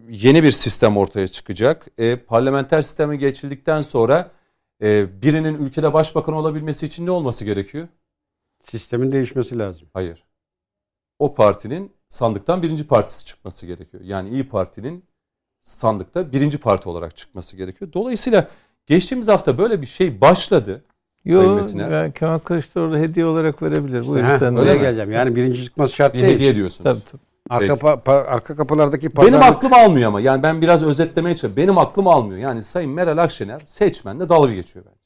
Speaker 1: yeni bir sistem ortaya çıkacak. E, parlamenter sisteme geçildikten sonra e, birinin ülkede başbakan olabilmesi için ne olması gerekiyor?
Speaker 3: Sistemin değişmesi lazım.
Speaker 1: Hayır. O partinin sandıktan birinci partisi çıkması gerekiyor. Yani İyi Parti'nin sandıkta birinci parti olarak çıkması gerekiyor. Dolayısıyla geçtiğimiz hafta böyle bir şey başladı. Sayın
Speaker 4: Yok
Speaker 1: Metiner.
Speaker 4: yani Kemal Kılıçdaroğlu hediye olarak verebilir. Buyur
Speaker 3: Heh,
Speaker 4: sen
Speaker 3: öyle
Speaker 1: mi?
Speaker 3: geleceğim. Yani birinci çıkması şart
Speaker 1: Bir
Speaker 3: değil.
Speaker 1: hediye diyorsunuz.
Speaker 4: Tabii, tabii.
Speaker 3: Arka,
Speaker 1: Peki.
Speaker 3: pa- pa- arka kapılardaki
Speaker 1: Benim
Speaker 3: pazarlık
Speaker 1: aklım almıyor ama. Yani ben biraz özetlemeye çalışıyorum. Benim aklım almıyor. Yani Sayın Meral Akşener seçmenle dalga geçiyor bence.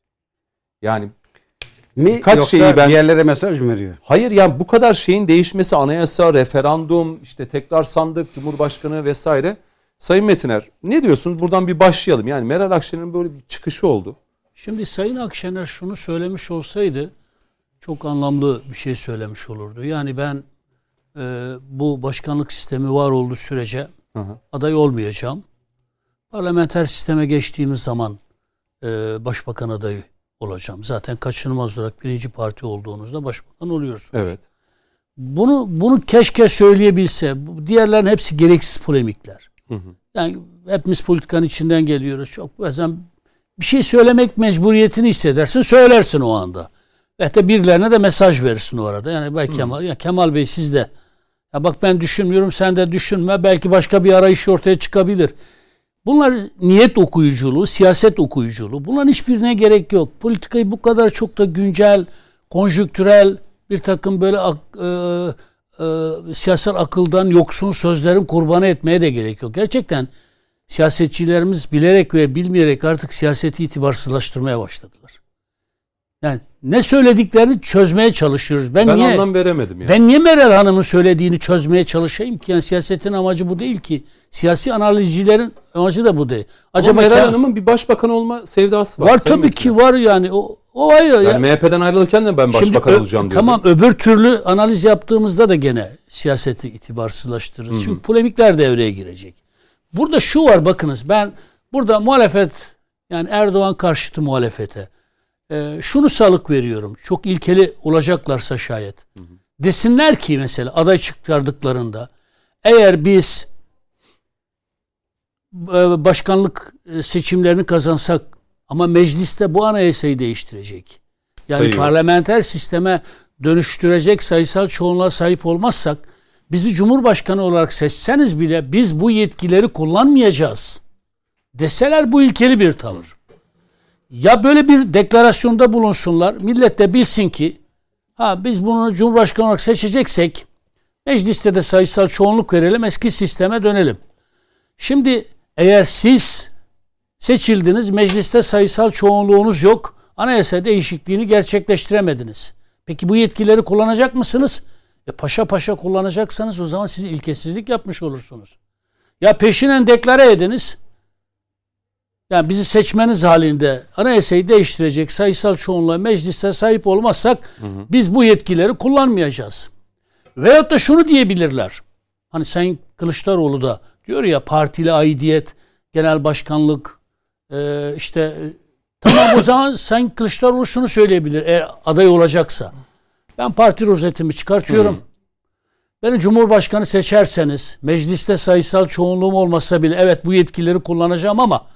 Speaker 1: Yani
Speaker 3: mi
Speaker 1: Kaç
Speaker 3: yoksa
Speaker 1: şeyi ben-
Speaker 3: diğerlere mesaj mı veriyor?
Speaker 1: hayır yani bu kadar şeyin değişmesi anayasa, referandum, işte tekrar sandık, cumhurbaşkanı vesaire. Sayın Metiner ne diyorsunuz? Buradan bir başlayalım. Yani Meral Akşener'in böyle bir çıkışı oldu.
Speaker 2: Şimdi Sayın Akşener şunu söylemiş olsaydı çok anlamlı bir şey söylemiş olurdu. Yani ben e, bu başkanlık sistemi var olduğu sürece
Speaker 1: Hı hı.
Speaker 2: aday olmayacağım. Parlamenter sisteme geçtiğimiz zaman e, başbakan adayı olacağım. Zaten kaçınılmaz olarak birinci parti olduğunuzda başbakan oluyorsunuz.
Speaker 1: Evet.
Speaker 2: Bunu bunu keşke söyleyebilse. Diğerlerin hepsi gereksiz polemikler.
Speaker 1: Hı hı.
Speaker 2: Yani hepimiz politikanın içinden geliyoruz. Çok bazen bir şey söylemek mecburiyetini hissedersin, söylersin o anda. De birilerine de mesaj verirsin o arada. Yani Bay Kemal, ya Kemal Bey siz de ya bak ben düşünmüyorum sen de düşünme. Belki başka bir arayış ortaya çıkabilir. Bunlar niyet okuyuculuğu, siyaset okuyuculuğu. Bunların hiçbirine gerek yok. Politikayı bu kadar çok da güncel, konjüktürel bir takım böyle ak- e, e, siyasal akıldan yoksun sözlerin kurbanı etmeye de gerek yok. Gerçekten siyasetçilerimiz bilerek ve bilmeyerek artık siyaseti itibarsızlaştırmaya başladılar. Yani ne söylediklerini çözmeye çalışıyoruz. Ben,
Speaker 1: Ben
Speaker 2: niye
Speaker 1: anlam veremedim yani.
Speaker 2: ben niye Meral Hanım'ın söylediğini çözmeye çalışayım ki? Yani siyasetin amacı bu değil ki. Siyasi analizcilerin amacı da bu değil.
Speaker 1: Acaba
Speaker 2: Acaba
Speaker 1: Meral Hanım'ın bir başbakan olma sevdası var.
Speaker 2: var tabii
Speaker 1: Metiner.
Speaker 2: ki var yani. O, o ayrı. ya.
Speaker 1: Yani MHP'den ayrılırken de ben başbakan
Speaker 2: ö-
Speaker 1: olacağım diyordu.
Speaker 2: Tamam öbür türlü analiz yaptığımızda da gene siyaseti itibarsızlaştırırız. Çünkü polemikler devreye girecek. Burada şu var bakınız ben burada muhalefet yani Erdoğan karşıtı muhalefete e, şunu salık veriyorum. Çok ilkeli olacaklarsa şayet. Desinler ki mesela aday çıkardıklarında eğer biz e, başkanlık e, seçimlerini kazansak ama mecliste bu anayasayı değiştirecek. Yani
Speaker 1: Sayıyor.
Speaker 2: parlamenter sisteme dönüştürecek sayısal çoğunluğa sahip olmazsak bizi cumhurbaşkanı olarak seçseniz bile biz bu yetkileri kullanmayacağız. Deseler bu ilkeli bir tavır. Ya böyle bir deklarasyonda bulunsunlar. Millet de bilsin ki ha biz bunu cumhurbaşkanı olarak seçeceksek mecliste de sayısal çoğunluk verelim eski sisteme dönelim. Şimdi eğer siz seçildiniz mecliste sayısal çoğunluğunuz yok anayasa değişikliğini gerçekleştiremediniz. Peki bu yetkileri kullanacak mısınız? E paşa paşa kullanacaksanız o zaman siz ilkesizlik yapmış olursunuz. Ya peşinen deklare ediniz. Yani bizi seçmeniz halinde anayasayı değiştirecek sayısal çoğunluğa mecliste sahip olmazsak biz bu yetkileri kullanmayacağız. Veyahut da şunu diyebilirler. Hani Sayın Kılıçdaroğlu da diyor ya partili aidiyet, genel başkanlık e, işte e, tamam o zaman [laughs] Sayın Kılıçdaroğlu şunu söyleyebilir eğer aday olacaksa. Ben parti rozetimi çıkartıyorum. Beni Cumhurbaşkanı seçerseniz mecliste sayısal çoğunluğum olmasa bile evet bu yetkileri kullanacağım ama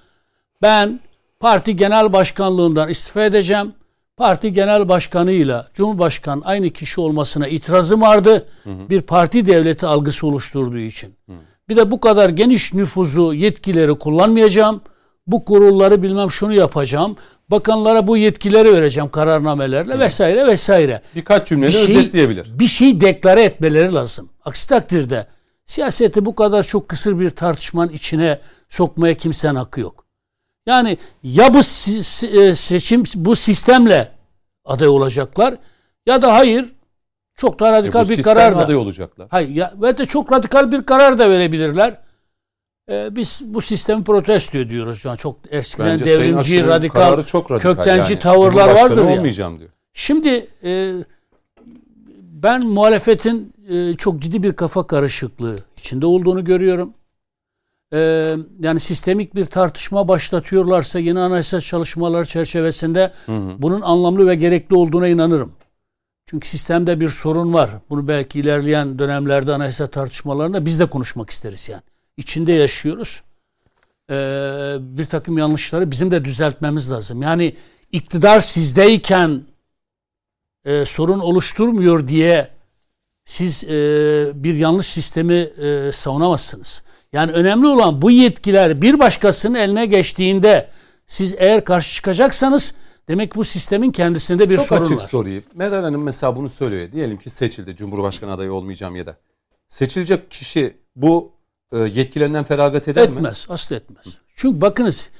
Speaker 2: ben parti genel başkanlığından istifa edeceğim. Parti genel başkanıyla Cumhurbaşkanı aynı kişi olmasına itirazım vardı. Bir parti devleti algısı oluşturduğu için. Bir de bu kadar geniş nüfuzu, yetkileri kullanmayacağım. Bu kurulları bilmem şunu yapacağım. Bakanlara bu yetkileri vereceğim kararnamelerle vesaire vesaire.
Speaker 1: Birkaç cümleyle
Speaker 2: Bir şey-
Speaker 1: özetleyebilir.
Speaker 2: Bir şey deklare etmeleri lazım. Aksi takdirde siyaseti bu kadar çok kısır bir tartışmanın içine sokmaya kimsenin hakkı yok. Yani ya bu e, seçim bu sistemle aday olacaklar ya da hayır çok daha
Speaker 1: E,
Speaker 2: radikal
Speaker 1: bu
Speaker 2: bir karar da.
Speaker 1: aday olacaklar.
Speaker 2: Hayır ya ve de çok radikal bir karar da verebilirler. Ee, biz bu sistemi protesto ediyoruz şu an. Çok eskiden
Speaker 1: Bence
Speaker 2: devrimci, radikal,
Speaker 1: çok radikal
Speaker 2: köktenci
Speaker 1: yani.
Speaker 2: tavırlar vardır ya.
Speaker 1: olmayacağım diyor.
Speaker 2: Şimdi e, ben muhalefetin e, çok ciddi bir kafa karışıklığı içinde olduğunu görüyorum. E, yani sistemik bir tartışma başlatıyorlarsa yeni anayasa çalışmaları çerçevesinde bunun anlamlı ve gerekli olduğuna inanırım. Çünkü sistemde bir sorun var. Bunu belki ilerleyen dönemlerde anayasa tartışmalarında biz de konuşmak isteriz yani. İçinde yaşıyoruz. E, bir takım yanlışları bizim de düzeltmemiz lazım. Yani iktidar sizdeyken e, sorun oluşturmuyor diye siz e, bir yanlış sistemi e, savunamazsınız. Yani önemli olan bu yetkiler bir başkasının eline geçtiğinde siz eğer karşı çıkacaksanız demek bu sistemin kendisinde bir
Speaker 1: Çok
Speaker 2: sorun
Speaker 1: açık
Speaker 2: var.
Speaker 1: sorayım. Meral Hanım mesela bunu söylüyor. Diyelim ki seçildi. Cumhurbaşkanı adayı olmayacağım ya da. Seçilecek kişi bu e, yetkilerinden feragat eder mi?
Speaker 2: Etmez, asla etmez. Çünkü bakınız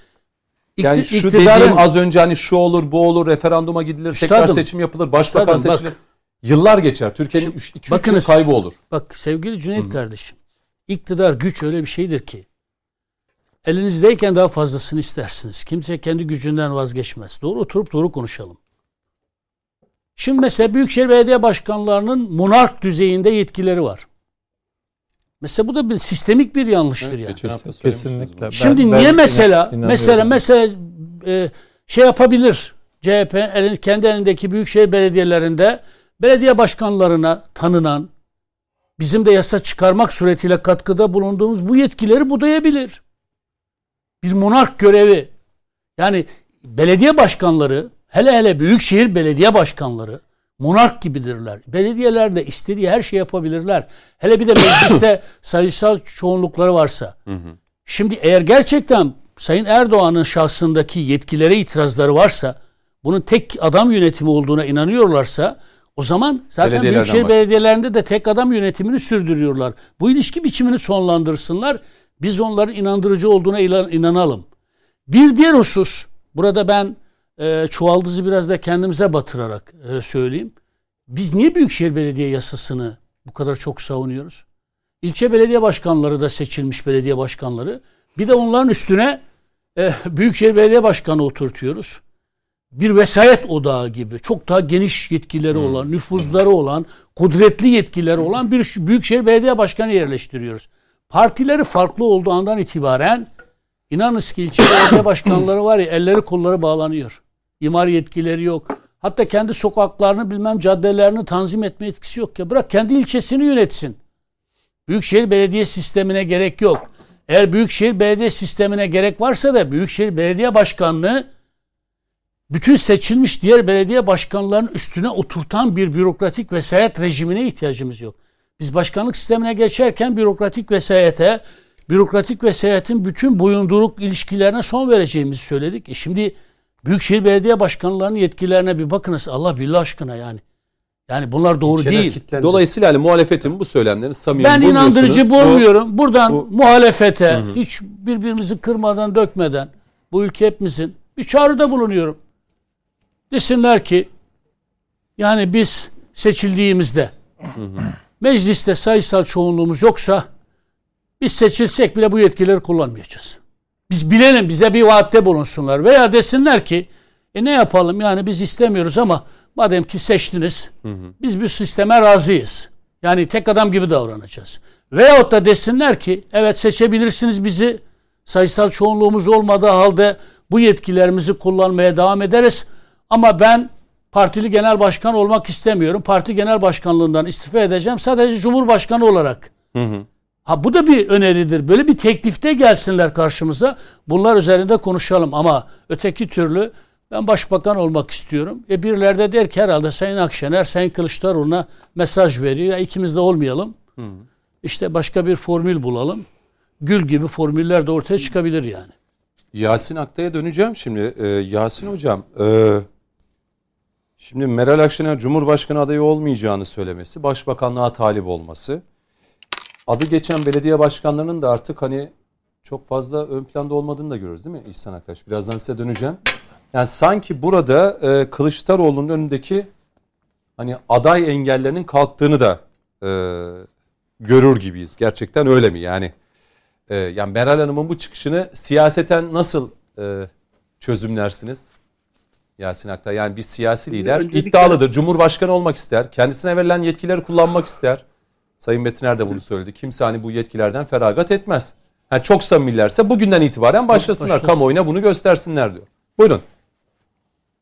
Speaker 1: Yani şu dediğim az önce hani şu olur bu olur referanduma gidilir tekrar
Speaker 2: Üstadım,
Speaker 1: seçim yapılır başbakan
Speaker 2: üstadım, bak.
Speaker 1: seçilir. Yıllar geçer. Türkiye'nin 2-3 yıl kaybı olur.
Speaker 2: Bak sevgili Cüneyt kardeşim. İktidar güç öyle bir şeydir ki elinizdeyken daha fazlasını istersiniz. Kimse kendi gücünden vazgeçmez. Doğru oturup doğru konuşalım. Şimdi mesela Büyükşehir Belediye Başkanlarının monark düzeyinde yetkileri var. Mesela bu da bir sistemik bir yanlıştır yani.
Speaker 1: Hafta söylemiştiniz
Speaker 4: Kesinlikle.
Speaker 1: bunu.
Speaker 2: Şimdi
Speaker 4: Ben- ben
Speaker 2: niye
Speaker 4: inan-
Speaker 2: mesela mesela mesela e, şey yapabilir CHP elin, kendi elindeki büyükşehir belediyelerinde belediye başkanlarına tanınan bizim de yasa çıkarmak suretiyle katkıda bulunduğumuz bu yetkileri budayabilir. Bir monark görevi. Yani belediye başkanları hele hele büyükşehir belediye başkanları monark gibidirler. Belediyelerde istediği her şey yapabilirler. Hele bir de mecliste [coughs] sayısal çoğunlukları varsa. Şimdi eğer gerçekten Sayın Erdoğan'ın şahsındaki yetkilere itirazları varsa, bunun tek adam yönetimi olduğuna inanıyorlarsa, o zaman zaten büyükşehir belediyelerinde de tek adam yönetimini sürdürüyorlar. Bu ilişki biçimini sonlandırsınlar. Biz onların inandırıcı olduğuna inanalım. Bir diğer husus, burada ben e, çuvaldızı biraz da kendimize batırarak e, söyleyeyim. Biz niye Büyükşehir Belediye yasasını bu kadar çok savunuyoruz? İlçe belediye başkanları da seçilmiş belediye başkanları. Bir de onların üstüne e, Büyükşehir Belediye Başkanı oturtuyoruz. Bir vesayet odağı gibi çok daha geniş yetkileri olan, nüfuzları olan, kudretli yetkileri olan bir Büyükşehir Belediye Başkanı yerleştiriyoruz. Partileri farklı olduğu andan itibaren inanınız ki ilçe belediye [coughs] başkanları var ya elleri kolları bağlanıyor. İmar yetkileri yok. Hatta kendi sokaklarını bilmem caddelerini tanzim etme etkisi yok ya. Bırak kendi ilçesini yönetsin. Büyükşehir belediye sistemine gerek yok. Eğer Büyükşehir belediye sistemine gerek varsa da Büyükşehir Belediye Başkanlığı bütün seçilmiş diğer belediye başkanlarının üstüne oturtan bir bürokratik vesayet rejimine ihtiyacımız yok. Biz başkanlık sistemine geçerken bürokratik vesayete, bürokratik vesayetin bütün boyunduruk ilişkilerine son vereceğimizi söyledik. E şimdi Büyükşehir Belediye Başkanlarının yetkilerine bir bakınız Allah billah aşkına yani. Yani bunlar doğru
Speaker 3: İlçeler
Speaker 2: değil.
Speaker 3: kilitlendi.
Speaker 1: Dolayısıyla hani muhalefetin bu söylemlerini samimi
Speaker 2: Ben inandırıcı
Speaker 1: Bu-
Speaker 2: bulmuyorum. Buradan
Speaker 1: bu-
Speaker 2: muhalefete hiç birbirimizi kırmadan dökmeden bu ülke hepimizin bir çağrıda bulunuyorum. Desinler ki yani biz seçildiğimizde mecliste sayısal çoğunluğumuz yoksa biz seçilsek bile bu yetkileri kullanmayacağız. Biz bilelim bize bir vaatte bulunsunlar veya desinler ki e ne yapalım yani biz istemiyoruz ama madem ki seçtiniz biz bu sisteme razıyız. Yani tek adam gibi davranacağız. Veyahut da desinler ki evet seçebilirsiniz bizi sayısal çoğunluğumuz olmadığı halde bu yetkilerimizi kullanmaya devam ederiz. Ama ben partili genel başkan olmak istemiyorum. Parti genel başkanlığından istifa edeceğim. Sadece cumhurbaşkanı olarak Ha bu da bir öneridir. Böyle bir teklifte gelsinler karşımıza. Bunlar üzerinde konuşalım ama öteki türlü ben başbakan olmak istiyorum. E birileri de der ki herhalde Sayın Akşener, Sayın Kılıçdaroğlu'na mesaj veriyor. Ya ikimiz de olmayalım. Hı. İşte başka bir formül bulalım. Gül gibi formüller de ortaya çıkabilir yani.
Speaker 1: Yasin Aktay'a döneceğim şimdi. Ee, Yasin Hocam, e, şimdi Meral Akşener Cumhurbaşkanı adayı olmayacağını söylemesi, başbakanlığa talip olması, adı geçen belediye başkanlarının da artık hani çok fazla ön planda olmadığını da görüyoruz değil mi İhsan Aktaş? Birazdan size döneceğim. Yani sanki burada e, Kılıçdaroğlu'nun önündeki hani aday engellerinin kalktığını da e, görür gibiyiz. Gerçekten öyle mi? Yani e, yani Meral Hanım'ın bu çıkışını siyaseten nasıl e, çözümlersiniz? Yasin Aktay yani bir siyasi lider Öncelikle... iddialıdır. Cumhurbaşkanı olmak ister. Kendisine verilen yetkileri kullanmak ister. Sayın Metiner de bunu söyledi. Kimse hani bu yetkilerden feragat etmez. Yani çok samimilerse bugünden itibaren başlasınlar. Başlasın. Kamuoyuna bunu göstersinler diyor. Buyurun.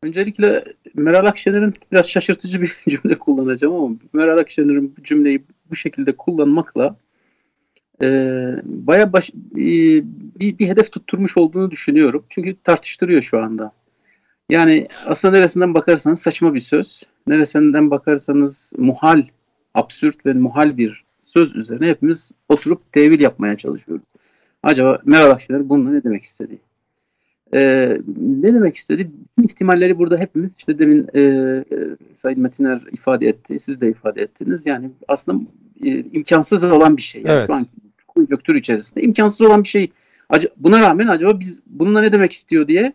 Speaker 5: Öncelikle Meral Akşener'in biraz şaşırtıcı bir [laughs] cümle kullanacağım ama Meral Akşener'in bu cümleyi bu şekilde kullanmakla e, baya baş, e, bir, bir hedef tutturmuş olduğunu düşünüyorum. Çünkü tartıştırıyor şu anda. Yani aslında neresinden bakarsanız saçma bir söz. Neresinden bakarsanız muhal, absürt ve muhal bir söz üzerine hepimiz oturup tevil yapmaya çalışıyoruz. Acaba Meral Akşener bununla ne demek istedi? Ee, ne demek istedi? Bütün ihtimalleri burada hepimiz işte demin e, e, Sayın Metiner ifade etti, siz de ifade ettiniz. Yani aslında e, imkansız olan bir şey. Yani evet. Şu an konjöktür içerisinde imkansız olan bir şey. Buna rağmen acaba biz bununla ne demek istiyor diye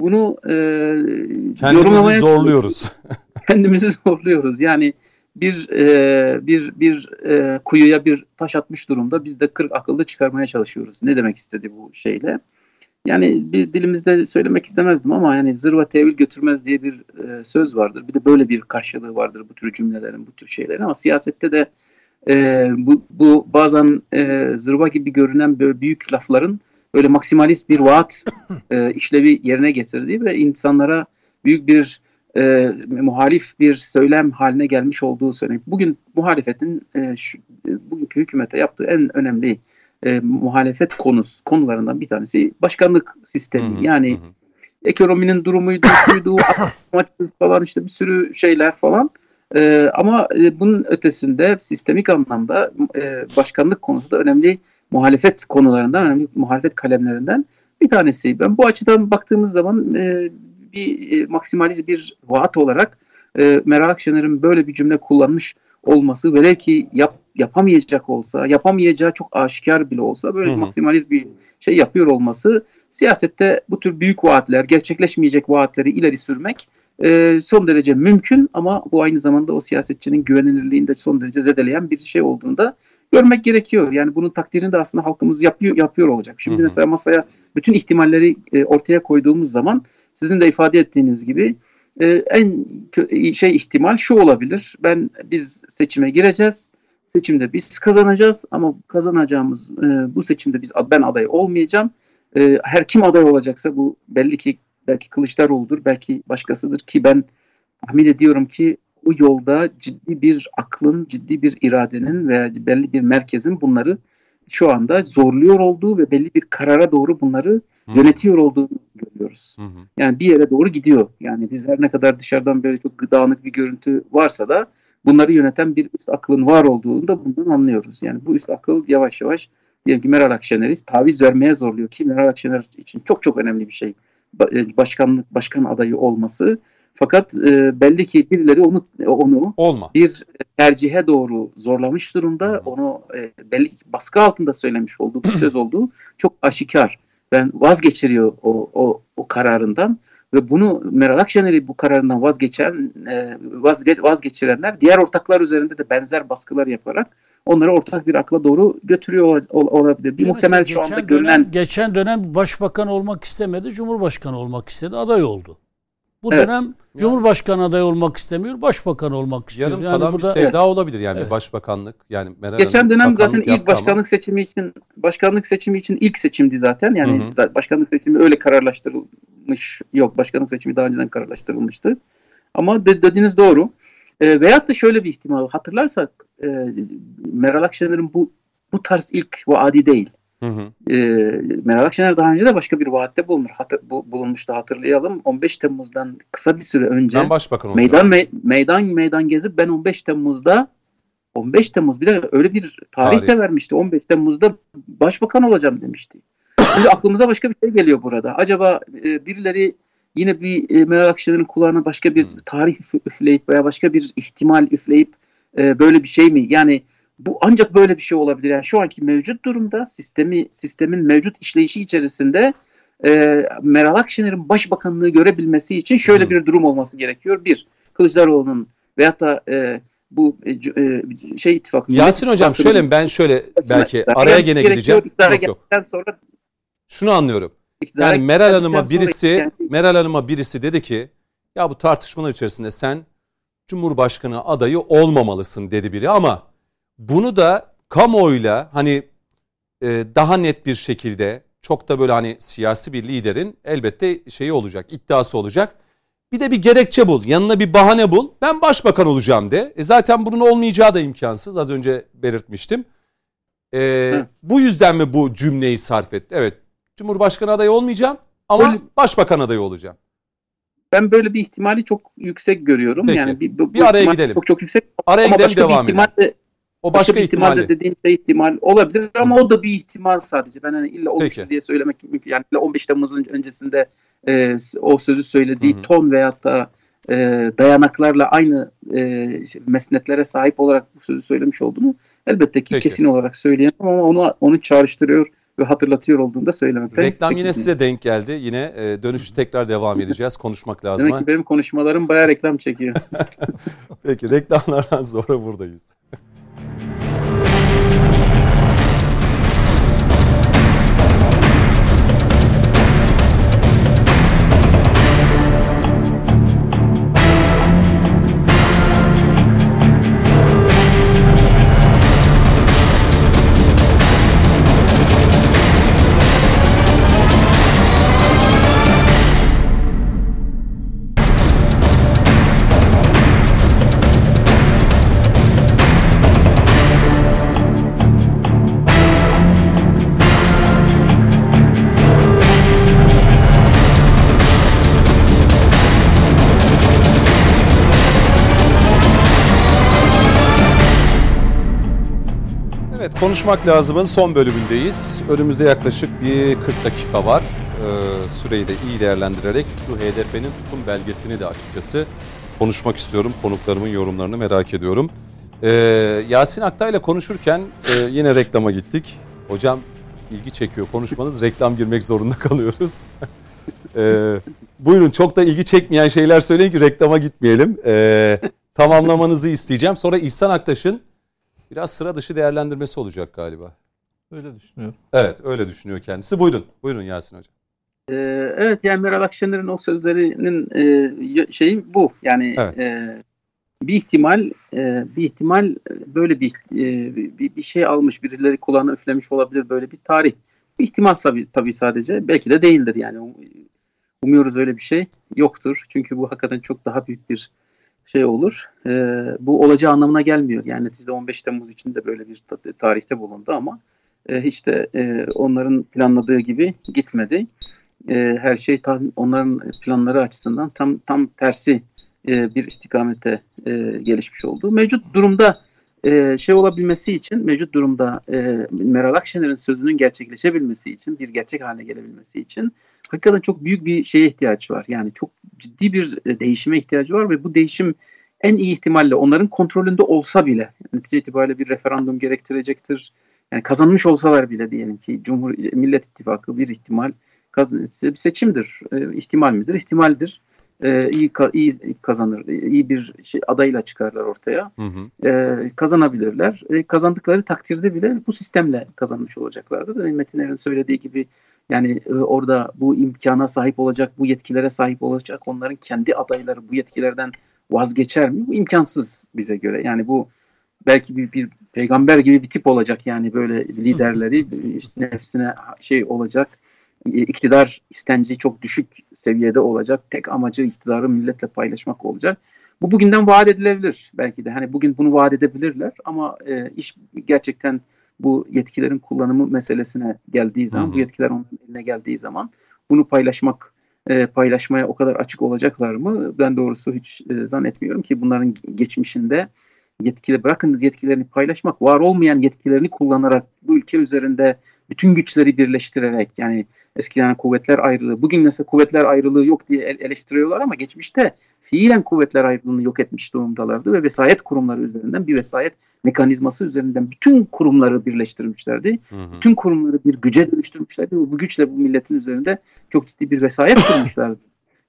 Speaker 5: bunu e,
Speaker 1: kendimizi zorluyoruz.
Speaker 5: kendimizi zorluyoruz. Yani bir e, bir bir e, kuyuya bir taş atmış durumda biz de 40 akıllı çıkarmaya çalışıyoruz. Ne demek istedi bu şeyle? Yani bir dilimizde söylemek istemezdim ama yani zırva tevil götürmez diye bir e, söz vardır. Bir de böyle bir karşılığı vardır bu tür cümlelerin, bu tür şeylerin ama siyasette de e, bu, bu bazen e, zırva gibi görünen böyle büyük lafların böyle maksimalist bir vaat e, işlevi yerine getirdiği ve insanlara büyük bir e, muhalif bir söylem haline gelmiş olduğu söyleniyor. Bugün muhalefetin e, şu, e, bugünkü hükümete yaptığı en önemli e, muhalefet konusu konularından bir tanesi başkanlık sistemi. Hı hı, yani hı. ekonominin durumuydu, şuydu, [laughs] falan işte bir sürü şeyler falan. E, ama e, bunun ötesinde sistemik anlamda e, başkanlık konusu da önemli muhalefet konularından, önemli muhalefet kalemlerinden bir tanesi. Ben bu açıdan baktığımız zaman e, bir e, maksimaliz bir vaat olarak e, Meral Akşener'in böyle bir cümle kullanmış olması velev ki yap, yapamayacak olsa, yapamayacağı çok aşikar bile olsa böyle hı hı. maksimaliz bir şey yapıyor olması siyasette bu tür büyük vaatler, gerçekleşmeyecek vaatleri ileri sürmek e, son derece mümkün ama bu aynı zamanda o siyasetçinin güvenilirliğini de son derece zedeleyen bir şey olduğunda görmek gerekiyor. Yani bunun takdirini de aslında halkımız yapıyor yapıyor olacak. Şimdi mesela masaya bütün ihtimalleri e, ortaya koyduğumuz zaman sizin de ifade ettiğiniz gibi e, en şey ihtimal şu olabilir. Ben biz seçime gireceğiz. Seçimde biz kazanacağız ama kazanacağımız e, bu seçimde biz ben aday olmayacağım. E, her kim aday olacaksa bu belli ki belki Kılıçdaroğlu'dur, belki başkasıdır ki ben tahmin ediyorum ki bu yolda ciddi bir aklın, ciddi bir iradenin veya belli bir merkezin bunları şu anda zorluyor olduğu ve belli bir karara doğru bunları Hı. yönetiyor olduğunu görüyoruz. Hı hı. Yani bir yere doğru gidiyor. Yani biz her ne kadar dışarıdan böyle çok dağınık bir görüntü varsa da bunları yöneten bir üst aklın var olduğunu da bundan anlıyoruz. Yani bu üst akıl yavaş yavaş diyelim ki Meral Akşener'i taviz vermeye zorluyor ki Meral Akşener için çok çok önemli bir şey. E, başkanlık başkan adayı olması. Fakat e, belli ki birileri onu onu Olma. bir tercihe doğru zorlamış durumda. Onu e, belli baskı altında söylemiş olduğu bir [clears throat] söz olduğu çok aşikar ben vazgeçiriyor o, o, o kararından ve bunu Meral Akşener'i bu kararından vazgeçen e, vazge, vazgeçirenler diğer ortaklar üzerinde de benzer baskılar yaparak onları ortak bir akla doğru götürüyor olabilir. Bir muhtemel şu anda görünen
Speaker 2: geçen dönem başbakan olmak istemedi, cumhurbaşkanı olmak istedi, aday oldu. Bu evet. dönem Cumhurbaşkanı adayı olmak istemiyor, başbakan olmak istiyor.
Speaker 1: Yarım yani kalan burada, bir sevda evet. olabilir yani evet. başbakanlık. Yani
Speaker 5: Meral Geçen dönem zaten ilk başkanlık ama. seçimi için başkanlık seçimi için ilk seçimdi zaten. Yani hı hı. başkanlık seçimi öyle kararlaştırılmış yok. Başkanlık seçimi daha önceden kararlaştırılmıştı. Ama dediğiniz doğru. E, veyahut da şöyle bir ihtimal hatırlarsak e, Meral Akşener'in bu bu tarz ilk vaadi değil.
Speaker 1: Hı hı.
Speaker 5: E, Meral Akşener daha önce de başka bir vaatte bulunur, hatır, bu, bulunmuştu hatırlayalım. 15 Temmuz'dan kısa bir süre önce
Speaker 1: Ben başbakan
Speaker 5: meydan me- meydan meydan gezip ben 15 Temmuz'da 15 Temmuz bir de öyle bir tarih de vermişti. 15 Temmuz'da başbakan olacağım demişti. Şimdi aklımıza başka bir şey geliyor burada. Acaba e, birileri yine bir e, Meral Akşener'in kulağına başka bir tarih üf- üfleyip veya başka bir ihtimal üfleyip e, böyle bir şey mi? Yani bu ancak böyle bir şey olabilir. Yani şu anki mevcut durumda sistemi sistemin mevcut işleyişi içerisinde e, Meral Akşener'in başbakanlığı görebilmesi için şöyle
Speaker 1: Hmm.
Speaker 5: bir durum olması gerekiyor. Bir, Kılıçdaroğlu'nun veyahut da e, bu e, e, şey ittifakı.
Speaker 1: Yasin hocam şöyle mi? Ben şöyle belki araya gene gideceğim. Yok yok.
Speaker 5: sonra
Speaker 1: Şunu anlıyorum.
Speaker 5: iktidara
Speaker 1: Yani Meral Hanım'a birisi
Speaker 5: yani-
Speaker 1: Meral Hanım'a birisi dedi ki ya bu tartışmalar içerisinde sen Cumhurbaşkanı adayı olmamalısın dedi biri ama bunu da kamuoyuyla hani e, daha net bir şekilde çok da böyle hani siyasi bir liderin elbette şeyi olacak, iddiası olacak. Bir de bir gerekçe bul, yanına bir bahane bul. Ben başbakan olacağım de. E zaten bunun olmayacağı da imkansız. Az önce belirtmiştim. E,
Speaker 5: Hı.
Speaker 1: bu yüzden mi bu cümleyi sarf etti? Evet. Cumhurbaşkanı adayı olmayacağım ama
Speaker 5: Öyle-
Speaker 1: başbakan adayı olacağım.
Speaker 5: Ben böyle bir ihtimali çok yüksek görüyorum.
Speaker 1: Peki.
Speaker 5: Yani bir, bu,
Speaker 1: Bir araya gidelim.
Speaker 5: Çok çok yüksek.
Speaker 1: Araya
Speaker 5: ama
Speaker 1: gidelim
Speaker 5: başka
Speaker 1: devam
Speaker 5: bir ihtimal
Speaker 1: edelim.
Speaker 5: de,
Speaker 1: O
Speaker 5: başka,
Speaker 1: başka
Speaker 5: ihtimal
Speaker 1: ihtimali.
Speaker 5: de ihtimal olabilir ama o da bir ihtimal sadece. Ben hani illa olmuş
Speaker 1: Peki.
Speaker 5: diye söylemek mümkün. Yani illa 15 Temmuz'un öncesinde e, o sözü söylediği
Speaker 1: Hı hı.
Speaker 5: ton veyahut da e, dayanaklarla aynı e, mesnetlere sahip olarak bu sözü söylemiş olduğunu elbette ki
Speaker 1: Peki.
Speaker 5: kesin olarak söyleyemem ama onu onu çağrıştırıyor ve hatırlatıyor olduğunu da söylemekte.
Speaker 1: Reklam yine size denk geldi. Yine e, dönüşü tekrar devam edeceğiz. Konuşmak lazım.
Speaker 5: Demek ki benim konuşmalarım bayağı reklam çekiyor. [laughs]
Speaker 1: Peki reklamlardan sonra buradayız. Konuşmak lazımın son bölümündeyiz. Önümüzde yaklaşık bir 40 dakika var. Ee, süreyi de iyi değerlendirerek şu HDP'nin tutum belgesini de açıkçası konuşmak istiyorum. Konuklarımın yorumlarını merak ediyorum. Ee, Yasin Aktay'la konuşurken e, yine reklama gittik. Hocam ilgi çekiyor konuşmanız. Reklam girmek zorunda [laughs] kalıyoruz. Ee, buyurun çok da ilgi çekmeyen şeyler söyleyin ki reklama gitmeyelim. Ee, tamamlamanızı isteyeceğim. Sonra İhsan Aktaş'ın biraz sıra dışı değerlendirmesi olacak galiba.
Speaker 4: Öyle düşünüyorum.
Speaker 1: Evet öyle düşünüyor kendisi. Buyurun. Buyurun Yasin Hocam.
Speaker 5: Ee, evet yani Meral Akşener'in o sözlerinin e, şeyi bu. Yani
Speaker 1: Evet.
Speaker 5: e, bir ihtimal e, bir ihtimal böyle bir, e, bir bir şey almış birileri kulağına üflemiş olabilir böyle bir tarih. Bir ihtimal tabii, tabii sadece. Belki de değildir yani. Umuyoruz öyle bir şey yoktur. Çünkü bu hakikaten çok daha büyük bir şey olur. E, bu olacağı anlamına gelmiyor. Yani neticede 15 Temmuz için de böyle bir ta- tarihte bulundu ama e, hiç de e, onların planladığı gibi gitmedi. E, her şey tam onların planları açısından tam tam tersi e, bir istikamete e, gelişmiş oldu. Mevcut durumda e, şey olabilmesi için, mevcut durumda e, Meral Akşener'in sözünün gerçekleşebilmesi için, bir gerçek haline gelebilmesi için hakikaten çok büyük bir şeye ihtiyaç var. Yani çok ciddi bir e, değişime ihtiyacı var ve bu değişim en iyi ihtimalle onların kontrolünde olsa bile netice itibariyle bir referandum gerektirecektir. Yani kazanmış olsalar bile diyelim ki Cumhur Millet İttifakı bir ihtimal kazan bir seçimdir. E, ihtimal midir? İhtimaldir. E, iyi, iyi kazanır. iyi bir şey adayla çıkarlar ortaya.
Speaker 1: Hı hı.
Speaker 5: E, kazanabilirler. E, kazandıkları takdirde bile bu sistemle kazanmış olacaklardır. Ve Metin Er'in söylediği gibi yani e, orada bu imkana sahip olacak, bu yetkilere sahip olacak onların kendi adayları bu yetkilerden vazgeçer mi? Bu imkansız bize göre. Yani bu belki bir, bir peygamber gibi bir tip olacak yani böyle [laughs] liderleri işte nefsine şey olacak iktidar istenci çok düşük seviyede olacak tek amacı iktidarı milletle paylaşmak olacak bu bugünden vaat edilebilir belki de hani bugün bunu vaat edebilirler ama e, iş gerçekten bu yetkilerin kullanımı meselesine geldiği zaman,
Speaker 1: Hı hı.
Speaker 5: bu yetkiler onun eline geldiği zaman bunu paylaşmak e, paylaşmaya o kadar açık olacaklar mı? Ben doğrusu hiç e, zannetmiyorum ki bunların geçmişinde yetkili bırakın yetkilerini paylaşmak, var olmayan yetkilerini kullanarak bu ülke üzerinde bütün güçleri birleştirerek yani eskiden kuvvetler ayrılığı, bugün mesela kuvvetler ayrılığı yok diye el- eleştiriyorlar ama geçmişte fiilen kuvvetler ayrılığını yok etmiş durumdalardı ve vesayet kurumları üzerinden bir vesayet mekanizması üzerinden bütün kurumları birleştirmişlerdi.
Speaker 1: Hı hı.
Speaker 5: Bütün kurumları bir güce dönüştürmüşlerdi ve bu güçle bu milletin üzerinde çok ciddi bir vesayet kurmuşlardı.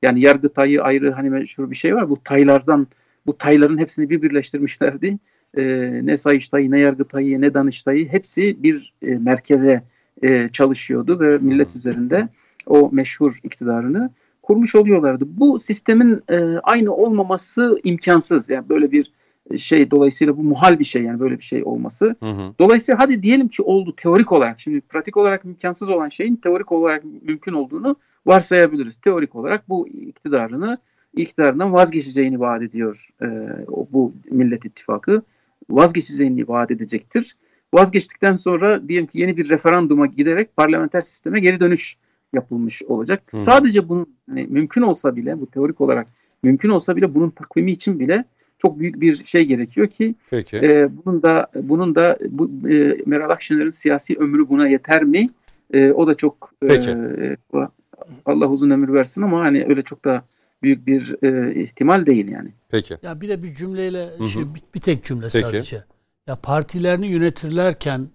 Speaker 5: Yani yargı tayı ayrı hani meşhur bir şey var. Bu taylardan bu tayların hepsini bir birleştirmişlerdi. Ee, ne sayıştayı, ne yargıtayı, ne danıştayı hepsi bir e, merkeze e, çalışıyordu ve millet üzerinde o meşhur iktidarını kurmuş oluyorlardı. Bu sistemin e, aynı olmaması imkansız. Yani böyle bir şey dolayısıyla bu muhal bir şey yani böyle bir şey olması.
Speaker 1: Hı hı.
Speaker 5: Dolayısıyla hadi diyelim ki oldu teorik olarak. Şimdi pratik olarak imkansız olan şeyin teorik olarak mümkün olduğunu varsayabiliriz. Teorik olarak bu iktidarını iktidarından vazgeçeceğini vaat ediyor e, bu Millet İttifakı. Vazgeçeceğini vaat edecektir. Vazgeçtikten sonra diyelim ki yeni bir referanduma giderek parlamenter sisteme geri dönüş yapılmış olacak.
Speaker 1: Hı.
Speaker 5: Sadece bunun hani mümkün olsa bile bu teorik olarak mümkün olsa bile bunun takvimi için bile çok büyük bir şey gerekiyor ki
Speaker 1: Peki.
Speaker 5: e, bunun da bunun da bu e, Meral Akşener'in siyasi ömrü buna yeter mi? E, o da çok e,
Speaker 1: Peki.
Speaker 5: Allah uzun ömür versin ama hani öyle çok da büyük bir e, ihtimal değil yani.
Speaker 1: Peki.
Speaker 2: Ya bir de bir cümleyle
Speaker 1: hı.
Speaker 2: şey bir, bir tek cümle
Speaker 1: Peki.
Speaker 2: sadece. Ya partilerini yönetirlerken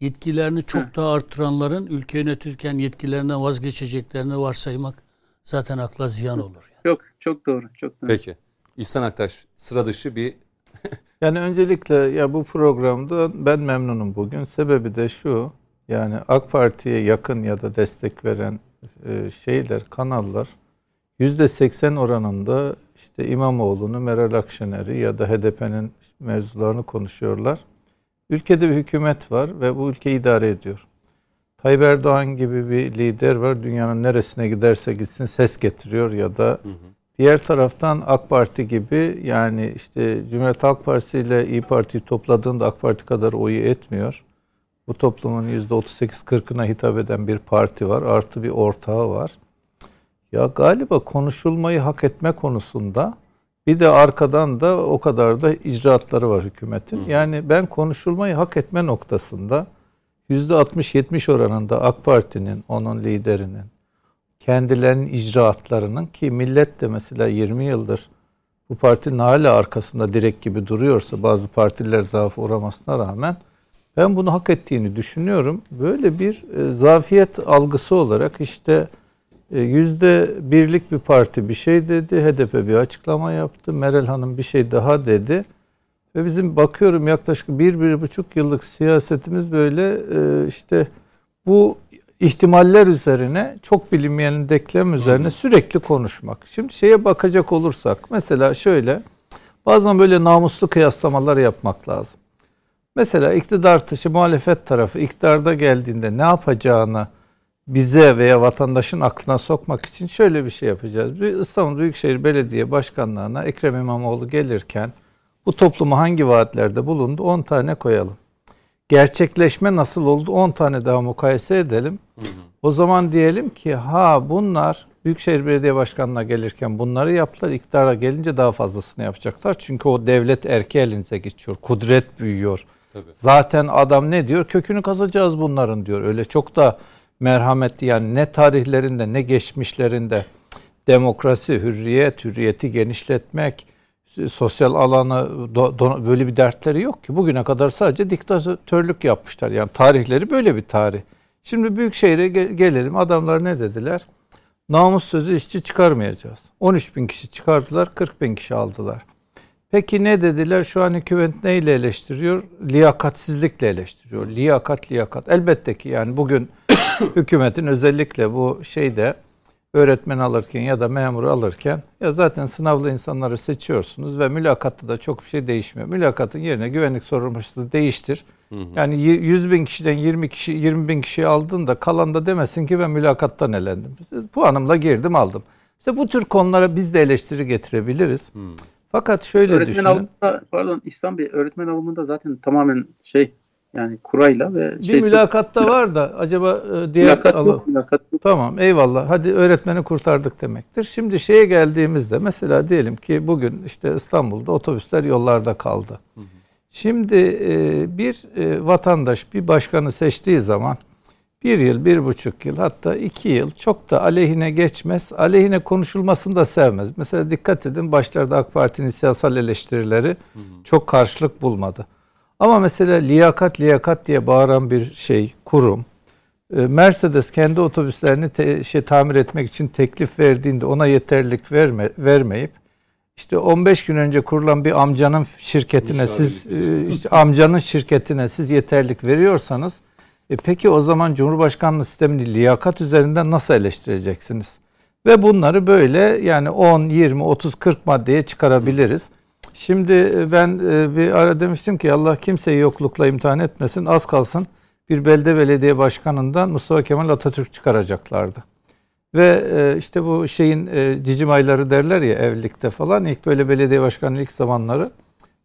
Speaker 2: yetkilerini çok daha arttıranların ülke yönetirken yetkilerinden vazgeçeceklerini varsaymak zaten akla ziyan olur. Yani.
Speaker 5: Çok çok doğru. Çok doğru.
Speaker 1: Peki. İhsan Aktaş sıra dışı bir [laughs]
Speaker 4: Yani öncelikle ya bu programda ben memnunum bugün. Sebebi de şu. Yani AK Parti'ye yakın ya da destek veren e, şeyler, kanallar %80 oranında işte İmamoğlu'nu, Meral Akşener'i ya da HDP'nin mevzularını konuşuyorlar. Ülkede bir hükümet var ve bu ülkeyi idare ediyor. Tayyip Erdoğan gibi bir lider var. Dünyanın neresine giderse gitsin ses getiriyor ya da Diğer taraftan AK Parti gibi yani işte Cumhuriyet Halk Partisi ile İyi Parti'yi topladığında AK Parti kadar oyu etmiyor. Bu toplumun %38-40'ına hitap eden bir parti var. Artı bir ortağı var. Ya galiba konuşulmayı hak etme konusunda bir de arkadan da o kadar da icraatları var hükümetin. Yani ben konuşulmayı hak etme noktasında %60-70 oranında AK Parti'nin, onun liderinin, kendilerinin icraatlarının ki millet de mesela 20 yıldır bu partinin hala arkasında direk gibi duruyorsa bazı partiler zaaf uğramasına rağmen ben bunu hak ettiğini düşünüyorum. Böyle bir e, zafiyet algısı olarak işte yüzde birlik bir parti bir şey dedi. HDP bir açıklama yaptı. Meral Hanım bir şey daha dedi. Ve bizim bakıyorum yaklaşık bir, bir buçuk yıllık siyasetimiz böyle e, işte bu ihtimaller üzerine çok bilinmeyenin denklem üzerine sürekli konuşmak. Şimdi şeye bakacak olursak mesela şöyle bazen böyle namuslu kıyaslamalar yapmak lazım. Mesela iktidar dışı muhalefet tarafı iktidarda geldiğinde ne yapacağını bize veya vatandaşın aklına sokmak için şöyle bir şey yapacağız. Bir İstanbul Büyükşehir Belediye Başkanlığı'na Ekrem İmamoğlu gelirken bu topluma hangi vaatlerde bulundu 10 tane koyalım. Gerçekleşme nasıl oldu 10 tane daha mukayese edelim. O zaman diyelim ki ha bunlar Büyükşehir Belediye Başkanı'na gelirken bunları yaptılar. İktidara gelince daha fazlasını yapacaklar. Çünkü o devlet erke elinize geçiyor. Kudret büyüyor.
Speaker 1: Tabii.
Speaker 4: Zaten adam ne diyor? Kökünü kazacağız bunların diyor. Öyle çok da merhametli yani ne tarihlerinde ne geçmişlerinde demokrasi, hürriyet, hürriyeti genişletmek, sosyal alanı do- do- böyle bir dertleri yok ki. Bugüne kadar sadece diktatörlük yapmışlar. Yani tarihleri böyle bir tarih. Şimdi Büyükşehir'e ge- gelelim. Adamlar ne dediler? Namus sözü işçi çıkarmayacağız. 13 bin kişi çıkardılar, 40 bin kişi aldılar. Peki ne dediler? Şu an hükümet neyle eleştiriyor? Liyakatsizlikle eleştiriyor. Liyakat, liyakat. Elbette ki yani bugün [coughs] hükümetin özellikle bu şeyde öğretmen alırken ya da memur alırken ya zaten sınavlı insanları seçiyorsunuz ve mülakatta da çok bir şey değişmiyor. Mülakatın yerine güvenlik sorumlusu değiştir. Yani 100 bin kişiden 20 kişi 20 bin kişi aldın da kalan da demesin ki ben mülakattan elendim. Puanımla girdim aldım. İşte bu tür konulara biz de eleştiri getirebiliriz. Fakat şöyle
Speaker 5: öğretmen
Speaker 4: düşünün.
Speaker 5: alımında pardon İhsan Bey öğretmen alımında zaten tamamen şey Yani kurayla ve
Speaker 4: Bir
Speaker 5: şeysiz.
Speaker 4: mülakatta var da acaba e, diğer
Speaker 5: Mülakat
Speaker 4: Allah-
Speaker 5: yok, mülakat yok.
Speaker 4: Tamam eyvallah. Hadi öğretmeni kurtardık demektir. Şimdi şeye geldiğimizde mesela diyelim ki bugün işte İstanbul'da otobüsler yollarda kaldı. Şimdi e, bir e, vatandaş bir başkanı seçtiği zaman bir yıl, bir buçuk yıl hatta iki yıl çok da aleyhine geçmez. Aleyhine konuşulmasını da sevmez. Mesela dikkat edin başlarda AK Parti'nin siyasal eleştirileri çok karşılık bulmadı. Ama mesela liyakat liyakat diye bağıran bir şey, kurum, e, Mercedes kendi otobüslerini te- şey tamir etmek için teklif verdiğinde ona yeterlik verme, vermeyip işte 15 gün önce kurulan bir amcanın şirketine
Speaker 1: Müşavirlik
Speaker 4: siz e, işte amcanın şirketine siz yeterlik veriyorsanız e peki o zaman Cumhurbaşkanlığı sistemini liyakat üzerinden nasıl eleştireceksiniz? Ve bunları böyle yani 10, 20, 30, 40 maddeye çıkarabiliriz. Şimdi e, ben e, bir ara demiştim ki Allah kimseyi yoklukla imtihan etmesin. Az kalsın bir belde belediye başkanından Mustafa Kemal Atatürk çıkaracaklardı. Ve e, işte bu şeyin cicim ayları derler ya evlilikte falan ilk böyle belediye başkanı ilk zamanları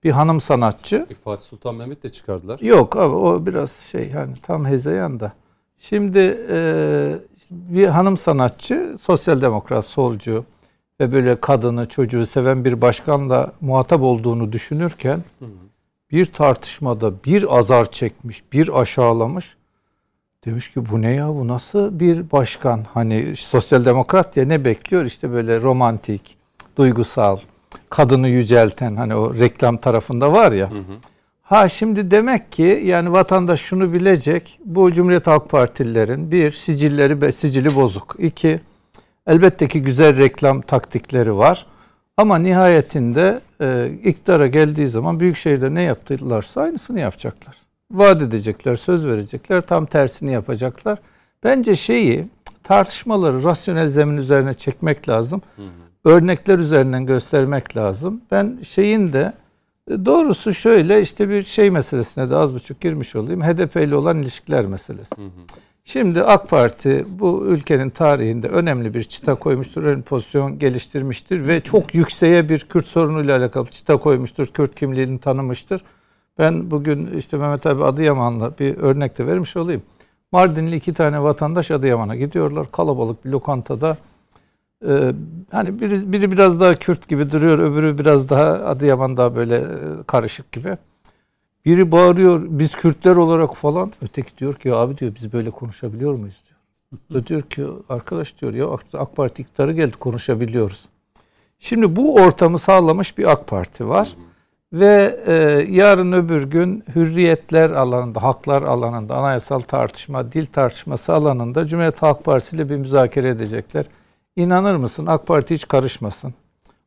Speaker 4: bir hanım sanatçı
Speaker 1: E, Fatih Sultan Mehmet de çıkardılar.
Speaker 4: Yok abi o biraz şey hani tam hezeyan da. Şimdi bir hanım sanatçı, sosyal demokrat, solcu ve böyle kadını, çocuğu seven bir başkanla muhatap olduğunu düşünürken bir tartışmada bir azar çekmiş, bir aşağılamış. Demiş ki bu ne ya bu nasıl bir başkan? Hani sosyal demokrat ya ne bekliyor? İşte böyle romantik, duygusal, kadını yücelten hani o reklam tarafında var ya. Ha şimdi demek ki yani vatandaş şunu bilecek. Bu Cumhuriyet Halk Partililerin bir sicilleri be- sicili bozuk. İki elbette ki güzel reklam taktikleri var. Ama nihayetinde e, iktidara geldiği zaman Büyükşehir'de ne yaptılarsa aynısını yapacaklar. Vaat edecekler, söz verecekler, tam tersini yapacaklar. Bence şeyi tartışmaları rasyonel zemin üzerine çekmek lazım. Örnekler üzerinden göstermek lazım. Ben şeyin de e, Doğrusu şöyle işte bir şey meselesine de az buçuk girmiş olayım. HDP ile olan ilişkiler meselesi. Şimdi AK Parti bu ülkenin tarihinde önemli bir çıta koymuştur, önemli pozisyon geliştirmiştir ve çok yükseğe bir Kürt sorunuyla alakalı çıta koymuştur, Kürt kimliğini tanımıştır. Ben bugün işte Mehmet abi Adıyaman'la bir örnek de vermiş olayım. Mardinli iki tane vatandaş Adıyaman'a gidiyorlar. Kalabalık bir lokantada ee, hani biri, biri biraz daha Kürt gibi duruyor, öbürü biraz daha Adıyaman daha böyle e, karışık gibi. Biri bağırıyor biz Kürtler olarak falan. Öteki diyor ki abi diyor biz böyle konuşabiliyor muyuz diyor. O diyor ki arkadaş diyor ya AK- Parti iktidarı geldi konuşabiliyoruz. Şimdi bu ortamı sağlamış bir AK Parti var. Ve e, yarın öbür gün hürriyetler alanında, haklar alanında, anayasal tartışma, dil tartışması alanında Cumhuriyet Halk Partisi ile bir müzakere edecekler. İnanır mısın AK Parti hiç karışmasın.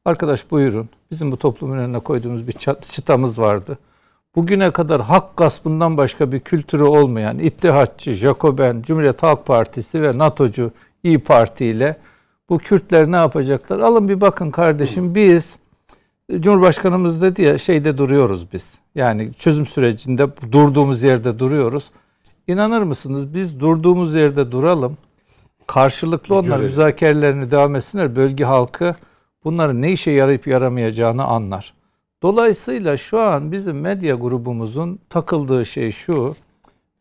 Speaker 4: Arkadaş buyurun. Bizim bu toplumun önüne koyduğumuz bir çıtamız vardı. Bugüne kadar hak gaspından başka bir kültürü olmayan İttihatçı, Jacoben, Cumhuriyet Halk Partisi ve NATO'cu İyi Parti ile bu Kürtler ne yapacaklar? Alın bir bakın kardeşim biz Cumhurbaşkanımız dedi ya şeyde duruyoruz biz. Yani çözüm sürecinde durduğumuz yerde duruyoruz. İnanır mısınız biz durduğumuz yerde duralım. Karşılıklı onlar müzakerelerini devam etsinler. Bölge halkı bunların ne işe yarayıp yaramayacağını anlar. Dolayısıyla şu an bizim medya grubumuzun takıldığı şey şu.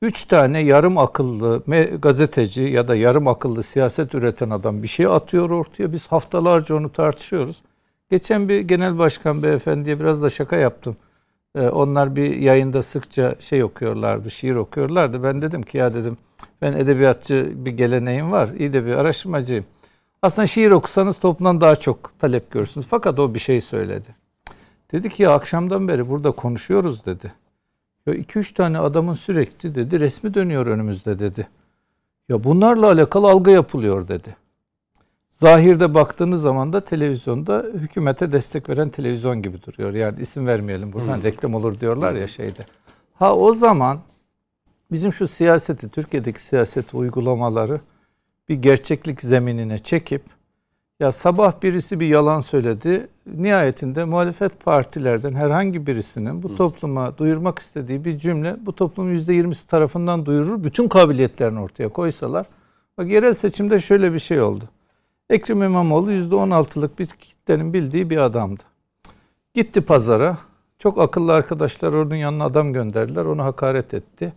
Speaker 4: Üç tane yarım akıllı gazeteci ya da yarım akıllı siyaset üreten adam bir şey atıyor ortaya. Biz haftalarca onu tartışıyoruz. Geçen bir genel başkan beyefendiye biraz da şaka yaptım. Ee, onlar bir yayında sıkça şey okuyorlardı, şiir okuyorlardı. Ben dedim ki ya dedim ben edebiyatçı bir geleneğim var. iyi de bir araştırmacıyım. Aslında şiir okusanız toplumdan daha çok talep görürsünüz. Fakat o bir şey söyledi. Dedi ki ya akşamdan beri burada konuşuyoruz dedi. Ya iki üç tane adamın sürekli dedi resmi dönüyor önümüzde dedi. Ya bunlarla alakalı algı yapılıyor dedi. Zahirde baktığınız zaman da televizyonda hükümete destek veren televizyon gibi duruyor. Yani isim vermeyelim buradan reklam olur diyorlar ya şeyde. Ha o zaman bizim şu siyaseti, Türkiye'deki siyaset uygulamaları bir gerçeklik zeminine çekip ya sabah birisi bir yalan söyledi. Nihayetinde muhalefet partilerden herhangi birisinin bu topluma duyurmak istediği bir cümle bu toplumun %20'si tarafından duyurur. Bütün kabiliyetlerini ortaya koysalar. Bak yerel seçimde şöyle bir şey oldu. Ekrem İmamoğlu %16'lık bir kitlenin bildiği bir adamdı. Gitti pazara. Çok akıllı arkadaşlar onun yanına adam gönderdiler. Onu hakaret etti.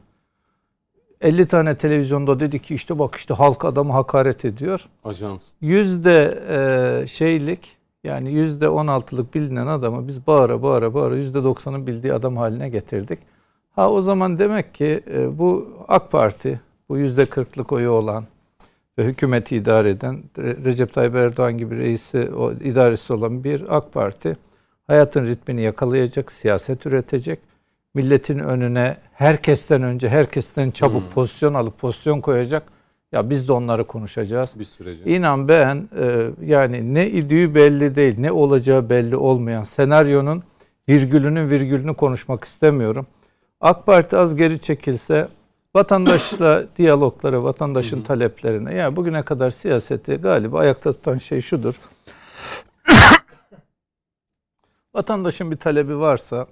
Speaker 4: 50 tane televizyonda dedi ki işte bak işte halk adamı hakaret ediyor.
Speaker 1: Ajans.
Speaker 4: Yüzde e, şeylik yani yüzde 16'lık bilinen adamı biz bağıra bağıra bağıra yüzde 90'ın bildiği adam haline getirdik. Ha o zaman demek ki e, bu AK Parti bu yüzde 40'lık oyu olan ve hükümeti idare eden Recep Tayyip Erdoğan gibi reisi o idaresi olan bir AK Parti hayatın ritmini yakalayacak, siyaset üretecek. Milletin önüne herkesten önce, herkesten çabuk hmm. pozisyon alıp pozisyon koyacak. Ya biz de onları konuşacağız.
Speaker 1: Bir sürece.
Speaker 4: İnan ben e, yani ne idüğü belli değil, ne olacağı belli olmayan senaryonun virgülünün virgülünü konuşmak istemiyorum. AK Parti az geri çekilse vatandaşla [coughs] diyaloglara, vatandaşın taleplerine. Yani bugüne kadar siyaseti galiba ayakta tutan şey şudur. [coughs] Vatandaşın bir talebi varsa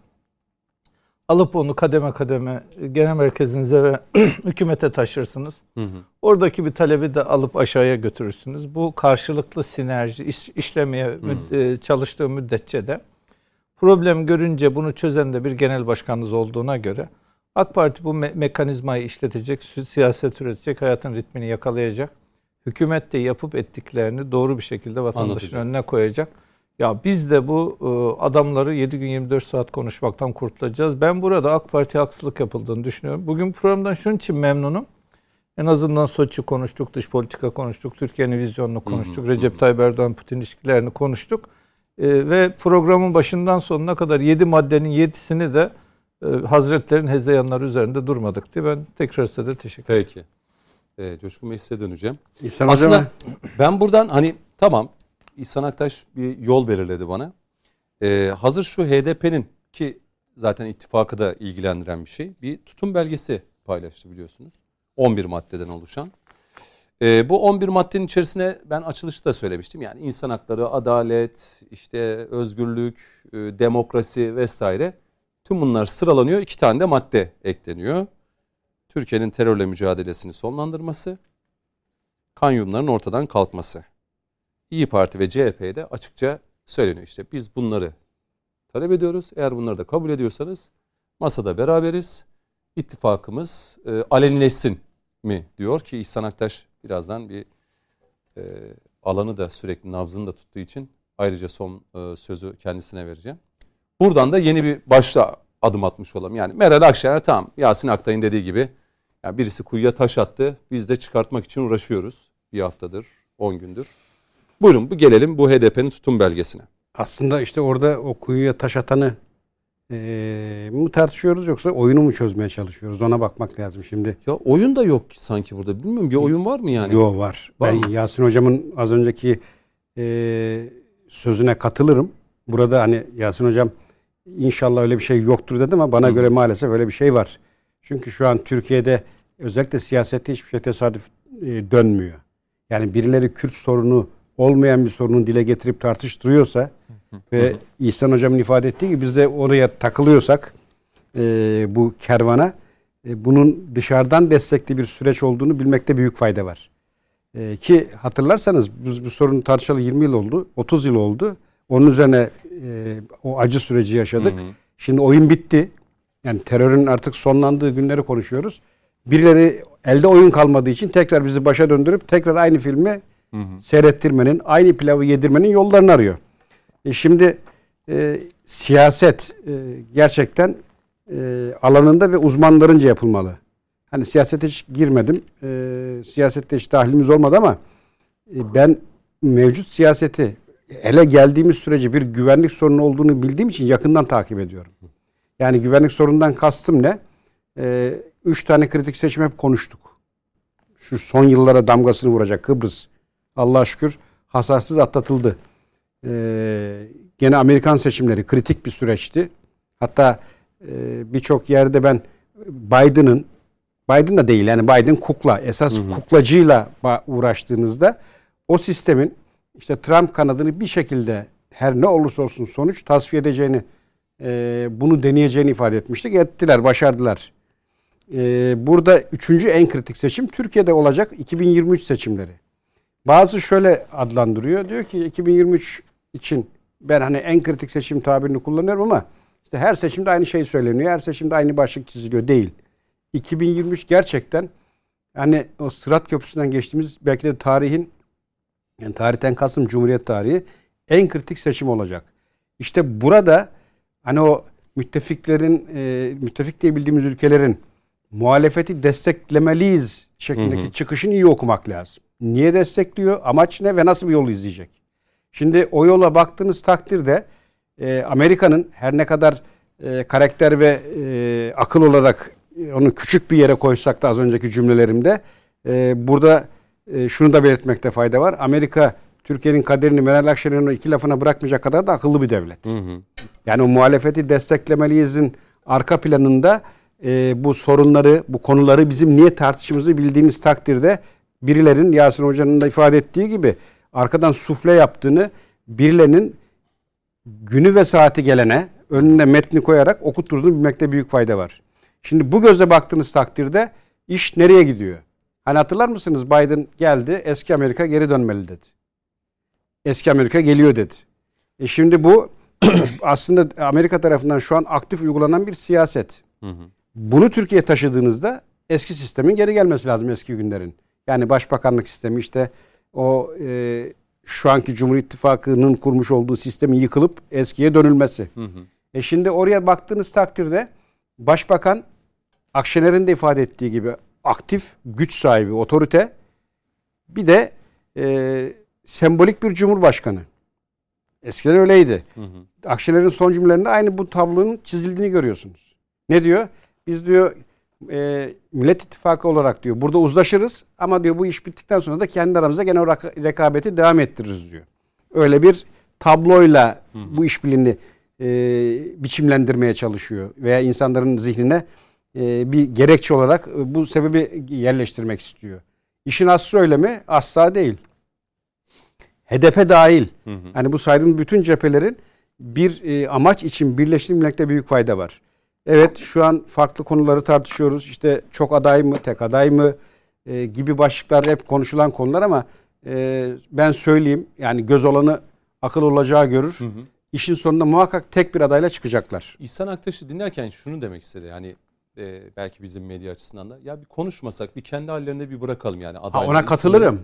Speaker 4: alıp onu kademe kademe genel merkezinize ve [clears throat] hükümete taşırsınız. Hı hı. Oradaki bir talebi de alıp aşağıya götürürsünüz. Bu karşılıklı sinerji iş, işlemeye hı. müd- çalıştığı müddetçe de problem görünce bunu çözen de bir genel başkanınız olduğuna göre AK Parti bu me- mekanizmayı işletecek, siyaset üretecek, hayatın ritmini yakalayacak. Hükümet de yapıp ettiklerini doğru bir şekilde vatandaşın önüne koyacak. Ya biz de bu e, adamları 7 gün 24 saat konuşmaktan kurtulacağız. Ben burada AK Parti haksızlık yapıldığını düşünüyorum. Bugün programdan şunun için memnunum. En azından Soçi konuştuk, dış politika konuştuk, Türkiye'nin vizyonunu konuştuk, Recep Tayyip Erdoğan Putin ilişkilerini konuştuk. E, ve programın başından sonuna kadar 7 maddenin 7'sini de e, Hazretlerin hezeyanları üzerinde durmadık diye ben tekrar size de teşekkür ederim.
Speaker 1: Peki. E, Coşkun Bey size döneceğim. İhsan Aslında hocam. ben buradan hani tamam İhsan Aktaş bir yol belirledi bana. Ee, hazır şu HDP'nin ki zaten ittifakı da ilgilendiren bir şey. Bir tutum belgesi paylaştı biliyorsunuz. 11 maddeden oluşan. Ee, bu 11 maddenin içerisine ben açılışta söylemiştim. Yani insan hakları, adalet, işte özgürlük, e, demokrasi vesaire. Tüm bunlar sıralanıyor. İki tane de madde ekleniyor. Türkiye'nin terörle mücadelesini sonlandırması, kanyumların ortadan kalkması. İyi Parti ve CHP'de açıkça söyleniyor. İşte biz bunları talep ediyoruz. Eğer bunları da kabul ediyorsanız masada beraberiz. İttifakımız e, alenileşsin mi diyor ki İhsan Aktaş birazdan bir e, alanı da sürekli nabzını da tuttuğu için ayrıca son e, sözü kendisine vereceğim. Buradan da yeni bir başla adım atmış olalım. Yani Meral Akşener tamam Yasin Aktay'ın dediği gibi yani birisi kuyuya taş attı. Biz de çıkartmak için uğraşıyoruz. Bir haftadır, on gündür. Buyurun bu gelelim bu HDP'nin tutum belgesine.
Speaker 3: Aslında işte orada o kuyuya taş atanı e, mı tartışıyoruz yoksa oyunu mu çözmeye çalışıyoruz? Ona bakmak lazım şimdi.
Speaker 1: Ya oyun da yok sanki burada. Bilmiyorum bir oyun var mı yani?
Speaker 3: Yok var. var ben mı? Yasin hocamın az önceki e, sözüne katılırım. Burada hani Yasin hocam inşallah öyle bir şey yoktur dedim ama bana Hı. göre maalesef öyle bir şey var. Çünkü şu an Türkiye'de özellikle siyasette hiçbir şey tesadüf e, dönmüyor. Yani birileri Kürt sorunu olmayan bir sorunu dile getirip tartıştırıyorsa ve İhsan Hocam'ın ifade ettiği gibi biz de oraya takılıyorsak e, bu kervana e, bunun dışarıdan destekli bir süreç olduğunu bilmekte büyük fayda var. E, ki hatırlarsanız biz bu sorunu tartışalı 20 yıl oldu, 30 yıl oldu. Onun üzerine e, o acı süreci yaşadık. Hı hı. Şimdi oyun bitti. Yani terörün artık sonlandığı günleri konuşuyoruz. Birileri elde oyun kalmadığı için tekrar bizi başa döndürüp tekrar aynı filmi hı seyrettirmenin, aynı pilavı yedirmenin yollarını arıyor. E şimdi e, siyaset e, gerçekten e, alanında ve uzmanlarınca yapılmalı. Hani siyasete hiç girmedim. E, siyasette hiç dahlimiz olmadı ama e, ben mevcut siyaseti ele geldiğimiz sürece bir güvenlik sorunu olduğunu bildiğim için yakından takip ediyorum. Yani güvenlik sorunundan kastım ne? E, üç tane kritik seçim hep konuştuk. Şu son yıllara damgasını vuracak Kıbrıs, Allah'a şükür hasarsız atlatıldı. Ee, gene Amerikan seçimleri kritik bir süreçti. Hatta e, birçok yerde ben Biden'ın Biden da değil yani Biden kukla esas hı hı. kuklacıyla uğraştığınızda o sistemin işte Trump kanadını bir şekilde her ne olursa olsun sonuç tasfiye edeceğini e, bunu deneyeceğini ifade etmiştik. Ettiler, başardılar. E, burada üçüncü en kritik seçim Türkiye'de olacak 2023 seçimleri. Bazı şöyle adlandırıyor. Diyor ki 2023 için ben hani en kritik seçim tabirini kullanıyorum ama İşte her seçimde aynı şey söyleniyor. Her seçimde aynı başlık çiziliyor. Değil. 2023 gerçekten yani o Sırat Köprüsü'nden geçtiğimiz belki de tarihin yani tarihten kastım Cumhuriyet tarihi en kritik seçim olacak. İşte burada hani o müttefiklerin e, müttefik diye bildiğimiz ülkelerin muhalefeti desteklemeliyiz şeklindeki
Speaker 1: Hı hı.
Speaker 3: çıkışını iyi okumak lazım. Niye destekliyor? Amaç ne ve nasıl bir yol izleyecek? Şimdi o yola baktığınız takdirde e, Amerika'nın her ne kadar e, karakter ve e, akıl olarak e, onu küçük bir yere koysak da az önceki cümlelerimde e, burada e, şunu da belirtmekte fayda var. Amerika Türkiye'nin kaderini Meral Akşener'in o iki lafına bırakmayacak kadar da akıllı bir devlet.
Speaker 1: Hı hı.
Speaker 3: Yani o muhalefeti desteklemeliyizin arka planında e, bu sorunları, bu konuları bizim niye tartışımızı bildiğiniz takdirde birilerin Yasin Hoca'nın da ifade ettiği gibi arkadan sufle yaptığını birilerinin günü ve saati gelene önüne metni koyarak okutturduğunu bilmekte büyük fayda var. Şimdi bu göze baktığınız takdirde iş nereye gidiyor? Hani hatırlar mısınız Biden geldi eski Amerika geri dönmeli dedi. Eski Amerika geliyor dedi. E şimdi bu [clears throat] aslında Amerika tarafından şu an aktif uygulanan bir siyaset.
Speaker 1: Hı hı.
Speaker 3: Bunu Türkiye'ye taşıdığınızda eski sistemin geri gelmesi lazım eski günlerin. Yani başbakanlık sistemi işte o e, şu anki Cumhur İttifakı'nın kurmuş olduğu sistemin yıkılıp eskiye dönülmesi.
Speaker 1: Hı hı.
Speaker 3: E şimdi oraya baktığınız takdirde başbakan Akşener'in de ifade ettiği gibi aktif güç sahibi otorite bir de e, sembolik bir cumhurbaşkanı. Eskiden öyleydi.
Speaker 1: Hı hı.
Speaker 3: Akşener'in son cümlelerinde aynı bu tablonun çizildiğini görüyorsunuz. Ne diyor? Biz diyor e, Millet İttifakı olarak diyor burada uzlaşırız ama diyor bu iş bittikten sonra da kendi aramızda gene o rekabeti devam ettiririz diyor. Öyle bir tabloyla bu işbirliğini e, biçimlendirmeye çalışıyor veya insanların zihnine e, bir gerekçe olarak e, bu sebebi yerleştirmek istiyor. İşin aslı öyle mi? Asla değil. HDP dahil.
Speaker 1: Hı hı.
Speaker 3: Hani bu saydığım bütün cephelerin bir e, amaç için birleştirilmekte büyük fayda var. Evet şu an farklı konuları tartışıyoruz. İşte çok aday mı, tek aday mı e, gibi başlıklar hep konuşulan konular ama e, ben söyleyeyim yani göz olanı akıl olacağı görür.
Speaker 1: Hı hı.
Speaker 3: İşin sonunda muhakkak tek bir adayla çıkacaklar.
Speaker 1: İhsan Aktaş'ı dinlerken şunu demek istedi. Hani e, belki bizim medya açısından da ya bir konuşmasak bir kendi hallerinde bir bırakalım yani.
Speaker 3: Ha,
Speaker 1: adayların
Speaker 3: ona katılırım.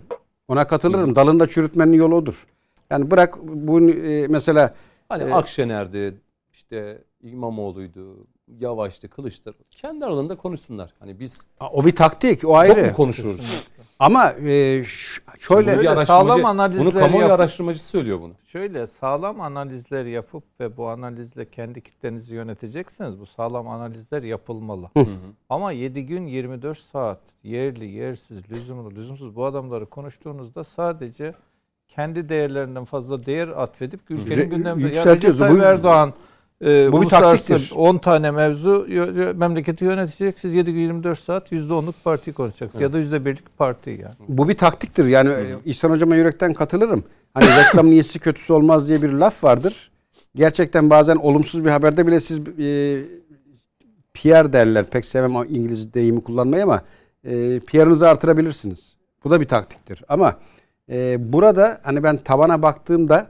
Speaker 3: Ona katılırım. Dalında çürütmenin yolu odur. Yani bırak bu e, mesela
Speaker 1: Hani
Speaker 3: Ee,
Speaker 1: Akşener'di, işte İmamoğlu'ydu, Yavaş'tı, Kılıçdaroğlu. Kendi aralarında konuşsunlar. Hani biz
Speaker 3: o bir taktik, o
Speaker 1: çok
Speaker 3: ayrı.
Speaker 1: mu konuşuyoruz?
Speaker 3: Ama e, ş- şöyle
Speaker 1: Bunu bir
Speaker 4: Böyle
Speaker 1: araştırmacı-
Speaker 4: sağlam analizler
Speaker 1: Bunu kamuoyu
Speaker 4: yapıp-
Speaker 1: araştırmacısı söylüyor bunu.
Speaker 4: Şöyle sağlam analizler yapıp ve bu analizle kendi kitlenizi yönetecekseniz bu sağlam analizler yapılmalı.
Speaker 1: Hı hı.
Speaker 4: Ama 7 gün 24 saat yerli, yersiz, lüzumlu, lüzumsuz bu adamları konuştuğunuzda sadece kendi değerlerinden fazla değer atfedip ülkenin
Speaker 3: Re-
Speaker 4: gündeminde ya Recep
Speaker 3: yükseltiyoruz.
Speaker 4: Tayyip
Speaker 3: Bu-
Speaker 4: Erdoğan e,
Speaker 3: bu bir taktiktir.
Speaker 4: 10 tane mevzu memleketi yönetecek. Siz 7 gün 24 saat %10'luk parti konuşacaksınız. Ya da %1'lik parti yani.
Speaker 3: Bu bir taktiktir. Yani e, İhsan Hocam'a yürekten katılırım. Hani [laughs] reklamın iyisi kötüsü olmaz diye bir laf vardır. Gerçekten bazen olumsuz bir haberde bile siz e, PR derler. Pek sevmem İngiliz deyimi kullanmayı ama e, PR'ınızı artırabilirsiniz. Bu da bir taktiktir. Ama e, burada hani ben tabana baktığımda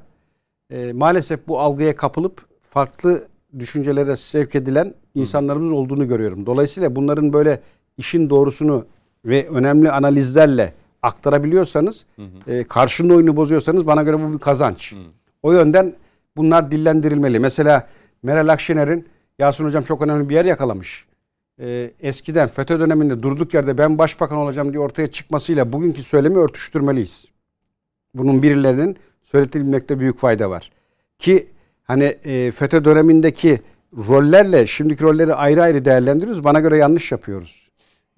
Speaker 3: e, maalesef bu algıya kapılıp farklı düşüncelere sevk edilen insanlarımız olduğunu görüyorum. Dolayısıyla bunların böyle işin doğrusunu ve önemli analizlerle aktarabiliyorsanız, e, karşının oyunu bozuyorsanız bana göre bu bir kazanç. O yönden bunlar dillendirilmeli. Mesela Meral Akşener'in Yasin Hocam çok önemli bir yer yakalamış. E, eskiden FETÖ döneminde durduk yerde ben başbakan olacağım diye ortaya çıkmasıyla bugünkü söylemi örtüştürmeliyiz. Bunun birilerinin söyletilmekte büyük fayda var. Ki hani e, FETÖ dönemindeki rollerle şimdiki rolleri ayrı ayrı değerlendiriyoruz. Bana göre yanlış yapıyoruz.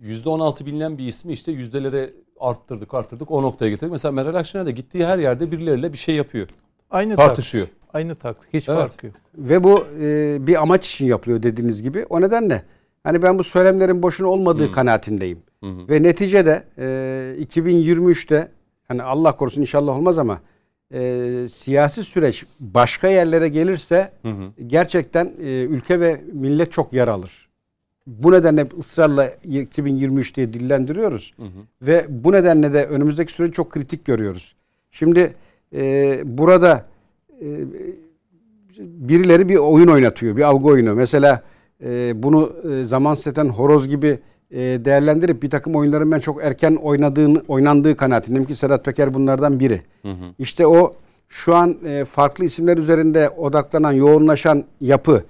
Speaker 1: %16 bilinen bir ismi işte yüzdelere arttırdık arttırdık o noktaya getirdik. Mesela Meral Akşener de gittiği her yerde birileriyle bir şey yapıyor.
Speaker 4: Aynı taktik.
Speaker 1: Tartışıyor.
Speaker 4: Aynı taktik. Hiç
Speaker 1: Evet.
Speaker 4: farkı yok.
Speaker 3: Ve bu e, bir amaç için yapılıyor dediğiniz gibi. O nedenle hani ben bu söylemlerin boşuna olmadığı kanaatindeyim.
Speaker 1: Hı hı.
Speaker 3: Ve neticede e, 2023'te hani Allah korusun inşallah olmaz ama e, siyasi süreç başka yerlere gelirse
Speaker 1: Hı hı.
Speaker 3: gerçekten e, ülke ve millet çok yer alır. Bu nedenle ısrarla 2023 diye dillendiriyoruz.
Speaker 1: Hı hı.
Speaker 3: Ve bu nedenle de önümüzdeki süreci çok kritik görüyoruz. Şimdi e, burada e, birileri bir oyun oynatıyor, bir algı oyunu. Mesela e, bunu e, zaman seten horoz gibi değerlendirip bir takım oyunların ben çok erken oynadığını oynandığı kanaatindeyim ki Sedat Peker bunlardan biri. Hı hı. İşte o şu an e, farklı isimler üzerinde odaklanan, yoğunlaşan yapı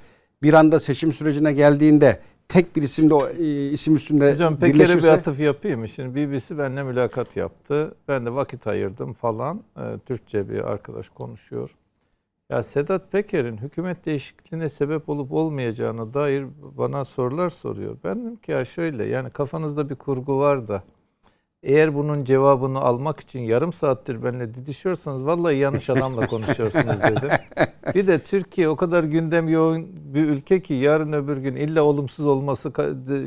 Speaker 3: bir anda seçim sürecine geldiğinde tek bir isimde e, isim üstünde
Speaker 4: Hocam Peker'e bir atıf yapayım. Şimdi BBC benimle mülakat yaptı. Ben de vakit ayırdım falan. E, Türkçe bir arkadaş konuşuyor. Ya Sedat Peker'in hükümet değişikliğine sebep olup olmayacağına dair bana sorular soruyor. Ben dedim ki ya şöyle yani kafanızda bir kurgu var da eğer bunun cevabını almak için yarım saattir benimle didişiyorsanız vallahi yanlış adamla konuşuyorsunuz dedim. [laughs] Bir de Türkiye o kadar gündem yoğun bir ülke ki yarın öbür gün illa olumsuz olması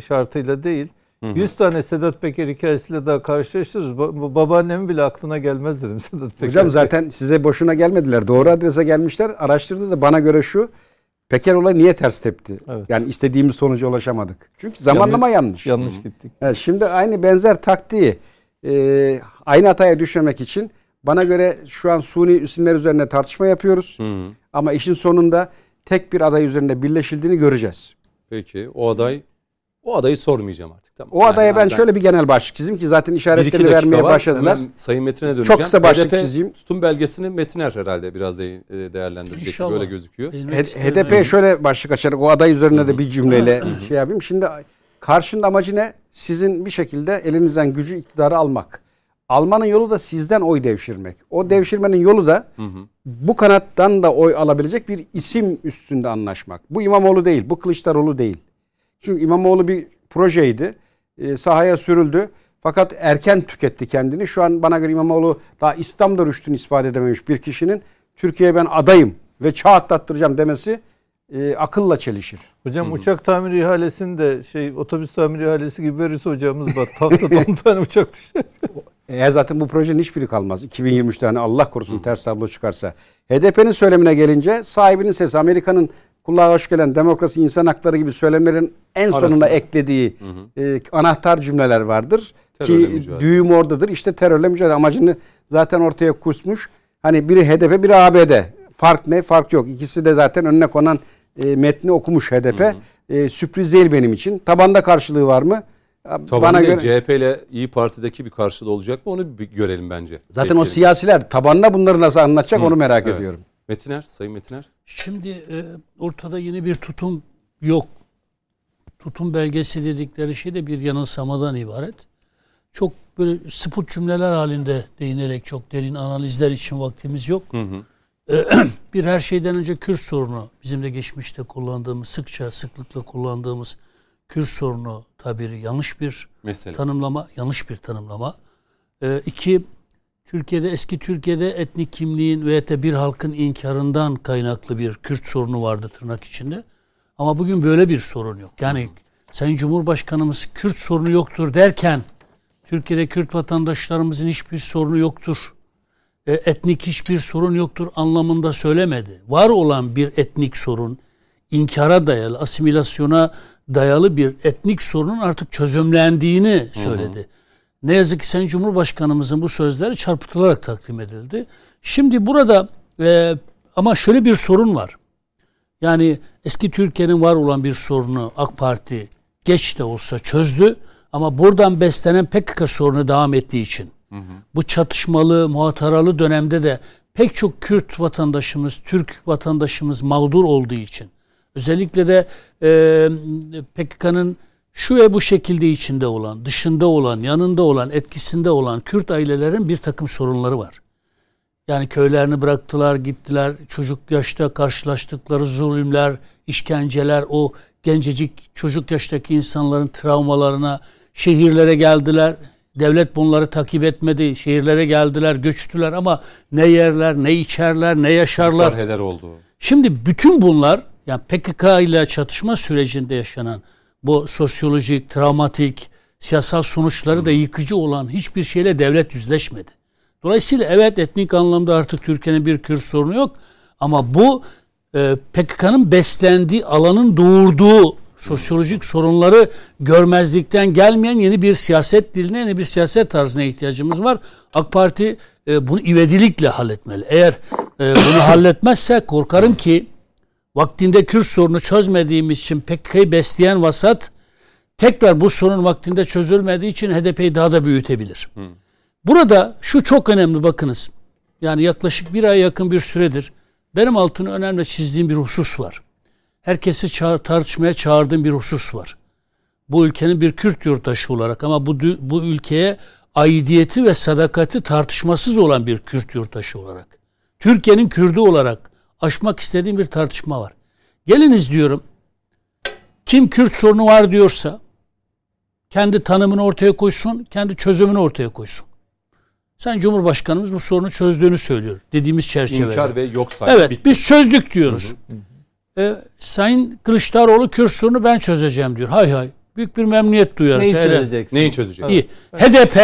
Speaker 4: şartıyla değil. Hı hı. 100 tane Sedat Peker hikayesiyle daha karşılaşırız. Ba- babaannemin bile aklına gelmez dedim [laughs] Sedat Peker.
Speaker 3: Hocam zaten size boşuna gelmediler. Doğru adrese gelmişler. Araştırdı da bana göre şu. Peker olay niye ters tepti? Evet. Yani istediğimiz sonuca ulaşamadık. Çünkü zamanlama yanlış.
Speaker 4: Yanlış, yanlış gittik.
Speaker 3: Evet, şimdi aynı benzer taktiği e, aynı hataya düşmemek için bana göre şu an suni isimler üzerine tartışma yapıyoruz. Hı. Ama işin sonunda tek bir aday üzerinde birleşildiğini göreceğiz.
Speaker 1: Peki o aday o adayı sormayacağım artık.
Speaker 3: Tamam. O yani adaya ben, şöyle bir genel başlık çizeyim ki zaten işaretleri vermeye var. başladılar. Hemen
Speaker 1: Sayın Metin'e döneceğim.
Speaker 3: Çok kısa başlık HDP çizeyim.
Speaker 1: Tutum belgesini Metiner herhalde biraz de, değerlendirecek İnşallah. böyle gözüküyor.
Speaker 3: HDP yani. şöyle başlık açarak o aday üzerine Hı-hı. de bir cümleyle şey yapayım. Şimdi karşının amacı ne? Sizin bir şekilde elinizden gücü iktidarı almak. Almanın yolu da sizden oy devşirmek. O devşirmenin yolu da hı hı. bu kanattan da oy alabilecek bir isim üstünde anlaşmak. Bu İmamoğlu değil, bu Kılıçdaroğlu değil. Çünkü İmamoğlu bir projeydi. E, sahaya sürüldü. Fakat erken tüketti kendini. Şu an bana göre İmamoğlu daha İslam'da rüştünü ispat edememiş bir kişinin Türkiye'ye ben adayım ve çağ atlattıracağım demesi e, akılla çelişir.
Speaker 4: Hocam Hı-hı. uçak tamiri ihalesinde şey otobüs tamiri ihalesi gibi verirse hocamız bak [laughs] tahtada 10 tane uçak düşer. [laughs]
Speaker 3: Eğer zaten bu projenin hiçbiri kalmaz. 2023 tane Allah korusun Hı. ters tablo çıkarsa. HDP'nin söylemine gelince sahibinin sesi Amerika'nın kulağa hoş gelen demokrasi, insan hakları gibi söylemlerin en Arası. sonuna eklediği hı hı. E, anahtar cümleler vardır. Terörle Ki mücadele. düğüm oradadır. İşte terörle mücadele amacını zaten ortaya kusmuş. Hani biri HDP, biri ABD. Fark ne? Fark yok. İkisi de zaten önüne konan e, metni okumuş HDP. Hı hı. E, sürpriz değil benim için. Tabanda karşılığı var mı?
Speaker 1: Tabii Bana göre CHP ile İyi Parti'deki bir karşılığı olacak mı onu bir görelim bence.
Speaker 3: Zaten Bekleyelim. o siyasiler tabanda bunları nasıl anlatacak Hı. onu merak evet. ediyorum.
Speaker 1: Metiner, Sayın Metiner.
Speaker 2: Şimdi e, ortada yeni bir tutum yok. Tutum belgesi dedikleri şey de bir yanılsamadan ibaret. Çok böyle sput cümleler halinde değinerek çok derin analizler için vaktimiz yok. Hı hı. E, [clears throat] bir her şeyden önce Kürt sorunu bizim de geçmişte kullandığımız sıkça sıklıkla kullandığımız Kürt sorunu tabiri yanlış bir Mesele. tanımlama, yanlış bir tanımlama. E, iki Türkiye'de eski Türkiye'de etnik kimliğin ve de bir halkın inkarından kaynaklı bir Kürt sorunu vardı tırnak içinde. Ama bugün böyle bir sorun yok. Yani Sayın Cumhurbaşkanımız Kürt sorunu yoktur derken Türkiye'de Kürt vatandaşlarımızın hiçbir sorunu yoktur. E, etnik hiçbir sorun yoktur anlamında söylemedi. Var olan bir etnik sorun, inkara dayalı, asimilasyona dayalı bir etnik sorunun artık çözümlendiğini söyledi. Hı hı. Ne yazık ki Sayın Cumhurbaşkanımızın bu sözleri çarpıtılarak takdim edildi. Şimdi burada e, ama şöyle bir sorun var. Yani eski Türkiye'nin var olan bir sorunu AK Parti geç de olsa çözdü. Ama buradan beslenen PKK sorunu devam ettiği için hı hı. bu çatışmalı, muhataralı dönemde de pek çok Kürt vatandaşımız, Türk vatandaşımız mağdur olduğu için özellikle de e, PKK'nın şu ve bu şekilde içinde olan, dışında olan, yanında olan, etkisinde olan Kürt ailelerin bir takım sorunları var. Yani köylerini bıraktılar, gittiler. Çocuk yaşta karşılaştıkları zulümler, işkenceler, o gencecik çocuk yaştaki insanların travmalarına şehirlere geldiler. Devlet bunları takip etmedi. Şehirlere geldiler, göçtüler ama ne yerler, ne içerler, ne yaşarlar.
Speaker 1: Heder oldu.
Speaker 2: Şimdi bütün bunlar yani PKK ile çatışma sürecinde yaşanan bu sosyolojik, travmatik, siyasal sonuçları da yıkıcı olan hiçbir şeyle devlet yüzleşmedi. Dolayısıyla evet etnik anlamda artık Türkiye'nin bir Kürt sorunu yok ama bu e, PKK'nın beslendiği alanın doğurduğu sosyolojik sorunları görmezlikten gelmeyen yeni bir siyaset diline, yeni bir siyaset tarzına ihtiyacımız var. AK Parti e, bunu ivedilikle halletmeli. Eğer e, bunu [coughs] halletmezse korkarım ki vaktinde Kürt sorunu çözmediğimiz için PKK'yı besleyen vasat tekrar bu sorun vaktinde çözülmediği için HDP'yi daha da büyütebilir. Burada şu çok önemli bakınız. Yani yaklaşık bir ay yakın bir süredir benim altını önemli çizdiğim bir husus var. Herkesi çağır, tartışmaya çağırdığım bir husus var. Bu ülkenin bir Kürt yurttaşı olarak ama bu, bu ülkeye aidiyeti ve sadakati tartışmasız olan bir Kürt yurttaşı olarak. Türkiye'nin Kürdü olarak aşmak istediğim bir tartışma var. Geliniz diyorum. Kim Kürt sorunu var diyorsa kendi tanımını ortaya koysun, kendi çözümünü ortaya koysun. Sen Cumhurbaşkanımız bu sorunu çözdüğünü söylüyor dediğimiz çerçevede.
Speaker 1: İnkar ve yok sayı.
Speaker 2: Evet
Speaker 1: bitti.
Speaker 2: biz çözdük diyoruz. Ee, Sayın Kılıçdaroğlu Kürt sorunu ben çözeceğim diyor. Hay hay. Büyük bir memnuniyet duyarız.
Speaker 4: Neyi çözeceksin?
Speaker 1: Neyi çözeceğiz?
Speaker 2: İyi. HDP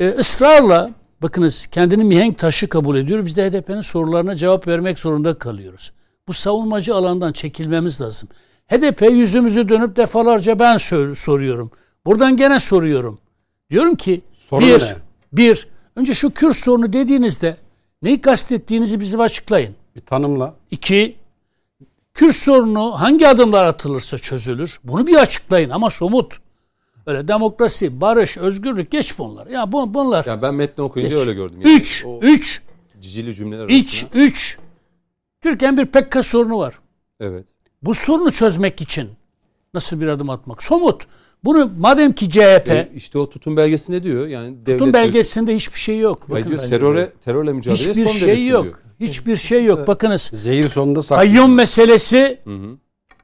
Speaker 2: e, ısrarla bakınız kendini mihenk taşı kabul ediyor. Biz de HDP'nin sorularına cevap vermek zorunda kalıyoruz. Bu savunmacı alandan çekilmemiz lazım. HDP yüzümüzü dönüp defalarca ben sor- soruyorum. Buradan gene soruyorum. Diyorum ki
Speaker 3: Sorun
Speaker 2: bir,
Speaker 3: ne?
Speaker 2: bir, önce şu Kürt sorunu dediğinizde neyi kastettiğinizi bize açıklayın.
Speaker 3: Bir tanımla.
Speaker 2: İki, Kürt sorunu hangi adımlar atılırsa çözülür? Bunu bir açıklayın ama somut. Öyle demokrasi, barış, özgürlük geç bunlar. Ya bu, bunlar.
Speaker 1: Yani ben metni okuyunca
Speaker 2: Geç.
Speaker 1: öyle gördüm. Yani
Speaker 2: üç,
Speaker 1: o
Speaker 2: üç,
Speaker 1: cicili cümleler
Speaker 2: üç,
Speaker 1: arasında.
Speaker 2: üç. Türkiye'nin bir PKK sorunu var.
Speaker 1: Evet.
Speaker 2: Bu sorunu çözmek için nasıl bir adım atmak? Somut. Bunu madem ki CHP
Speaker 1: E, işte o tutum belgesi ne diyor? Yani devlet
Speaker 2: tutum belgesinde hiçbir şey yok. Bakın,
Speaker 1: diyor, teröre, terörle mücadele
Speaker 2: hiçbir
Speaker 1: son
Speaker 2: şey yok.
Speaker 1: diyor.
Speaker 2: Hiçbir şey yok. Bakınız
Speaker 3: Zehir sonunda saklı.
Speaker 2: kayyum meselesi
Speaker 1: Hı hı.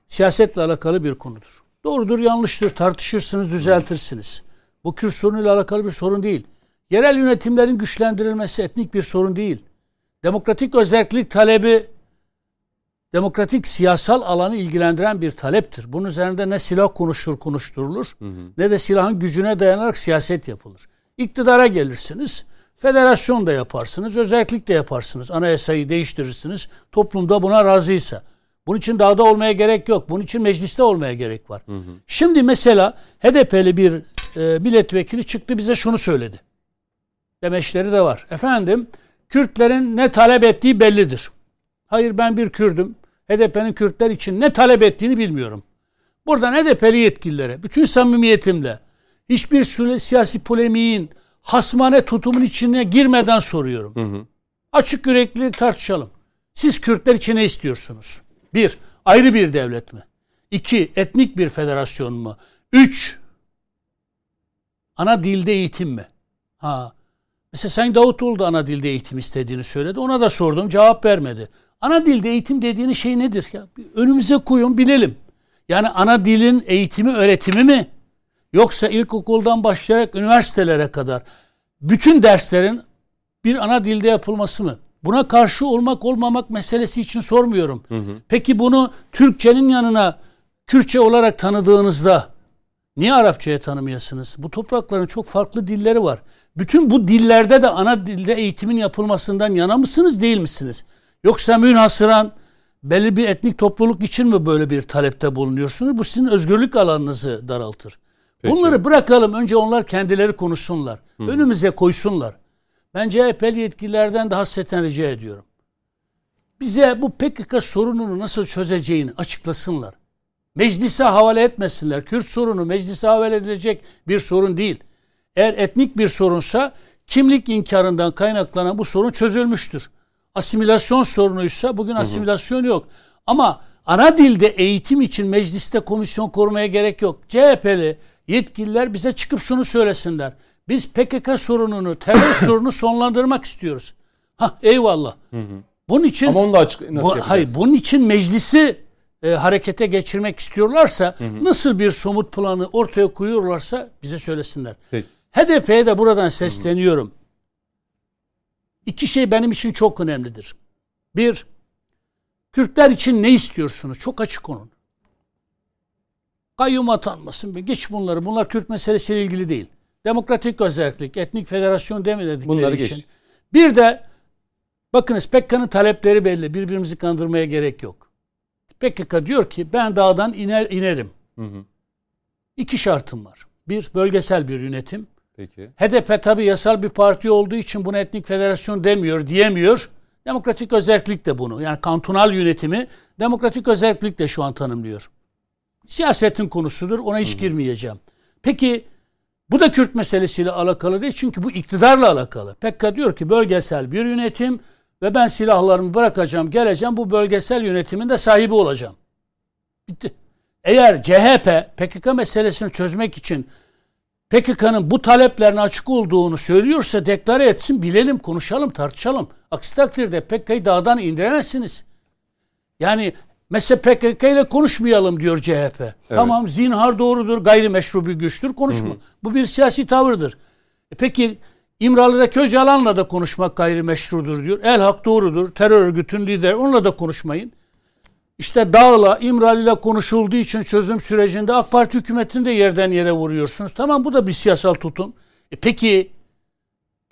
Speaker 2: siyasetle alakalı bir konudur. Doğrudur, yanlıştır, tartışırsınız, düzeltirsiniz. Bu Kürt sorunuyla alakalı bir sorun değil. Yerel yönetimlerin güçlendirilmesi etnik bir sorun değil. Demokratik özellik talebi demokratik siyasal alanı ilgilendiren bir taleptir. Bunun üzerinde ne silah konuşur konuşturulur ne de silahın gücüne dayanarak siyaset yapılır. İktidara gelirsiniz, federasyon da yaparsınız, özellik de yaparsınız. Anayasayı değiştirirsiniz, toplumda buna razıysa. Bunun için dağda olmaya gerek yok. Bunun için mecliste olmaya gerek var. Şimdi mesela HDP'li bir e, milletvekili çıktı bize şunu söyledi. Demeçleri de var. Efendim Kürtlerin ne talep ettiği bellidir. Hayır ben bir Kürdüm. HDP'nin Kürtler için ne talep ettiğini bilmiyorum. Buradan HDP'li yetkililere bütün samimiyetimle hiçbir siyasi polemiğin hasmane tutumun içine girmeden soruyorum. Açık yürekli tartışalım. Siz Kürtler için ne istiyorsunuz? Bir, ayrı bir devlet mi? İki, etnik bir federasyon mu? Üç, ana dilde eğitim mi? Ha. Mesela Sayın Davutoğlu da ana dilde eğitim istediğini söyledi. Ona da sordum cevap vermedi. Ana dilde eğitim dediğiniz şey nedir? Ya önümüze koyun bilelim. Yani ana dilin eğitimi öğretimi mi? Yoksa ilkokuldan başlayarak üniversitelere kadar bütün derslerin bir ana dilde yapılması mı? Buna karşı olmak olmamak meselesi için sormuyorum. Peki bunu Türkçenin yanına Kürtçe olarak tanıdığınızda niye Arapçaya tanımıyorsunuz? Bu toprakların çok farklı dilleri var. Bütün bu dillerde de ana dilde eğitimin yapılmasından yana mısınız değil misiniz? Yoksa münhasıran belli bir etnik topluluk için mi böyle bir talepte bulunuyorsunuz? Bu sizin özgürlük alanınızı daraltır.
Speaker 1: Peki.
Speaker 2: Bunları bırakalım. Önce onlar kendileri konuşsunlar. Önümüze koysunlar. Ben CHP'li yetkililerden daha seten rica ediyorum. Bize bu PKK sorununu nasıl çözeceğini açıklasınlar. Meclise havale etmesinler. Kürt sorunu meclise havale edilecek bir sorun değil. Eğer etnik bir sorunsa kimlik inkarından kaynaklanan bu sorun çözülmüştür. Asimilasyon sorunuysa bugün asimilasyon yok. Ama ana dilde eğitim için mecliste komisyon kurmaya gerek yok. CHP'li yetkililer bize çıkıp şunu söylesinler. Biz PKK sorununu, terör [coughs] sorunu sonlandırmak istiyoruz. Ha eyvallah. Bunun için
Speaker 1: Ama onu da açık nasıl
Speaker 2: bu,
Speaker 1: yapacağız?
Speaker 2: hayır bunun için meclisi e, harekete geçirmek istiyorlarsa nasıl bir somut planı ortaya koyuyorlarsa bize söylesinler.
Speaker 1: Peki.
Speaker 2: HDP'ye de buradan sesleniyorum. İki şey benim için çok önemlidir. Bir, Kürtler için ne istiyorsunuz? Çok açık olun. Kayyum atanmasın. Geç bunları. Bunlar Kürt meselesiyle ilgili değil. Demokratik özellik, etnik federasyon demedikleri
Speaker 1: Bunları
Speaker 2: için.
Speaker 1: geç.
Speaker 2: Bir de bakınız PKK'nın talepleri belli. Birbirimizi kandırmaya gerek yok. PKK diyor ki ben dağdan iner inerim. İki şartım var. Bir, bölgesel bir yönetim.
Speaker 1: Peki.
Speaker 2: HDP tabi yasal bir parti olduğu için buna etnik federasyon demiyor, diyemiyor. Demokratik özellik de bunu. Yani kantonal yönetimi demokratik özellik de şu an tanımlıyor. Siyasetin konusudur. Ona hiç girmeyeceğim. Peki bu da Kürt meselesiyle alakalı değil. Çünkü bu iktidarla alakalı. PKK diyor ki bölgesel bir yönetim ve ben silahlarımı bırakacağım, geleceğim bu bölgesel yönetimin de sahibi olacağım. Bitti. Eğer CHP PKK meselesini çözmek için PKK'nın bu taleplerine açık olduğunu söylüyorsa deklare etsin, bilelim, konuşalım, tartışalım. Aksi takdirde PKK'yı dağdan indiremezsiniz. Yani mesela PKK ile konuşmayalım diyor CHP. Evet. Tamam zinhar doğrudur, gayrimeşru bir güçtür, konuşma. Hı hı. Bu bir siyasi tavırdır. E peki İmralı'daki Öcalan'la da konuşmak gayrimeşrudur diyor. El Hak doğrudur, terör örgütün lideri, onunla da konuşmayın. İşte Dağ'la, İmralı'yla konuşulduğu için çözüm sürecinde AK Parti hükümetini de yerden yere vuruyorsunuz. Tamam bu da bir siyasal tutum. E peki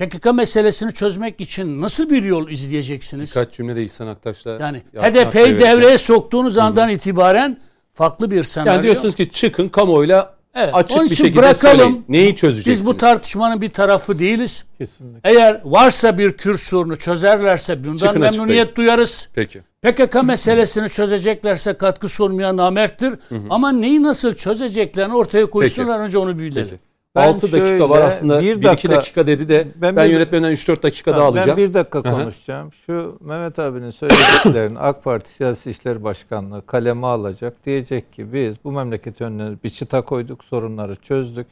Speaker 2: PKK meselesini çözmek için nasıl bir yol izleyeceksiniz?
Speaker 1: Birkaç cümlede İhsan Aktaş'la
Speaker 2: Yani HDP'yi devreye soktuğunuz andan Hı. itibaren farklı bir senaryo.
Speaker 1: Yani diyorsunuz ki çıkın kamuoyuyla evet, açık bir şekilde bırakalım. söyleyin. Neyi çözeceksiniz?
Speaker 2: Biz bu tartışmanın bir tarafı değiliz. Kesinlikle. Eğer varsa bir Kürt sorunu çözerlerse bundan Çıkın memnuniyet açıklayın. duyarız.
Speaker 1: Peki.
Speaker 2: PKK meselesini çözeceklerse katkı sormaya namerttir. Hı hı. Ama neyi nasıl çözeceklerini ortaya koysunlar Peki. önce onu bilelim. Peki.
Speaker 1: Ben 6 dakika var aslında. 1 dakika, dakika dedi de ben, ben yönetmenden 3-4 dakika daha alacağım.
Speaker 4: Ben 1 dakika konuşacağım. Şu Mehmet abinin söylediklerini AK Parti Siyasi İşler Başkanlığı kaleme alacak. Diyecek ki biz bu memleket önüne bir çıta koyduk, sorunları çözdük.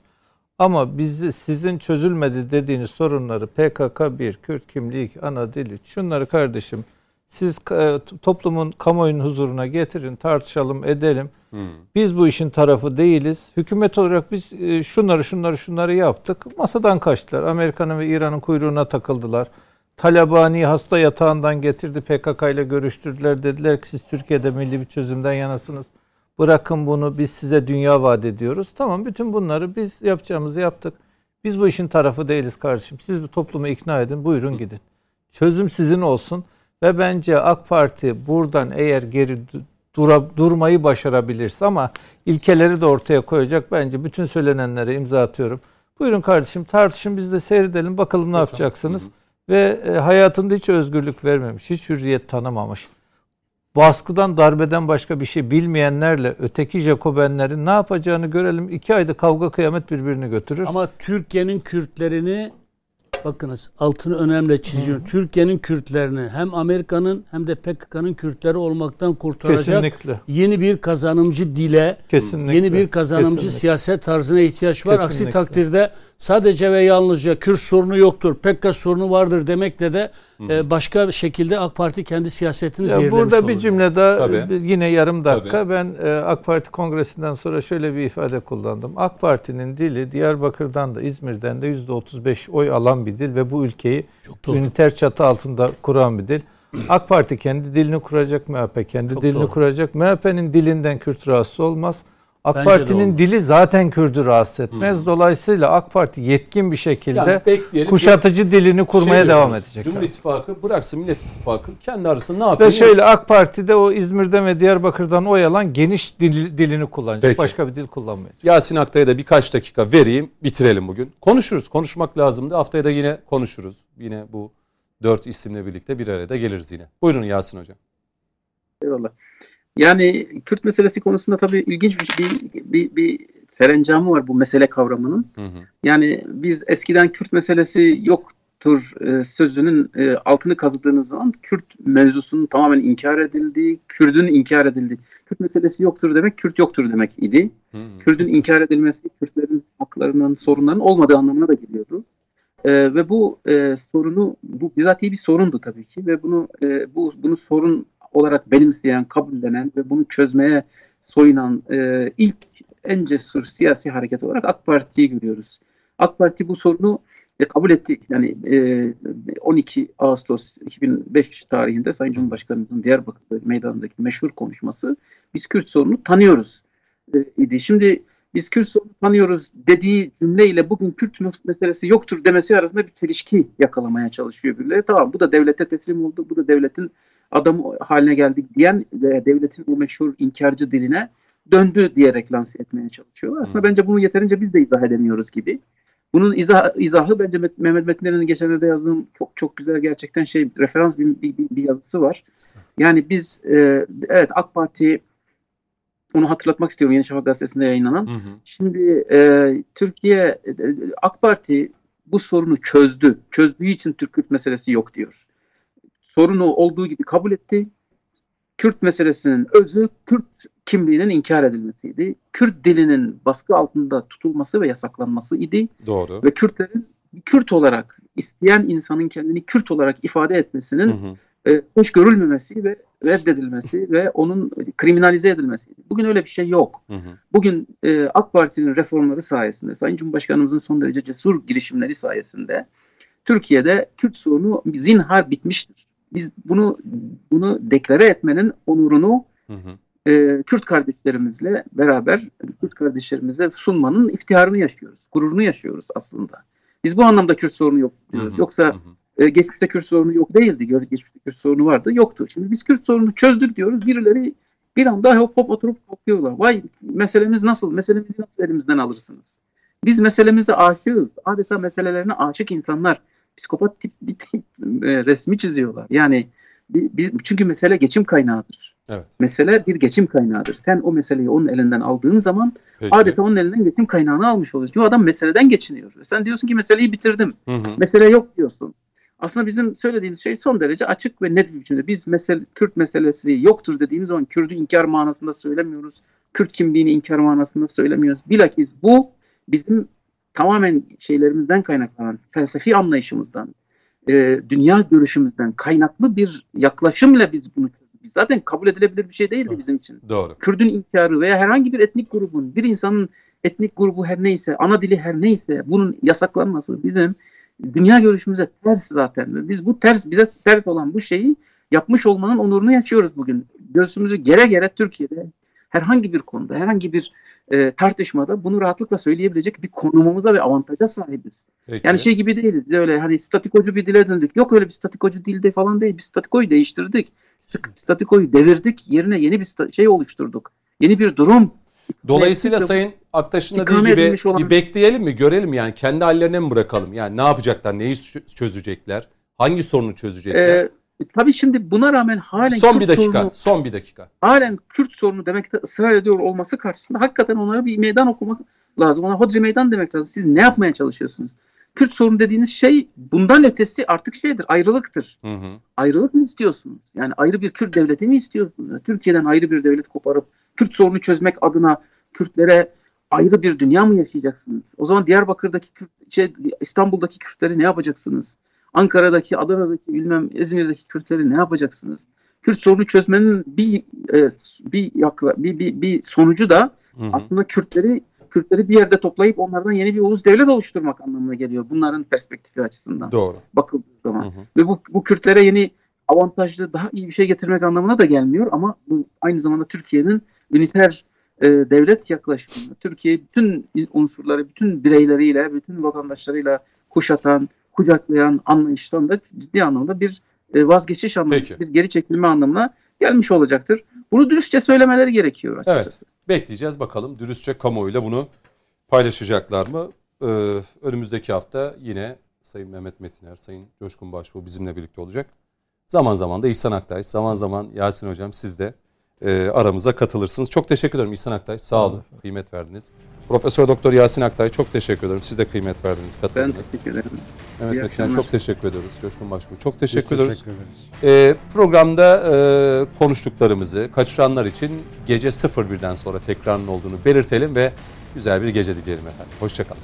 Speaker 4: Ama biz sizin çözülmedi dediğiniz sorunları PKK 1, Kürt kimliği ana dil 3. Şunları kardeşim siz e, toplumun kamuoyunun huzuruna getirin, tartışalım, edelim. Biz bu işin tarafı değiliz. Hükümet olarak biz e, şunları şunları şunları yaptık. Masadan kaçtılar. Amerika'nın ve İran'ın kuyruğuna takıldılar. Talabani hasta yatağından getirdi PKK ile görüştürdüler. Dediler ki siz Türkiye'de milli bir çözümden yanasınız. Bırakın bunu biz size dünya vaat ediyoruz. Tamam bütün bunları biz yapacağımızı yaptık. Biz bu işin tarafı değiliz kardeşim. Siz bu toplumu ikna edin buyurun gidin. Çözüm sizin olsun. Ve bence AK Parti buradan eğer geri dura, durmayı başarabilirse ama ilkeleri de ortaya koyacak bence bütün söylenenlere imza atıyorum. Buyurun kardeşim tartışın biz de seyredelim bakalım ne yapacaksınız. Hı Ve e, hayatında hiç özgürlük vermemiş, hiç hürriyet tanımamış. Baskıdan, darbeden başka bir şey bilmeyenlerle öteki Jacobenlerin ne yapacağını görelim. İki ayda kavga kıyamet birbirini götürür.
Speaker 2: Ama Türkiye'nin Kürtlerini Bakınız altını önemli çiziyorum. Türkiye'nin Kürtlerini hem Amerika'nın hem de PKK'nın Kürtleri olmaktan kurtaracak Kesinlikle. yeni bir kazanımcı dile, Kesinlikle. yeni bir kazanımcı Kesinlikle. siyaset tarzına ihtiyaç var. Kesinlikle. Aksi takdirde sadece ve yalnızca Kürt sorunu yoktur, PKK sorunu vardır demekle de e, başka şekilde AK Parti kendi siyasetini ya zehirlemiş
Speaker 4: Burada olur. bir cümle daha Tabii. yine yarım dakika. Tabii. Ben e, AK Parti kongresinden sonra şöyle bir ifade kullandım. AK Parti'nin dili Diyarbakır'dan da İzmir'den de %35 oy alan bir dil ve bu ülkeyi Çok üniter çatı altında kuran bir dil. [clears throat] AK Parti kendi dilini kuracak, MHP kendi Çok dilini doğru. kuracak. MHP'nin dilinden Kürt rahatsız olmaz. AK Bence Parti'nin dili zaten Kürdü rahatsız etmez. Hmm. Dolayısıyla AK Parti yetkin bir şekilde yani kuşatıcı dilini kurmaya şey devam edecek.
Speaker 1: Cumhur İttifakı bıraksın Millet İttifakı kendi arasında ne yapıyor?
Speaker 4: Ve şöyle AK Parti'de o İzmir'den ve Diyarbakır'dan oy alan geniş dil, dilini kullanacak. Peki. Başka bir dil kullanmayacak.
Speaker 1: Yasin Aktay'a da birkaç dakika vereyim bitirelim bugün. Konuşuruz. Konuşmak lazımdı. Haftaya da yine konuşuruz. Yine bu dört isimle birlikte bir arada geliriz yine. Buyurun Yasin Hocam.
Speaker 5: Eyvallah. Yani Kürt meselesi konusunda tabii ilginç bir, bir, bir, bir serencamı var bu mesele kavramının. Hı hı. Yani biz eskiden Kürt meselesi yoktur e, sözünün e, altını kazıdığınız zaman Kürt mevzusunun tamamen inkar edildiği, Kürt'ün inkar edildiği. Kürt meselesi yoktur demek Kürt yoktur demek idi. Kürt'ün inkar edilmesi Kürtlerin haklarının, sorunların olmadığı anlamına da geliyordu. E, ve bu e, sorunu bu bizatihi bir sorundu tabii ki ve bunu e, bu bunu sorun olarak benimseyen, kabullenen ve bunu çözmeye soyunan e, ilk en cesur siyasi hareket olarak AK Parti'yi görüyoruz. AK Parti bu sorunu e, kabul etti. Yani e, 12 Ağustos 2005 tarihinde Sayın Cumhurbaşkanımızın Diyarbakır meydanındaki meşhur konuşması biz Kürt sorunu tanıyoruz e, idi. Şimdi biz Kürt sorunu tanıyoruz dediği cümleyle bugün Kürt meselesi yoktur demesi arasında bir çelişki yakalamaya çalışıyor birileri. Tamam bu da devlete teslim oldu. Bu da devletin adam haline geldik diyen ve devletin o meşhur inkarcı diline döndü diyerek lanse etmeye çalışıyorlar. Aslında hmm. bence bunu yeterince biz de izah edemiyoruz gibi. Bunun izah, izahı bence Mehmet Metinler'in geçenlerde yazdığım çok çok güzel gerçekten şey referans bir, bir, bir yazısı var. Yani biz e, evet AK Parti onu hatırlatmak istiyorum Yeni Şafak gazetesinde yayınlanan. Hı hı. Şimdi e, Türkiye e, AK Parti bu sorunu çözdü. Çözdüğü için Türk-Kürt meselesi yok diyor. Sorunu olduğu gibi kabul etti. Kürt meselesinin özü Kürt kimliğinin inkar edilmesiydi. Kürt dilinin baskı altında tutulması ve yasaklanması idi.
Speaker 1: Doğru.
Speaker 5: Ve Kürtlerin Kürt olarak isteyen insanın kendini Kürt olarak ifade etmesinin hı hı e, hoş görülmemesi ve reddedilmesi ve onun kriminalize edilmesi. Bugün öyle bir şey yok. Hı hı. Bugün e, AK Parti'nin reformları sayesinde, Sayın Cumhurbaşkanımızın son derece cesur girişimleri sayesinde Türkiye'de Kürt sorunu zinhar bitmiştir. Biz bunu bunu deklare etmenin onurunu hı hı. E, Kürt kardeşlerimizle beraber Kürt kardeşlerimize sunmanın iftiharını yaşıyoruz. Gururunu yaşıyoruz aslında. Biz bu anlamda Kürt sorunu yok diyoruz. Hı hı. Yoksa hı hı e, geçmişte Kürt sorunu yok değildi. Geçmişte Kürt sorunu vardı. Yoktu. Şimdi biz Kürt sorunu çözdük diyoruz. Birileri bir anda hop hop oturup bakıyorlar. Vay meselemiz nasıl? Meselemizi nasıl elimizden alırsınız? Biz meselemize aşığız. Adeta meselelerine aşık insanlar. Psikopat tip bir tip e, resmi çiziyorlar. Yani bir, bir, çünkü mesele geçim kaynağıdır. Evet. Mesele bir geçim kaynağıdır. Sen o meseleyi onun elinden aldığın zaman Peki. adeta onun elinden geçim kaynağını almış oluyorsun. Çünkü adam meseleden geçiniyor. Sen diyorsun ki meseleyi bitirdim. Hı hı. Mesele yok diyorsun. Aslında bizim söylediğimiz şey son derece açık ve net bir biçimde. Biz mesele, Kürt meselesi yoktur dediğimiz zaman Kürt'ü inkar manasında söylemiyoruz. Kürt kimliğini inkar manasında söylemiyoruz. Bilakis bu bizim tamamen şeylerimizden kaynaklanan, felsefi anlayışımızdan, e, dünya görüşümüzden kaynaklı bir yaklaşımla biz bunu biz zaten kabul edilebilir bir şey değildi Doğru. bizim için.
Speaker 1: Doğru.
Speaker 5: Kürt'ün inkarı veya herhangi bir etnik grubun, bir insanın etnik grubu her neyse, ana dili her neyse bunun yasaklanması bizim dünya görüşümüze ters zaten. Biz bu ters bize ters olan bu şeyi yapmış olmanın onurunu yaşıyoruz bugün. Gözümüzü gere gere Türkiye'de herhangi bir konuda, herhangi bir e, tartışmada bunu rahatlıkla söyleyebilecek bir konumumuza ve avantaja sahibiz. Peki. Yani şey gibi değiliz. Öyle hani statikocu bir dile döndük. Yok öyle bir statikocu dilde falan değil. Biz statikoyu değiştirdik. Statikoyu devirdik. Yerine yeni bir şey oluşturduk. Yeni bir durum
Speaker 1: Dolayısıyla Sayın Aktaş'ın dediği gibi olan... bir bekleyelim mi, görelim yani kendi hallerine mi bırakalım? Yani ne yapacaklar, neyi çözecekler, hangi sorunu çözecekler? Ee,
Speaker 5: tabii şimdi buna rağmen halen
Speaker 1: son Kürt bir dakika, sorunu, son bir dakika.
Speaker 5: Halen Kürt sorunu demekte ısrar ediyor olması karşısında hakikaten onlara bir meydan okumak lazım. Ona hodri meydan demek lazım. Siz ne yapmaya çalışıyorsunuz? Kürt sorunu dediğiniz şey bundan ötesi artık şeydir, ayrılıktır. Hı hı. Ayrılık mı istiyorsunuz? Yani ayrı bir Kürt devleti mi istiyorsunuz? Türkiye'den ayrı bir devlet koparıp Kürt sorunu çözmek adına Kürtlere ayrı bir dünya mı yaşayacaksınız? O zaman Diyarbakır'daki Kürt, şey, İstanbul'daki Kürtleri ne yapacaksınız? Ankara'daki, Adana'daki, bilmem İzmir'deki Kürtleri ne yapacaksınız? Kürt sorunu çözmenin bir e, bir, yakla, bir, bir bir sonucu da hı hı. aslında Kürtleri Kürtleri bir yerde toplayıp onlardan yeni bir ulus devlet oluşturmak anlamına geliyor. Bunların perspektifi açısından.
Speaker 1: Doğru.
Speaker 5: Bakıldığı zaman. Hı hı. Ve bu, bu Kürtlere yeni avantajlı, daha iyi bir şey getirmek anlamına da gelmiyor ama bu aynı zamanda Türkiye'nin üniter e, devlet yaklaşımı, Türkiye bütün unsurları, bütün bireyleriyle, bütün vatandaşlarıyla kuşatan, kucaklayan anlayıştan da ciddi anlamda bir e, vazgeçiş anlamında, bir geri çekilme anlamına gelmiş olacaktır. Bunu dürüstçe söylemeleri gerekiyor açıkçası.
Speaker 1: Evet, bekleyeceğiz bakalım dürüstçe kamuoyuyla bunu paylaşacaklar mı? Ee, önümüzdeki hafta yine Sayın Mehmet Metiner, Sayın Coşkun Başbuğ bizimle birlikte olacak. Zaman zaman da İhsan Aktay, zaman zaman Yasin Hocam siz de e, aramıza katılırsınız. Çok teşekkür ederim İhsan Aktay. Sağ olun. Kıymet verdiniz. Profesör Doktor Yasin Aktay çok teşekkür ederim. Siz de kıymet verdiniz, katıldınız. Ben
Speaker 5: teşekkür ederim.
Speaker 1: Mehmet Metiner çok teşekkür ediyoruz. Coşkun Başbuğ çok teşekkür Biz ediyoruz. Teşekkür ee, programda e, konuştuklarımızı kaçıranlar için gece 01'den sonra tekrarın olduğunu belirtelim ve güzel bir gece dileyelim efendim. Hoşçakalın.